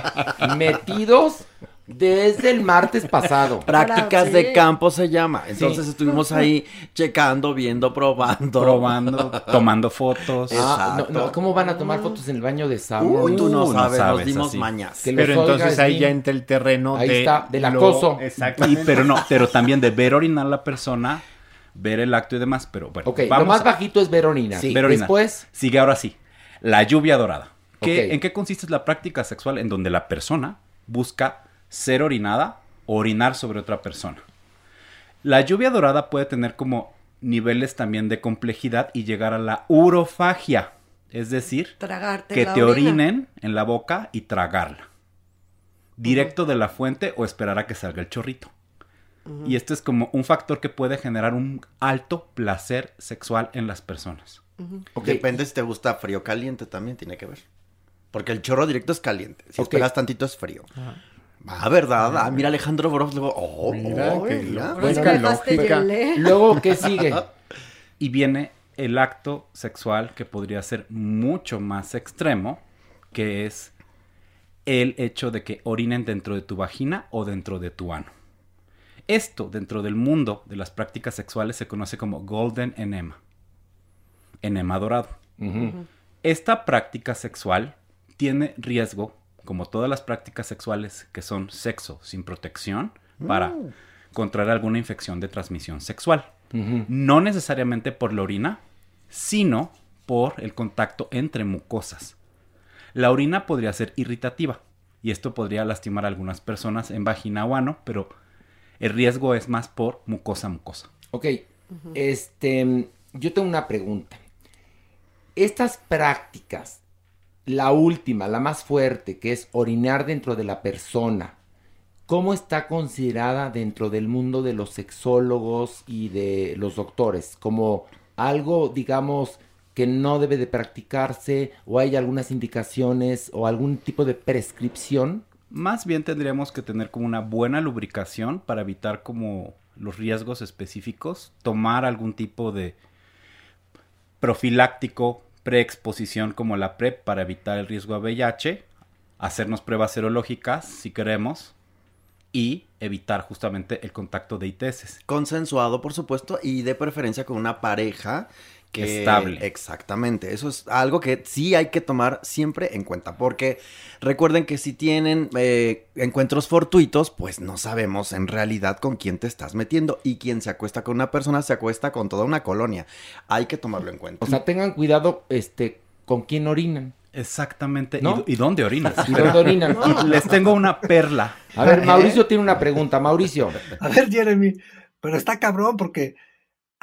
<laughs> metidos desde el martes pasado. <laughs> Prácticas Sí. de campo se llama. Entonces Sí. estuvimos ahí checando, viendo, probando. Probando, tomando fotos. Ah, no, Exacto. no, ¿Cómo van a tomar fotos en el baño de Sammons? Uy, tú no no sabes, nos dimos así. mañas. Que Pero entonces ahí ya entra el terreno Ahí de está, del lo- acoso. Y, Exactamente. pero no, pero también de ver orinar a la persona, ver el acto y demás, pero bueno. Lo más a- bajito es ver orinar. Sí, ver orinar. Después, Sigue ahora sí. La lluvia dorada. ¿Qué- Ok. ¿En qué consiste la práctica sexual en donde la persona busca ser orinada o orinar sobre otra persona? La lluvia dorada puede tener como niveles también de complejidad y llegar a la urofagia. Es decir, Tragarte que te orina. orinen en la boca y tragarla. Directo de la fuente o esperar a que salga el chorrito. Y esto es como un factor que puede generar un alto placer sexual en las personas. Depende si te gusta frío o caliente, también tiene que ver. Porque el chorro directo es caliente. Si Ok. esperas tantito es frío. Ah, ¿verdad? Ah, mira Alejandro Broff. Luego, oh, Mira, oh, qué mira. Pues lógica. luego, ¿qué sigue? <laughs> Y viene el acto sexual que podría ser mucho más extremo, que es el hecho de que orinen dentro de tu vagina o dentro de tu ano. Esto dentro del mundo de las prácticas sexuales se conoce como golden enema. Enema dorado. Esta práctica sexual tiene riesgo, como todas las prácticas sexuales que son sexo sin protección, para contraer alguna infección de transmisión sexual. No necesariamente por la orina, sino por el contacto entre mucosas. La orina podría ser irritativa y esto podría lastimar a algunas personas en vagina o ano, pero el riesgo es más por mucosa a mucosa. Ok, este, yo tengo una pregunta. Estas prácticas, la última, la más fuerte, que es orinar dentro de la persona, ¿cómo está considerada dentro del mundo de los sexólogos y de los doctores? ¿Como algo, digamos, que no debe de practicarse o hay algunas indicaciones o algún tipo de prescripción? Más bien tendríamos que tener como una buena lubricación para evitar como los riesgos específicos, tomar algún tipo de profiláctico preexposición como la PrEP para evitar el riesgo a VIH, hacernos pruebas serológicas si queremos y evitar justamente el contacto de ITS. Consensuado, por supuesto, y de preferencia con una pareja que... Estable. Exactamente, eso es algo que sí hay que tomar siempre en cuenta, porque recuerden que si tienen eh, encuentros fortuitos, pues no sabemos en realidad con quién te estás metiendo, y quien se acuesta con una persona se acuesta con toda una colonia. Hay que tomarlo en cuenta. O sea, tengan cuidado este, con quién orinan. Exactamente. ¿No? ¿Y, y dónde orinas? ¿Y dónde orinan? <laughs> Les tengo una perla. A ver, Mauricio tiene una pregunta. Mauricio. A ver, Jeremy, pero está cabrón porque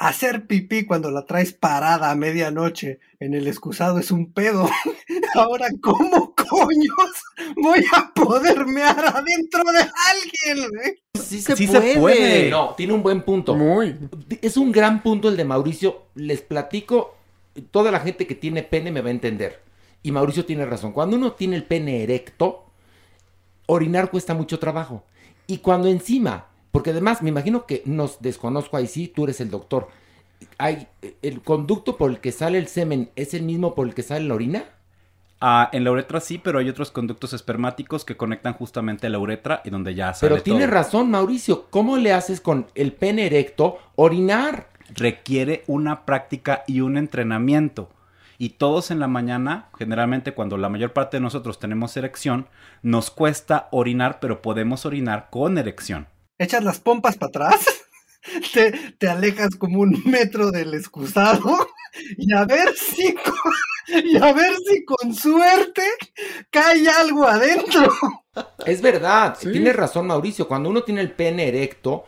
hacer pipí cuando la traes parada a medianoche en el excusado es un pedo. <laughs> Ahora, ¿cómo coños voy a poder mear adentro de alguien? Sí se, Sí se puede. puede. No, tiene un buen punto. Es un gran punto el de Mauricio. Les platico, toda la gente que tiene pene me va a entender. Y Mauricio tiene razón. Cuando uno tiene el pene erecto, orinar cuesta mucho trabajo. Y cuando encima, porque además me imagino que nos desconozco ahí sí, tú eres el doctor. Hay el conducto por el que sale el semen es el mismo por el que sale la orina? Ah, en la uretra sí, pero hay otros conductos espermáticos que conectan justamente a la uretra y donde ya sale Pero tiene todo. razón, Mauricio. ¿Cómo le haces con el pene erecto orinar? requiere una práctica y un entrenamiento. Y todos en la mañana, generalmente cuando la mayor parte de nosotros tenemos erección, nos cuesta orinar, pero podemos orinar con erección. Echas las pompas para atrás, <laughs> te, te alejas como un metro del excusado <laughs> y a ver si con, <laughs> y a ver si con suerte cae algo adentro. Es verdad, tiene razón Mauricio. Cuando uno tiene el pene erecto,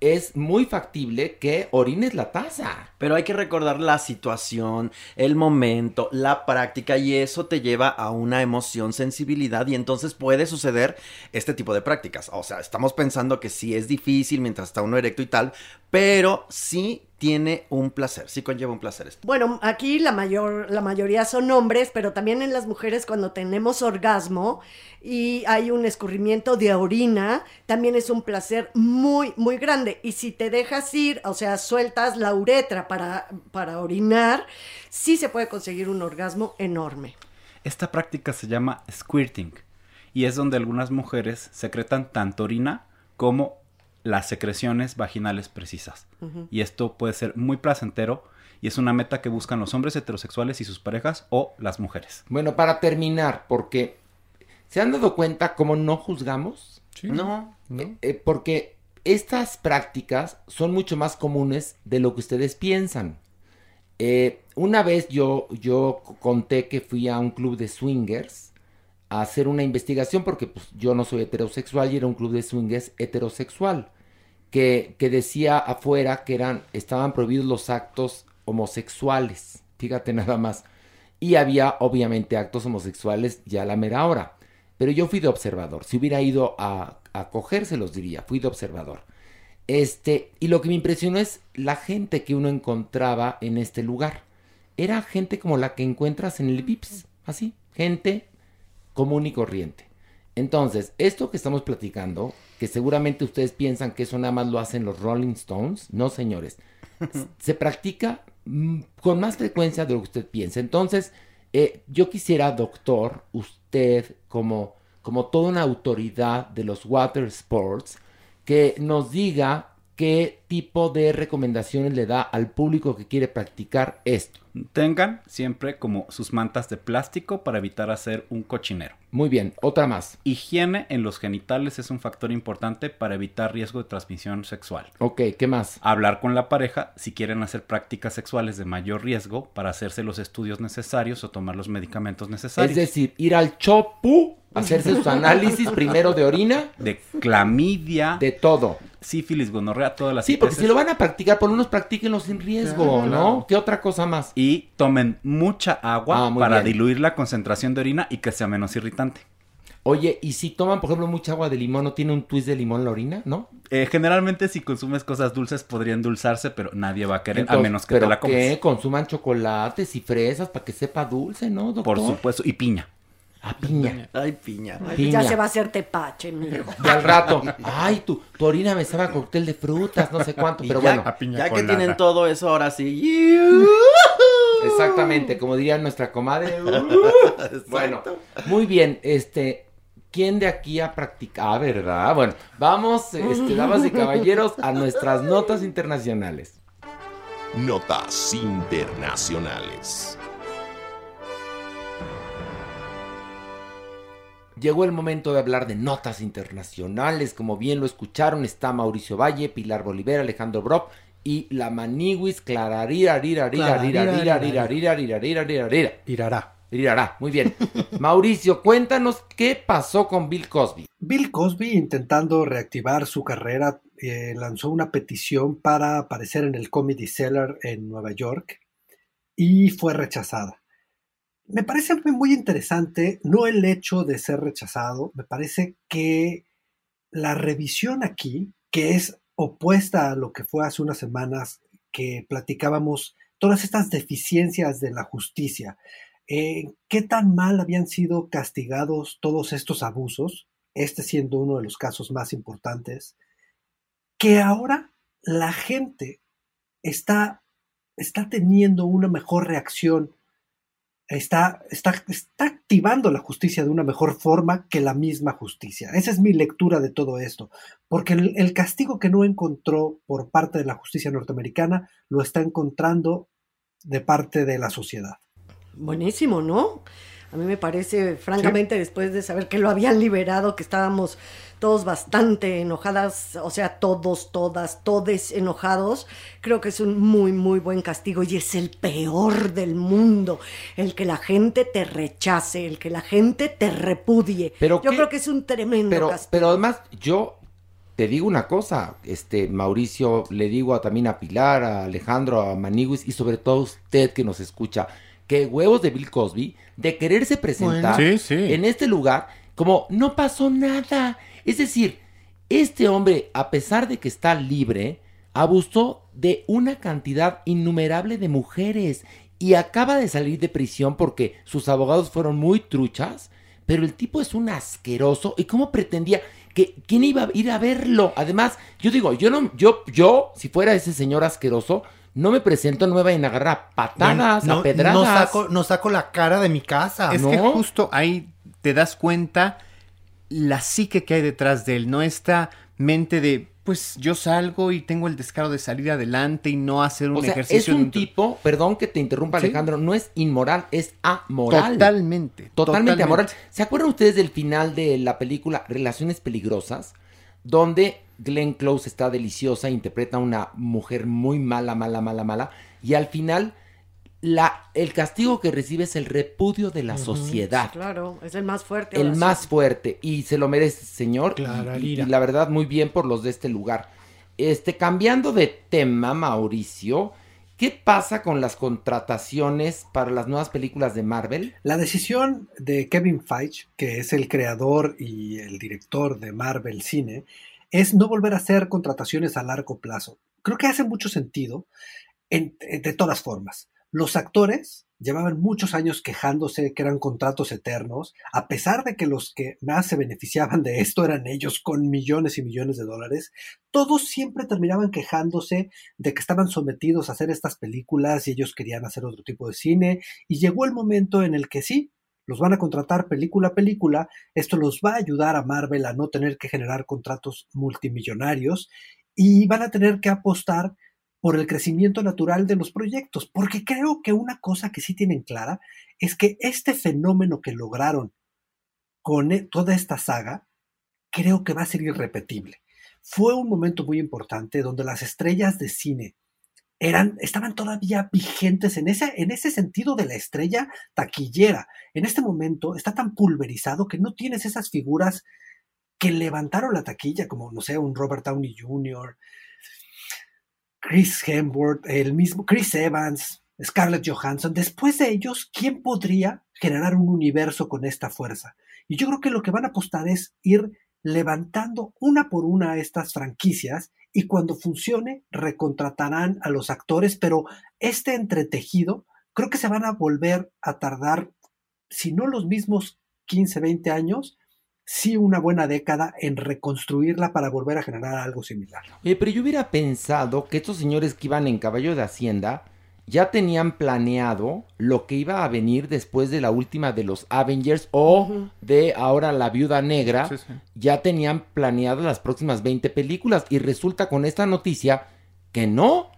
es muy factible que orines la taza. Pero hay que recordar la situación, el momento, la práctica y eso te lleva a una emoción, sensibilidad y entonces puede suceder este tipo de prácticas. O sea, estamos pensando que sí es difícil mientras está uno erecto y tal, pero sí tiene un placer, sí conlleva un placer esto. Bueno, aquí la mayor, la mayoría son hombres, pero también en las mujeres cuando tenemos orgasmo y hay un escurrimiento de orina, también es un placer muy, muy grande. Y si te dejas ir, o sea, sueltas la uretra para, para orinar, sí se puede conseguir un orgasmo enorme. Esta práctica se llama squirting y es donde algunas mujeres secretan tanto orina como las secreciones vaginales precisas. Y esto puede ser muy placentero y es una meta que buscan los hombres heterosexuales y sus parejas o las mujeres. Bueno, para terminar, porque ¿se han dado cuenta cómo no juzgamos? No. Eh, eh, porque estas prácticas son mucho más comunes de lo que ustedes piensan. Eh, una vez yo, yo conté que fui a un club de swingers a hacer una investigación porque pues, yo no soy heterosexual y era un club de swingers heterosexual que, decía afuera que eran, estaban prohibidos los actos homosexuales. Fíjate nada más. Y había obviamente actos homosexuales ya a la mera hora. Pero yo fui de observador. Si hubiera ido a, a se los diría. Fui de observador. Este, y lo que me impresionó es la gente que uno encontraba en este lugar. Era gente como la que encuentras en el VIPS. Así. Gente común y corriente. Entonces, esto que estamos platicando, que seguramente ustedes piensan que eso nada más lo hacen los Rolling Stones, no señores, <laughs> se practica mm, con más frecuencia de lo que usted piensa. Entonces, eh, yo quisiera, doctor, usted como, como toda una autoridad de los water sports, que nos diga qué tipo de recomendaciones le da al público que quiere practicar esto. Tengan siempre como sus mantas de plástico para evitar hacer un cochinero. Muy bien, otra más. Higiene en los genitales es un factor importante para evitar riesgo de transmisión sexual. Ok, ¿qué más? Hablar con la pareja si quieren hacer prácticas sexuales de mayor riesgo para hacerse los estudios necesarios o tomar los medicamentos necesarios. Es decir, ir al chopu, hacerse sus análisis primero de orina, de clamidia, de todo. Sífilis, gonorrea, todas las Sí, porque si lo van a practicar, por lo menos practíquenlo sin riesgo, Claro. ¿no? ¿Qué otra cosa más? Y tomen mucha agua Ah, para bien. diluir la concentración de orina y que sea menos irritante. Oye, ¿y si toman, por ejemplo, mucha agua de limón, no tiene un twist de limón la orina, no? Eh, generalmente si consumes cosas dulces podría endulzarse, pero nadie va a querer a menos que ¿pero te la comas. qué? Consuman chocolates y fresas para que sepa dulce, ¿no, doctor? Por supuesto, y piña. Ah, piña. Ay, piña. Piña. Ya se va a hacer tepache, mijo. Y al rato, ay, tu, tu orina me sabe a cóctel de frutas, no sé cuánto, pero ya, bueno. ya que tienen todo eso, ahora sí. Exactamente, como diría nuestra comadre. bueno, muy bien, este, ¿quién de aquí ha practicado? Ah, ¿verdad? Bueno, vamos, este, damas y caballeros, a nuestras notas internacionales. Notas internacionales. Llegó el momento de hablar de notas internacionales. Como bien lo escucharon, está Mauricio Valle, Pilar Bolívar, Alejandro Brock y la Maniguis Irará. Irará, muy bien. <laughs> Mauricio, cuéntanos qué pasó con Bill Cosby. Bill Cosby, intentando reactivar su carrera, eh, lanzó una petición para aparecer en el Comedy Cellar en Nueva York y fue rechazada. Me parece muy, interesante, no el hecho de ser rechazado, me parece que la revisión aquí, que es opuesta a lo que fue hace unas semanas que platicábamos todas estas deficiencias de la justicia, eh, qué tan mal habían sido castigados todos estos abusos, este siendo uno de los casos más importantes, que ahora la gente está, está teniendo una mejor reacción, está, está, está activando la justicia de una mejor forma que la misma justicia. Esa es mi lectura de todo esto, porque el, el castigo que no encontró por parte de la justicia norteamericana lo está encontrando de parte de la sociedad. Buenísimo, ¿no? A mí me parece, francamente, después de saber que lo habían liberado, que estábamos todos bastante enojadas, o sea, todos, todas, todes enojados, creo que es un muy, muy buen castigo y es el peor del mundo, el que la gente te rechace, el que la gente te repudie. Pero Yo qué- creo que es un tremendo Pero, castigo. pero además, yo te digo una cosa, este Mauricio, le digo a- también a Pilar, a Alejandro, a Maniguis y sobre todo a usted que nos escucha, que huevos de Bill Cosby de quererse presentar Bueno. Sí, sí. en este lugar como no pasó nada. Es decir, este hombre, a pesar de que está libre, abusó de una cantidad innumerable de mujeres y acaba de salir de prisión porque sus abogados fueron muy truchas, pero el tipo es un asqueroso y cómo pretendía que quién iba a ir a verlo. Además, yo digo, yo no yo yo si fuera ese señor asqueroso, no me presento, no me vayan a agarrar a patadas, no, a pedradas. no saco, no saco la cara de mi casa. Es que justo ahí te das cuenta la psique que hay detrás de él, no esta mente de, pues yo salgo y tengo el descaro de salir adelante y no hacer un O sea, ejercicio. es un tipo, perdón que te interrumpa Sí. Alejandro, no es inmoral, es amoral. Totalmente, Totalmente, totalmente. amoral. ¿Se acuerdan ustedes del final de la película Relaciones Peligrosas? Donde Glenn Close está deliciosa, interpreta a una mujer muy mala, mala, mala, mala, y al final la, el castigo que recibe es el repudio de la sociedad. Claro, es el más fuerte. El más fuerte y se lo merece, señor. y- y, y la verdad, muy bien por los de este lugar. Este, cambiando de tema, Mauricio, ¿qué pasa con las contrataciones para las nuevas películas de Marvel? La decisión de Kevin Feige, que es el creador y el director de Marvel Cine, es no volver a hacer contrataciones a largo plazo. Creo que hace mucho sentido en- en- de todas formas. Los actores llevaban muchos años quejándose que eran contratos eternos, a pesar de que los que más se beneficiaban de esto eran ellos con millones y millones de dólares, todos siempre terminaban quejándose de que estaban sometidos a hacer estas películas y ellos querían hacer otro tipo de cine, y llegó el momento en el que sí, los van a contratar película a película, esto los va a ayudar a Marvel a no tener que generar contratos multimillonarios y van a tener que apostar por el crecimiento natural de los proyectos, porque creo que una cosa que sí tienen clara es que este fenómeno que lograron con e- toda esta saga, creo que va a ser irrepetible. Fue un momento muy importante donde las estrellas de cine eran, estaban todavía vigentes en ese, en ese sentido de la estrella taquillera. En este momento está tan pulverizado que no tienes esas figuras que levantaron la taquilla, como, no sé, un Robert Downey Jr., Chris Hemsworth, el mismo Chris Evans, Scarlett Johansson. Después de ellos, ¿quién podría generar un universo con esta fuerza? Y yo creo que lo que van a apostar es ir levantando una por una estas franquicias y cuando funcione recontratarán a los actores, pero este entretejido creo que se van a volver a tardar, si no los mismos 15, 20 años, sí una buena década en reconstruirla para volver a generar algo similar. Pero yo hubiera pensado que estos señores que iban en caballo de Hacienda ya tenían planeado lo que iba a venir después de la última de los Avengers o de ahora la Viuda Negra. Sí, sí. Ya tenían planeadas las próximas 20 películas y resulta con esta noticia que no,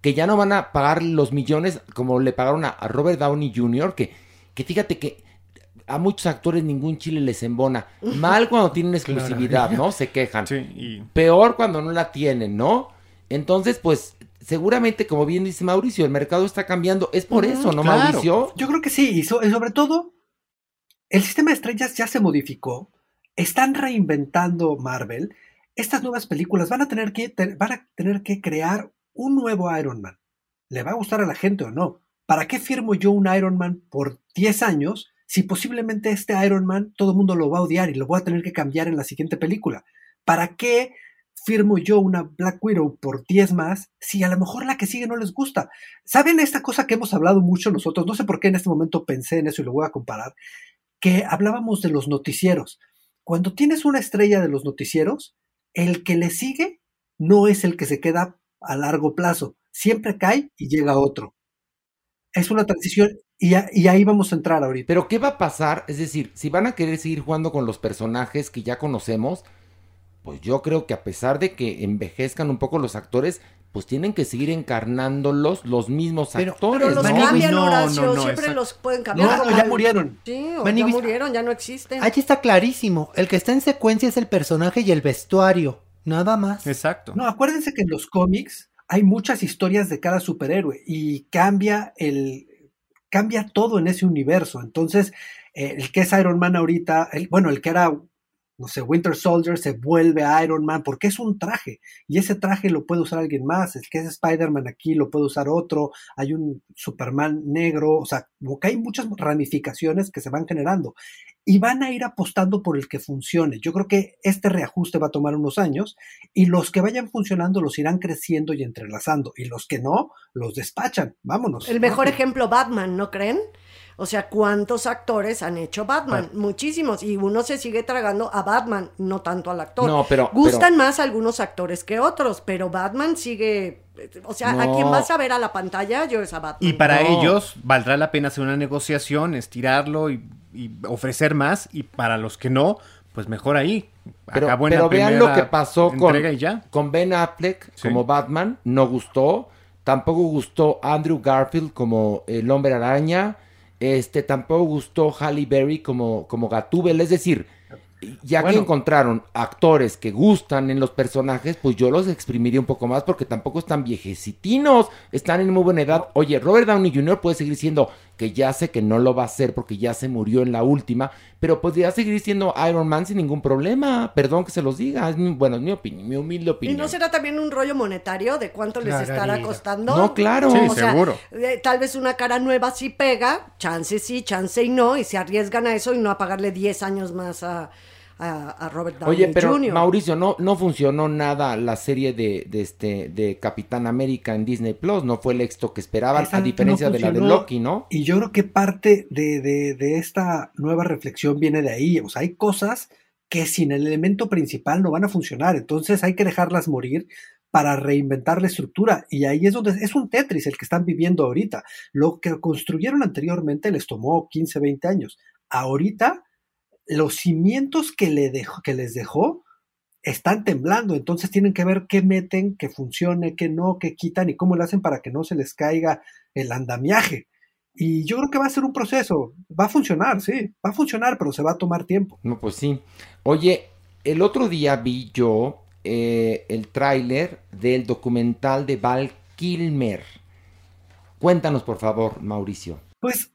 que ya no van a pagar los millones como le pagaron a, a Robert Downey Jr., que, que fíjate que a muchos actores ningún chile les embona. <laughs> Mal cuando tienen exclusividad, ¿no? Se quejan. Peor cuando no la tienen, ¿no? Entonces, pues, seguramente, como bien dice Mauricio, el mercado está cambiando. Es por eso, ¿no, Mauricio? Yo creo que sí, y, so- y sobre todo, el sistema de estrellas ya se modificó, están reinventando Marvel, estas nuevas películas van a tener que, te- van a tener que crear un nuevo Iron Man. ¿Le va a gustar a la gente o no? ¿Para qué firmo yo un Iron Man por 10 años si posiblemente este Iron Man todo el mundo lo va a odiar y lo voy a tener que cambiar en la siguiente película? ¿Para qué firmo yo una Black Widow por 10 más si a lo mejor la que sigue no les gusta? ¿Saben esta cosa que hemos hablado mucho nosotros? No sé por qué en este momento pensé en eso y lo voy a comparar, que hablábamos de los noticieros. Cuando tienes una estrella de los noticieros, el que le sigue no es el que se queda a largo plazo, siempre cae y llega otro. Es una transición y, y ahí vamos a entrar ahorita. Pero ¿qué va a pasar? Es decir, si van a querer seguir jugando con los personajes que ya conocemos, pues yo creo que a pesar de que envejezcan un poco los actores, pues tienen que seguir encarnándolos los mismos actores. Pero los ¿no? cambian, Horacio, siempre los pueden cambiar. No, no, ya murieron. Sí, o Manny, ya murieron, ya no existen. Allí está clarísimo. El que está en secuencia es el personaje y el vestuario. Nada más. Exacto. No, acuérdense que en los cómics hay muchas historias de cada superhéroe y cambia el cambia todo en ese universo. Entonces, eh, el que es Iron Man ahorita, el- bueno, el que era no sé, Winter Soldier se vuelve Iron Man porque es un traje y ese traje lo puede usar alguien más. El que es Spider-Man aquí lo puede usar otro. Hay un Superman negro, o sea, como que hay muchas ramificaciones que se van generando y van a ir apostando por el que funcione. Yo creo que este reajuste va a tomar unos años y los que vayan funcionando los irán creciendo y entrelazando y los que no, los despachan. Vámonos. El mejor rápido. ejemplo, Batman, ¿no creen? O sea, ¿cuántos actores han hecho Batman? Muchísimos. Y uno se sigue tragando a Batman, no tanto al actor. No, pero- Gustan pero- más algunos actores que otros, pero Batman sigue... O sea, a quien vas a ver a la pantalla, yo es a Batman. Y para No. ellos valdrá la pena hacer una negociación, estirarlo y, y ofrecer más. Y para los que no, pues mejor ahí. Pero, Acabó en la pero vean lo que pasó con, ya. Ben Affleck Sí. como Batman, no gustó. Tampoco gustó Andrew Garfield como el hombre araña. Este, tampoco gustó Halle Berry como, como Gatúbel. Es decir, ya que encontraron actores que gustan en los personajes, pues yo los exprimiría un poco más porque tampoco están viejecitinos, están en muy buena edad. Oye, Robert Downey Jr. puede seguir siendo, que ya sé que no lo va a hacer porque ya se murió en la última, pero podría seguir siendo Iron Man sin ningún problema. Perdón que se los diga, es mi, bueno, es mi opinión, mi humilde ¿Y opinión. no será también un rollo monetario de cuánto les estará costando? No, claro. Sí, O sea, seguro. eh, tal vez una cara nueva sí pega, chance sí, chance y no, y se arriesgan a eso y no a pagarle 10 años más a, a- a Robert Downey Oye, pero Jr. Mauricio, no, no funcionó nada la serie de, de este de Capitán América en Disney Plus, no fue el éxito que esperaban, Esa a diferencia no de la de. Loki, ¿no? Y yo creo que parte de, de- de esta nueva reflexión viene de ahí. O sea, hay cosas que sin el elemento principal no van a funcionar. Entonces hay que dejarlas morir para reinventar la estructura. Y ahí es donde es un Tetris el que están viviendo ahorita. Lo que construyeron anteriormente les tomó 15, 20 años. Ahorita, los cimientos que, le dejó, que les dejó están temblando, entonces tienen que ver qué meten, que funcione, qué no, qué quitan y cómo lo hacen para que no se les caiga el andamiaje. Y yo creo que va a ser un proceso, va a funcionar, sí, va a funcionar, pero se va a tomar tiempo. No, pues sí. Oye, el otro día vi yo eh, el tráiler del documental de Val Kilmer. Cuéntanos, por favor, Mauricio. Pues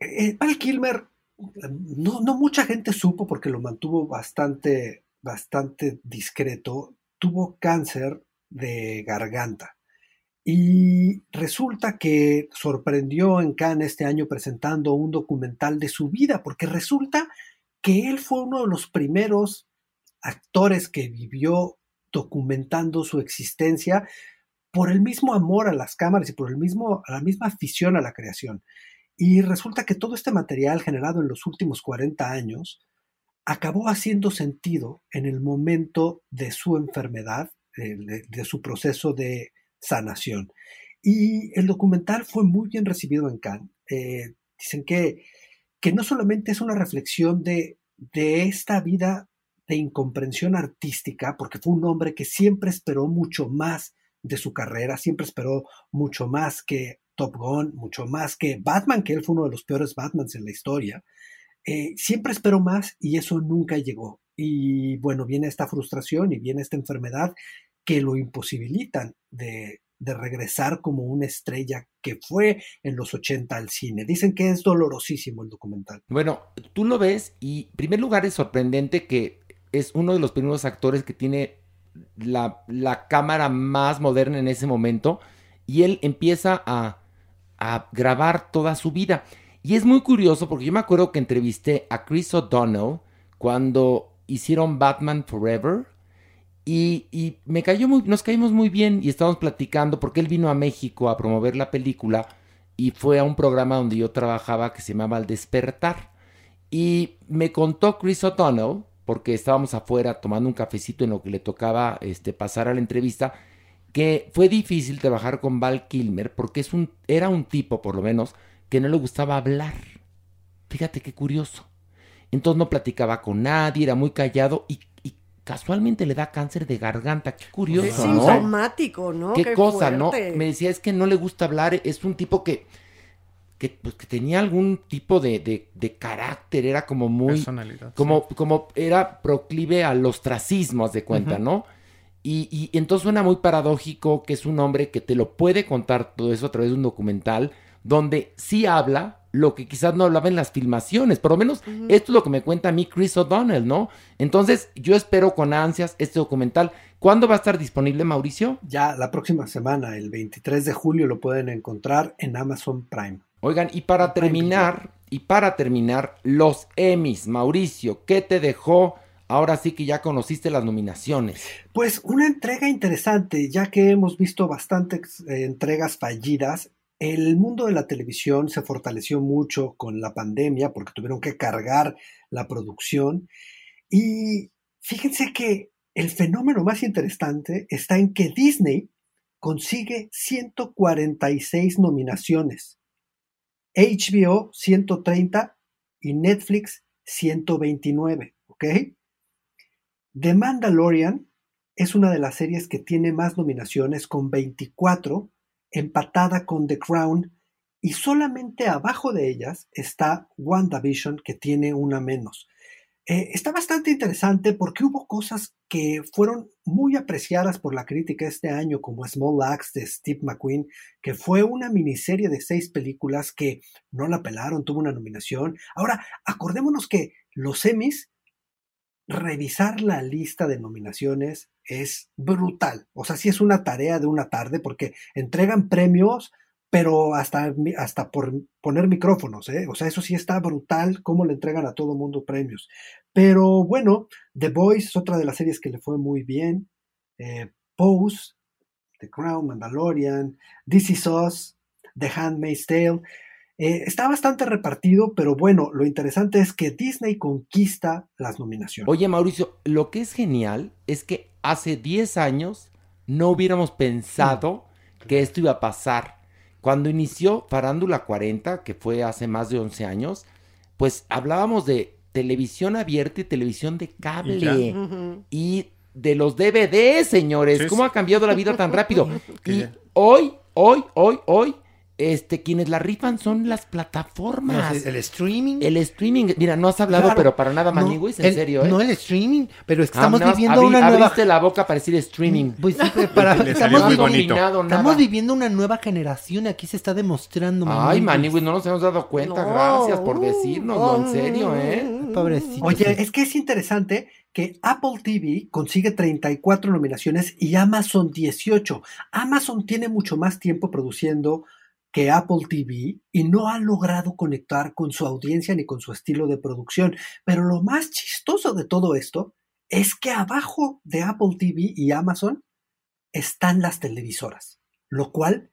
eh, Val Kilmer, no, no mucha gente supo porque lo mantuvo bastante, bastante discreto, tuvo cáncer de garganta. Y resulta que sorprendió en Cannes este año presentando un documental de su vida, porque resulta que él fue uno de los primeros actores que vivió documentando su existencia por el mismo amor a las cámaras y por el mismo, la misma afición a la creación. Y resulta que todo este material generado en los últimos 40 años acabó haciendo sentido en el momento de su enfermedad, de, de- de su proceso de sanación. Y el documental fue muy bien recibido en Cannes. Eh, dicen que, que no solamente es una reflexión de, de esta vida de incomprensión artística, porque fue un hombre que siempre esperó mucho más de su carrera, siempre esperó mucho más que Top Gun, mucho más que Batman, que él fue uno de los peores Batmans en la historia. Eh, siempre esperó más y eso nunca llegó. Y bueno, viene esta frustración y viene esta enfermedad que lo imposibilitan de, de regresar como una estrella que fue en los 80 al cine. Dicen que es dolorosísimo el documental. Bueno, tú lo ves y en primer lugar es sorprendente que es uno de los primeros actores que tiene la, la cámara más moderna en ese momento y él empieza a, a grabar toda su vida. Y es muy curioso porque yo me acuerdo que entrevisté a Chris O'Donnell cuando hicieron Batman Forever y, y me cayó muy, nos caímos muy bien y estábamos platicando porque él vino a México a promover la película y fue a un programa donde yo trabajaba que se llamaba El Despertar. Y me contó Chris O'Donnell, porque estábamos afuera tomando un cafecito en lo que le tocaba este, pasar a la entrevista, que fue difícil trabajar con Val Kilmer porque es un, era un tipo, por lo menos, que no le gustaba hablar. Fíjate qué curioso. Entonces no platicaba con nadie, era muy callado y, y casualmente le da cáncer de garganta. Qué curioso, Es ¿no? sintomático, ¿no? Qué, cosa, ¿no? Me decía, es que no le gusta hablar, es un tipo que, que, pues, que tenía algún tipo de, de- de carácter, era como muy... Personalidad, Como, como era proclive al ostracismo, haz de cuenta. ¿no? Y, y entonces suena muy paradójico que es un hombre que te lo puede contar todo eso a través de un documental donde sí habla lo que quizás no hablaba en las filmaciones. Por lo menos esto es lo que me cuenta a mí Chris O'Donnell, ¿no? Entonces yo espero con ansias este documental. ¿Cuándo va a estar disponible, Mauricio? Ya la próxima semana, el 23 de julio, lo pueden encontrar en Amazon Prime. Oigan, y para terminar, y para terminar, los Emmys, Mauricio, ¿qué te dejó? Ahora sí que ya conociste las nominaciones. Pues una entrega interesante, ya que hemos visto bastantes eh, entregas fallidas. El mundo de la televisión se fortaleció mucho con la pandemia porque tuvieron que cargar la producción. Y fíjense que el fenómeno más interesante está en que Disney consigue 146 nominaciones, HBO 130 y Netflix 129, ¿ok? The Mandalorian es una de las series que tiene más nominaciones con 24, empatada con The Crown, y solamente abajo de ellas está WandaVision, que tiene una menos. Eh, está bastante interesante porque hubo cosas que fueron muy apreciadas por la crítica este año, como Small Axe de Steve McQueen, que fue una miniserie de seis películas que no la pelaron, tuvo una nominación. Ahora, acordémonos que los Emmys revisar la lista de nominaciones es brutal. O sea, sí es una tarea de una tarde porque entregan premios, pero hasta, hasta por poner micrófonos, ¿eh? O sea, eso sí está brutal cómo le entregan a todo mundo premios. Pero bueno, The Voice es otra de las series que le fue muy bien. Eh, Pose, The Crown, Mandalorian, This Is Us, The Handmaid's Tale. Eh, está bastante repartido, pero bueno, lo interesante es que Disney conquista las nominaciones. Oye, Mauricio, lo que es genial es que hace 10 años no hubiéramos pensado que esto iba a pasar. Cuando inició Farándula 40, que fue hace más de 11 años, pues hablábamos de televisión abierta y televisión de cable. y de los DVDs, señores. Sí, ¿Cómo ha cambiado la vida tan rápido? <laughs> Y hoy, hoy, hoy, hoy, este, quienes la rifan son las plataformas. No, el streaming. El streaming, mira, no has hablado, Claro. pero para nada, No, Maniguis, en el- serio, ¿eh? No el streaming, pero es que Ah, estamos más viviendo abrí- una nueva. Abriste la boca para decir streaming. Pues sí, pero para, <laughs> estamos, muy viviendo- nada. estamos viviendo una nueva generación y aquí se está demostrando. Ay, Maniguis. Maniguis, no nos hemos dado cuenta. No, Gracias por uh, decirnoslo, en serio, ¿eh? Ay, Pobrecito. Oye, es que es interesante que Apple TV consigue 34 nominaciones y Amazon 18. Amazon tiene mucho más tiempo produciendo que Apple TV y no ha logrado conectar con su audiencia ni con su estilo de producción. Pero lo más chistoso de todo esto es que abajo de Apple TV y Amazon están las televisoras, lo cual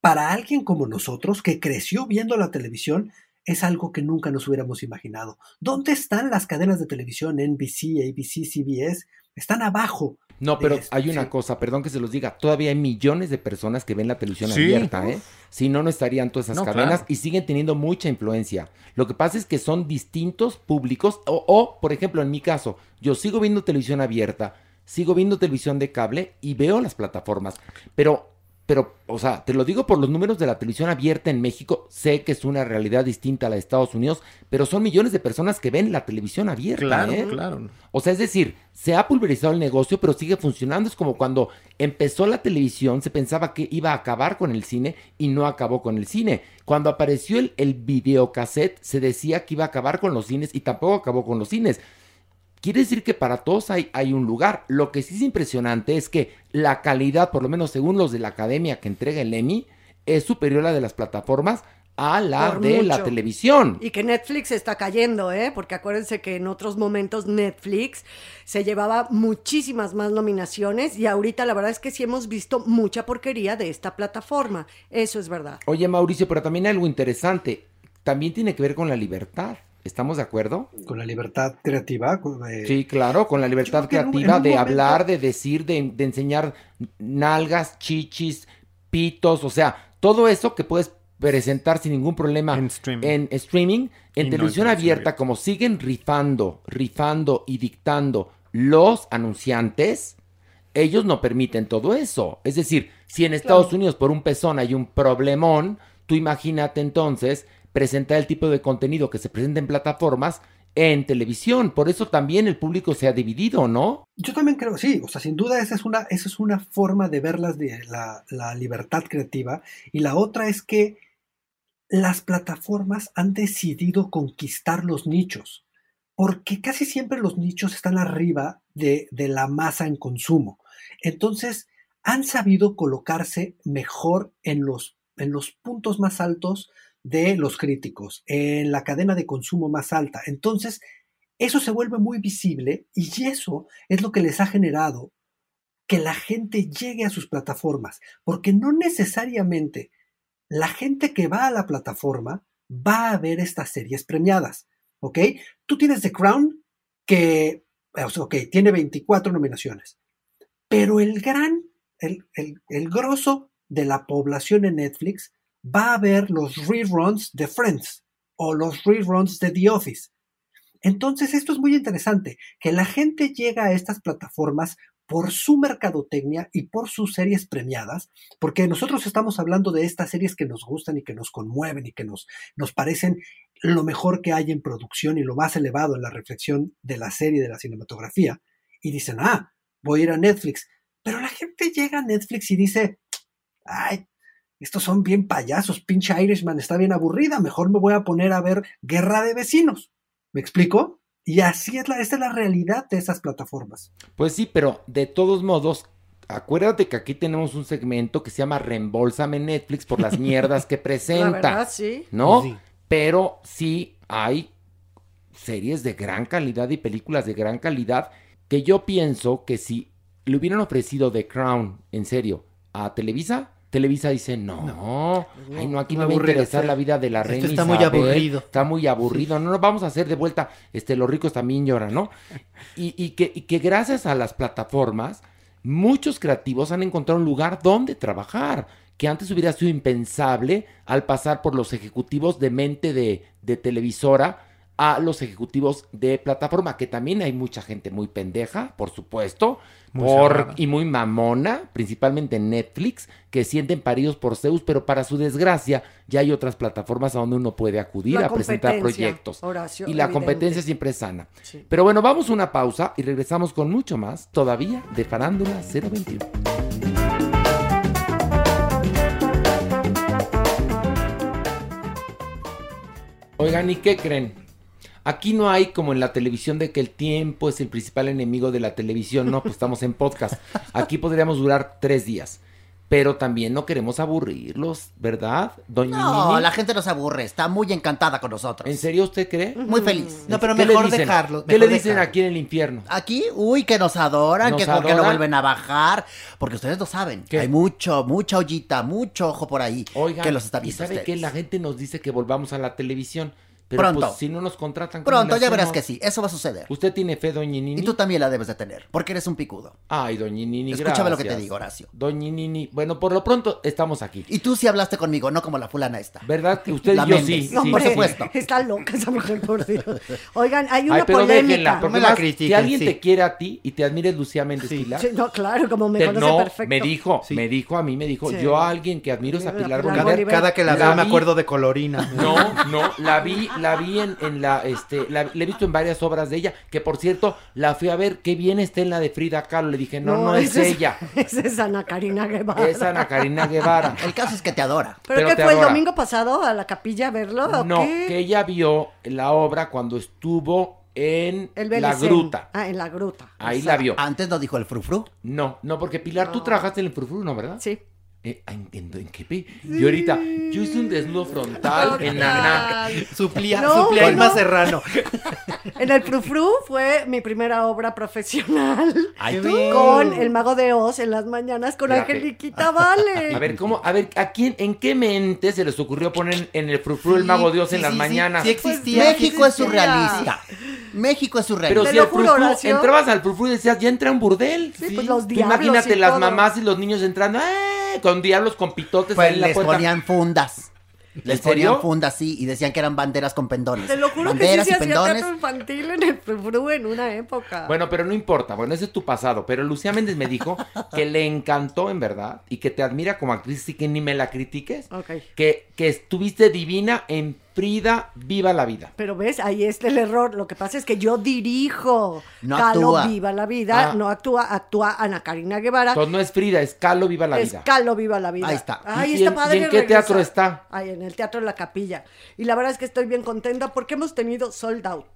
para alguien como nosotros que creció viendo la televisión es algo que nunca nos hubiéramos imaginado. ¿Dónde están las cadenas de televisión NBC, ABC, CBS? Están abajo No, pero hay una sí. cosa, perdón que se los diga, todavía hay millones de personas que ven la televisión Sí. abierta, ¿eh? Si no, no estarían todas esas No, cadenas claro. y siguen teniendo mucha influencia. Lo que pasa es que son distintos públicos o, o, por ejemplo, en mi caso, yo sigo viendo televisión abierta, sigo viendo televisión de cable y veo las plataformas, pero... Pero, o sea, te lo digo por los números de la televisión abierta en México. Sé que es una realidad distinta a la de Estados Unidos, pero son millones de personas que ven la televisión abierta. Claro, ¿eh? claro. O sea, es decir, se ha pulverizado el negocio, pero sigue funcionando. Es como cuando empezó la televisión, se pensaba que iba a acabar con el cine y no acabó con el cine. Cuando apareció el, el videocassette, se decía que iba a acabar con los cines y tampoco acabó con los cines. Quiere decir que para todos hay, hay un lugar. Lo que sí es impresionante es que la calidad, por lo menos según los de la academia que entrega el Emmy, es superior a la de las plataformas a la Por de la televisión. Y que Netflix está cayendo, ¿eh? Porque acuérdense que en otros momentos Netflix se llevaba muchísimas más nominaciones y ahorita la verdad es que sí hemos visto mucha porquería de esta plataforma. Eso es verdad. Oye, Mauricio, pero también hay algo interesante. También tiene que ver con la libertad. ¿Estamos de acuerdo? Con la libertad creativa. con, eh, Sí, claro, con la libertad creativa en un de momento- hablar, de decir, de, de enseñar nalgas, chichis, pitos, o sea, todo eso que puedes presentar sin ningún problema en streaming, en, streaming, no televisión abierta, como siguen rifando, rifando y dictando los anunciantes, ellos no permiten todo eso. Es decir, si en Estados Unidos por un pezón hay un problemón, tú imagínate entonces presentar el tipo de contenido que se presenta en plataformas en televisión. Por eso también el público se ha dividido, ¿no? Yo también creo, sí, o sea, sin duda esa es una, esa es una forma de ver las de la, la libertad creativa. Y la otra es que las plataformas han decidido conquistar los nichos, porque casi siempre los nichos están arriba de, de la masa en consumo. Entonces, han sabido colocarse mejor en los, en los puntos más altos de los críticos, en la cadena de consumo más alta. Entonces, eso se vuelve muy visible y eso es lo que les ha generado que la gente llegue a sus plataformas, porque no necesariamente la gente que va a la plataforma va a ver estas series premiadas, ¿ok? Tú tienes The Crown, que, ok, tiene 24 nominaciones, pero el gran, el, el, el grosso de la población en Netflix va a ver los reruns de Friends o los reruns de The Office. Entonces, esto es muy interesante, que la gente llega a estas plataformas por su mercadotecnia y por sus series premiadas, porque nosotros estamos hablando de estas series que nos gustan y que nos conmueven y que nos, nos parecen lo mejor que hay en producción y lo más elevado en la reflexión de la serie, de la cinematografía, y dicen, ah, voy a ir a Netflix, pero la gente llega a Netflix y dice, ay, estos son bien payasos, pinche Irishman está bien aburrida, mejor me voy a poner a ver Guerra de Vecinos. ¿Me explico? Y así es la, esta es la realidad de esas plataformas. Pues sí, pero de todos modos, acuérdate que aquí tenemos un segmento que se llama Reembolsame Netflix por las mierdas que <laughs> presenta. verdad, sí. ¿No? Sí. Pero sí hay series de gran calidad y películas de gran calidad que yo pienso que si le hubieran ofrecido The Crown, en serio, a Televisa, Televisa dice, no, ay no, aquí no me va a interesar la vida de la Esto reina está muy aburrido. Está muy aburrido, <laughs> no, no, vamos a hacer de vuelta, este, los ricos también lloran, ¿no? Y, y que, y que gracias a las plataformas, muchos creativos han encontrado un lugar donde trabajar, que antes hubiera sido impensable al pasar por los ejecutivos de mente de, de televisora a los ejecutivos de plataforma, que también hay mucha gente muy pendeja, por supuesto, Muy por- cerrada. y muy mamona, principalmente en Netflix, que sienten paridos por Zeus, pero para su desgracia ya hay otras plataformas a donde uno puede acudir La a presentar proyectos. Horacio, y la evidente. competencia siempre es sana. Sí. Pero bueno, vamos a una pausa y regresamos con mucho más todavía de Farándula 021. Oigan, ¿y qué creen? Aquí no hay como en la televisión de que el tiempo es el principal enemigo de la televisión. No, pues estamos en podcast. Aquí podríamos durar tres días. Pero también no queremos aburrirlos, ¿verdad, doña No, Nini? la gente nos aburre, está muy encantada con nosotros. ¿En serio usted cree? Muy feliz. ¿Qué le dicen? ¿Qué le dicen aquí en el infierno? Aquí, uy, que nos adoran, ¿Nos que como que lo adoran? vuelven a bajar, porque ustedes lo saben. Hay mucho, mucha ollita, mucho ojo por ahí Oigan, que los está ¿y viendo sabe ustedes. que La gente nos dice que volvamos a la televisión. Pero Pronto. pues, si no nos contratan... ¿cómo Pronto, ya verás que sí, eso va a suceder. ¿Usted tiene fe, doña Nini? Y tú también la debes de tener, porque eres un picudo. Ay, doña Nini, Escúchame lo que te digo, Horacio. Doña Nini, bueno, por lo pronto estamos aquí. Y tú sí hablaste conmigo, no como la fulana esta. ¿Verdad que usted La y yo sí? No, sí, por sí. supuesto. <laughs> Está loca esa mujer, por Dios. Oigan, hay una Ay, pero polémica. déjenla, porque No me la critiquen, si alguien sí. te quiere a ti y te admira es Lucía Méndez Pilar. Sí, no, claro, como me Te- conoce no, perfecto. me dijo, me dijo a mí, me dijo, Sí. yo a alguien que admiro es a Pilar. Bolívar. Cada que la veo me acuerdo de Colorina. No, no, la vi, la vi en, en la, este, la, la he visto en varias obras de ella, que por cierto, la fui a ver, qué bien está en la de Frida Kahlo, le dije, no, no, es ella, <laughs> Esa es Ana Karina Guevara. es Ana Karina Guevara. El caso es que te adora. ¿Pero, pero qué fue el domingo pasado a la capilla a verlo? o No, qué? que ella vio la obra cuando estuvo en El La. Gruta. Ah, en la gruta. Ahí la vio. Antes no dijo el frufru. No, no, porque Pilar, tú trabajaste en el Frufru, ¿no, verdad? Sí. Eh, ¿en, en- en qué pe? Y ahorita, yo hice un desnudo frontal en Naná. Suplía, No, suplía Irma. Serrano. <laughs> En el Frufru fue mi primera obra profesional. Ay. Con el Mago de Oz en las mañanas con Espérate. Angeliquita Vale. <laughs> A ver, ¿cómo? A ver, ¿a quién, en qué mente se les ocurrió poner en el frufru el mago Dios en sí, las mañanas? sí existía. México es existía. surrealista. México es Pero surrealista. Te si el juro, frufru, Horacio. entrabas al frufru y decías, ya entra un burdel. Sí, pues los diablos imagínate y las todo. mamás y los niños entrando, ¡eh! Con diablos, con pitotes Pues en les ponían fundas. Les ponían fundas, sí, y decían que eran banderas con pendones. Te lo juro que sí se y hacía pendones. teatro infantil en el Frufru en una época. Bueno, pero no importa, bueno, ese es tu pasado. Pero Lucía Méndez me dijo <laughs> que le encantó en verdad y que te admira como actriz y que ni me la critiques. Ok. Que, que estuviste divina en Frida Viva la Vida. Pero ves, ahí está el error. Lo que pasa es que yo dirijo. No Calo actúa. Viva la Vida. Ah. No actúa, actúa Ana Karina Guevara. Entonces no es Frida, es Calo Viva la es Vida. Calo Viva la Vida. Ahí está. Ay, ¿Y está en- padre. y en qué teatro está? Ay, en el Teatro La Capilla. Y la verdad es que estoy bien contenta porque hemos tenido sold out.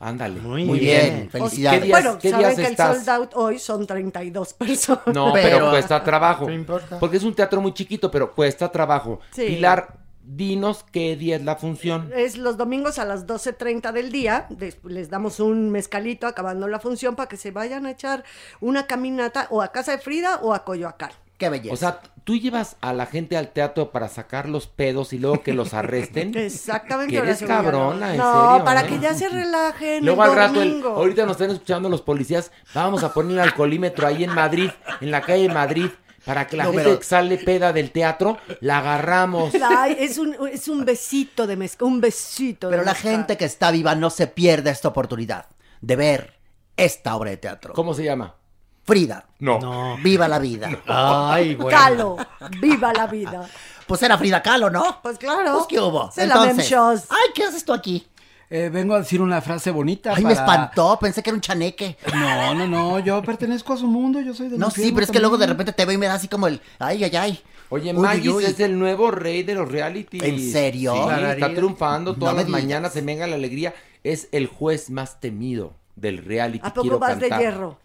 Ándale. Muy Muy bien. bien, felicidades. ¿Qué días- bueno, qué saben días que estás? el sold out hoy son 32 personas. No, pero, Pero- cuesta trabajo. No importa. Porque es un teatro muy chiquito, pero cuesta trabajo. Sí. Pilar, dinos qué día es la función. Es los domingos a las 12.30 del día. les damos un mezcalito acabando la función para que se vayan a echar una caminata o a Casa de Frida o a Coyoacán. Qué belleza. O sea, tú llevas a la gente al teatro para sacar los pedos y luego que los arresten. <laughs> Exactamente. Que eres cabrona, en no, serio, para ¿eh? que ya se relajen. Luego el al rato, el- ahorita nos están escuchando los policías. Vamos a poner el alcoholímetro ahí en Madrid, en la calle Madrid, para que la No, gente pero- que sale peda del teatro la agarramos. <laughs> Ay, es un, es un besito de mezcal, un besito de Pero la gente que está viva no se pierde esta oportunidad de ver esta obra de teatro. ¿Cómo se llama? Frida, No. No. viva la vida. <laughs> Ay, bueno. Calo, viva la vida. Pues era Frida Kahlo, ¿no? Pues claro. Pues, ¿qué hubo? Se la Entonces, shows. ay, ¿qué haces tú aquí? Eh, vengo a decir una frase bonita. Ay, me espantó, pensé que era un chaneque. No, no, no, yo pertenezco a su mundo, yo soy de No, sí, pero es que luego de repente te veo y me da así como el, ay, ay, ay. Oye, Uy, Magis uy, es el nuevo rey de los realities. ¿En serio? Sí, está triunfando todas No las mañanas en Venga la Alegría. Es el juez más temido del reality. ¿A poco Quiero vas de hierro?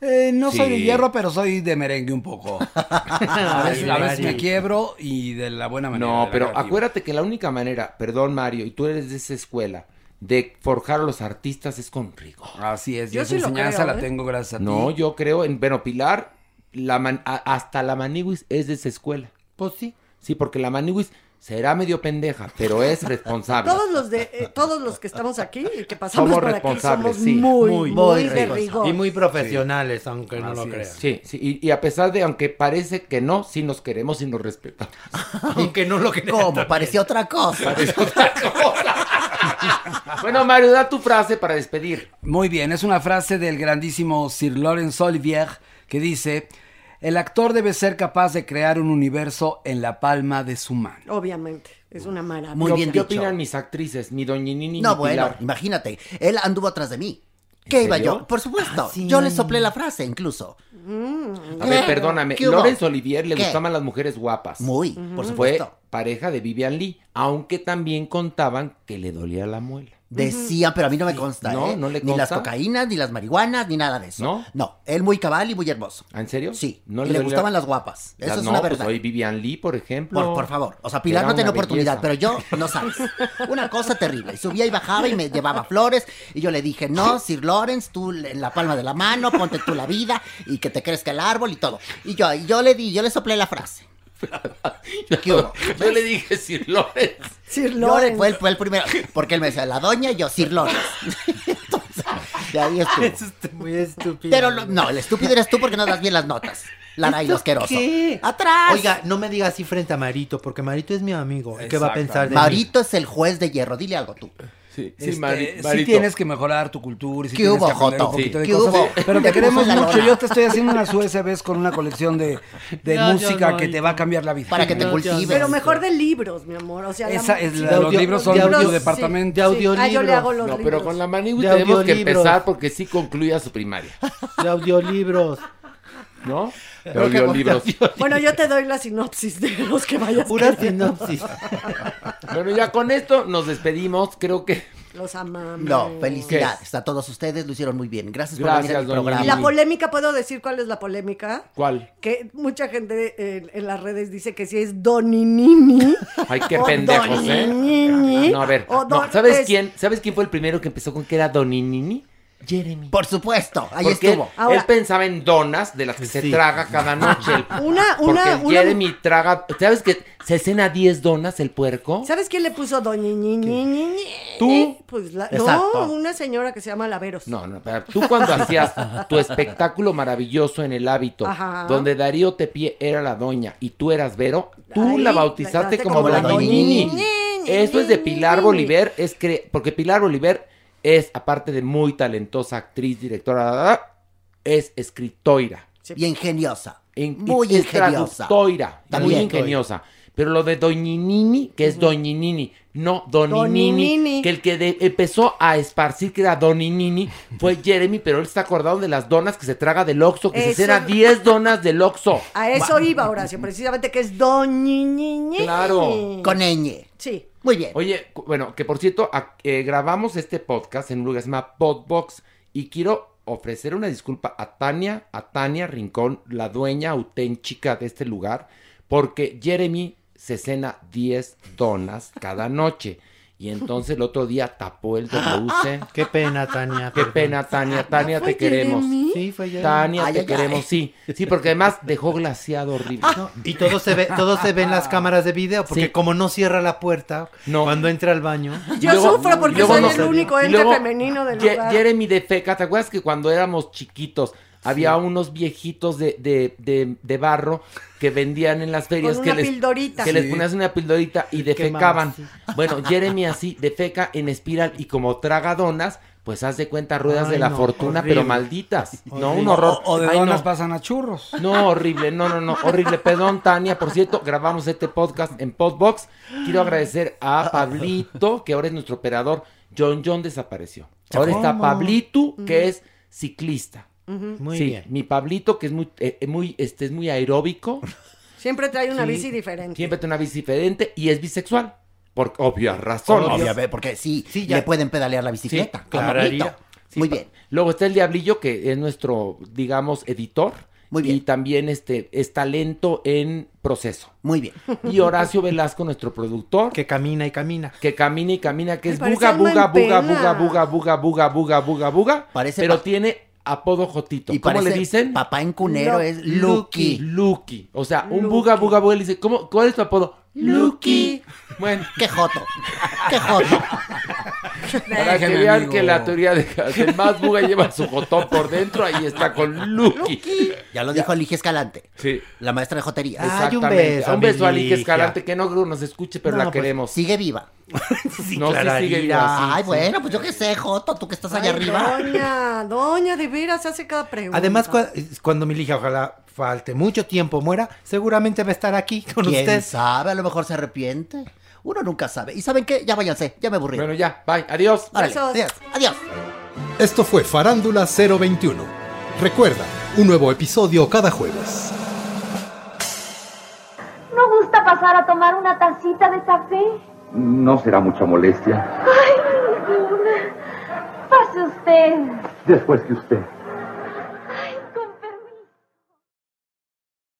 Eh, no soy de hierro, pero soy de merengue un poco. <laughs> A veces, a Ay, veces me quiebro y de la buena manera. No, pero creativa. acuérdate que la única manera, perdón Mario, y tú eres de esa escuela, de forjar a los artistas es con rigor. Así es, Yo esa sí lo enseñanza creo, la ¿eh? tengo gracias a ti. No, yo creo en, bueno, Pilar, la man- a- hasta la Maniwis es de esa escuela. Pues sí. Sí, porque la Maniwis será medio pendeja, pero es responsable. Todos los de eh, todos los que estamos aquí y que pasamos Somos por aquí responsables, somos sí. muy, Muy, muy, muy de rigor. Y muy profesionales, aunque no Así lo es. creas. Sí, sí, y, y a pesar de, aunque parece que no, sí nos queremos y nos respetamos. <laughs> Aunque no lo creas. ¿Cómo? Parecía otra cosa. <laughs> bueno, Mario, da tu frase para despedir. Muy bien, es una frase del grandísimo Sir Laurence Olivier que dice: El actor debe ser capaz de crear un universo en la palma de su mano. Obviamente, es una maravilla. Muy ¿Qué- bien ¿Qué dicho. opinan mis actrices, mi doñinini No, mi bueno, Pilar? imagínate, él anduvo atrás de mí. ¿Qué iba yo? Por supuesto. Ah, sí. Yo le soplé la frase, incluso. A ver, perdóname. Lawrence Olivier le ¿Qué? gustaban las mujeres guapas. Muy, por Fue supuesto. pareja de Vivian Lee, aunque también contaban que le dolía la muela. Decían, pero a mí no me consta, No, ¿eh? no le Ni las consta. cocaínas, ni las marihuanas, ni nada de eso. ¿No? No, él muy cabal y muy hermoso. ¿Ah, ¿En serio? Sí, ¿No y le gustaban las guapas. Eso es no, una pues verdad. hoy Vivian Lee, por ejemplo. Por, por favor. O sea, Pilar Era no tiene una oportunidad, pero yo no sabes. Una cosa terrible. Subía y bajaba y me llevaba flores. Y yo le dije, no, Sir Lawrence, tú en la palma de la mano, ponte tú la vida y que te crezca el árbol y todo. Y yo, y yo le di, yo le soplé la frase. ¿Qué hubo? Yo le dije Sir Lawrence. Sir Lawrence fue el, fue el primero. Porque él me decía la doña y yo Sir Lawrence. <laughs> Entonces, de ahí <laughs> estuvo. Es usted muy estúpido. Pero lo- no, el estúpido eres tú porque no das bien las notas. Lara y lo ¿Esto asqueroso. qué? ¡Atrás! Oiga, no me diga así frente a Marito, porque Marito es mi amigo. ¿Qué va a pensar de mí? Marito es el juez de hierro. Dile algo tú. Sí, Este, sí, Mari- sí tienes que mejorar tu cultura y sí ¿Qué tienes hubo, que aprender un poquito de ¿Qué cosas. hubo? Pero te queremos mucho. Yo te estoy haciendo unas USBs con una colección de, de música no, que te va a cambiar la vida. Para que te No, cultives. Pero mejor de libros, mi amor. O sea, la- Esa es sí. la- los libros son de tu audio- departamento. De Sí. audiolibros. Ah, yo le hago los No, libros. pero con la Manigui De tenemos que empezar porque sí concluya su primaria, De audiolibros. ¿no? Audiolibros. Bueno, yo te doy la sinopsis de los que vayas Pura queriendo. sinopsis. <laughs> Bueno, ya con esto nos despedimos. Creo que Los amamos. No, felicidades a todos ustedes, lo hicieron muy bien. Gracias, por venir al programa. Y la polémica, ¿puedo decir cuál es la polémica? ¿Cuál? Que mucha gente en, en las redes dice que si es Doninini. <laughs> Ay, qué o pendejos, ¿eh? Doninini, No, a ver. o no, Don- ¿Sabes es- quién? ¿Sabes quién fue el primero que empezó con que era Doninini? Jeremy. Por supuesto, ahí Porque estuvo. Él, Ahora- él pensaba en donas de las que se traga cada noche. el- <laughs> Una, porque una, una. Jeremy traga. ¿Sabes que se cena 10 donas el puerco? ¿Sabes quién le puso Doñiñiñiñi? ¿Tú? Pues la, no, una señora que se llama Laveros. No, no, pero tú cuando hacías tu espectáculo maravilloso en el hábito, Ajá. donde Darío Tepié era la doña y tú eras Vero, tú Ahí, la bautizaste la- como, como la. Doñinini. Eso es de Pilar Bolívar, es que, porque Pilar Bolívar es, aparte de muy talentosa actriz, directora, es escritora. Y ingeniosa. En- Muy es ingeniosa. muy ingeniosa. Pero lo de Doñinini, que es Doñinini, no Doninini, Doninini. que el que de- empezó a esparcir que era Doninini fue <laughs> Jeremy, pero él está acordado de las donas que se traga del Oxxo, que se cena 10 donas del Oxxo. A eso iba Horacio, precisamente que es Doñiñiñi. Claro. Con ñ. Sí. Muy bien. Oye, bueno, que por cierto, eh, grabamos este podcast en un lugar que se llama Podbox y quiero ofrecer una disculpa a Tania, a Tania Rincón, la dueña auténtica de este lugar, porque Jeremy se cena 10 donas cada noche. Y entonces el otro día tapó el WC. <laughs> Qué pena, Tania. Qué pena, Tania. Tania, te queremos. Sí, fue Jeremy. Tania, Ay, te ay, queremos, ay. sí. Sí, porque además dejó glaciado horrible. Y todo se ve, todo se ve en las cámaras de video, porque Sí. como no cierra la puerta No. cuando entra al baño. Yo luego- sufro porque soy no el único ente luego femenino del lugar. Jeremy de Feca, ¿te acuerdas que cuando éramos chiquitos había unos viejitos de, de, de, de barro que vendían en las ferias Con que, una les, pildorita. que les ponías una pildorita y defecaban? Bueno, <laughs> Jeremy así defeca en espiral y como traga donas, pues haz de cuenta ruedas Ay, de la no, fortuna, horrible. pero malditas. No, un horror. O, o de Ay, donas no. pasan a churros. <laughs> No, horrible, no, no, no, horrible. Perdón, Tania, por cierto, grabamos este podcast en Podbox. Quiero agradecer a <laughs> Pablito, que ahora es nuestro operador. John John desapareció. Ahora está. Pablito, que es ciclista. Muy sí, bien. mi Pablito, que es muy, eh, muy, este, es muy aeróbico. Siempre trae una Sí. bici diferente. Siempre tiene una bici diferente y es bisexual. Por obvias razones. Obviamente, porque sí, ya. le pueden pedalear la bicicleta. Sí. Sí, Muy bien. Luego está el Diablillo, que es nuestro, digamos, editor. Muy bien. Y también este, es talento en proceso. Muy bien. Y Horacio Velasco, nuestro productor. Que camina y camina. Que camina y camina, que es buga, buga, buga, pena. buga, buga, buga, buga, buga, buga, buga. Parece pero tiene apodo Jotito. Y ¿Cómo le dicen? papá en cunero es Lucky. Lucky. O sea, un buga, buga, buga, le dice, ¿cómo, ¿cuál es tu apodo? Lucky. Bueno. Qué joto. Qué joto. <laughs> Para que vean amigo. que la teoría de que el más buga lleva su jotón por dentro, ahí está con Lucky. Ya lo dijo Ligia Escalante. Sí. La maestra de jotería. Exactamente. un beso a Ligia Escalante, que no creo nos escuche, pero No, la pues, queremos. Sigue viva. <laughs> no, sí sigue viva. Ay, bueno, pues yo qué sé, Joto, tú que estás allá Ay, arriba. Doña, doña, de veras hace cada pregunta. Además, cua- cuando mi hija ojalá falte mucho tiempo, muera, seguramente va a estar aquí con ¿Quién usted. sabe? A lo mejor se arrepiente. Uno nunca sabe. ¿Y saben qué? Ya váyanse, ya me aburrí. Bueno, ya, bye, adiós. Órale, adiós, adiós. Esto fue Farándula 021. Recuerda, un nuevo episodio cada jueves. ¿No gusta pasar a tomar una tacita de café? No será mucha molestia. Ay, ninguna. Pase usted. Después que usted.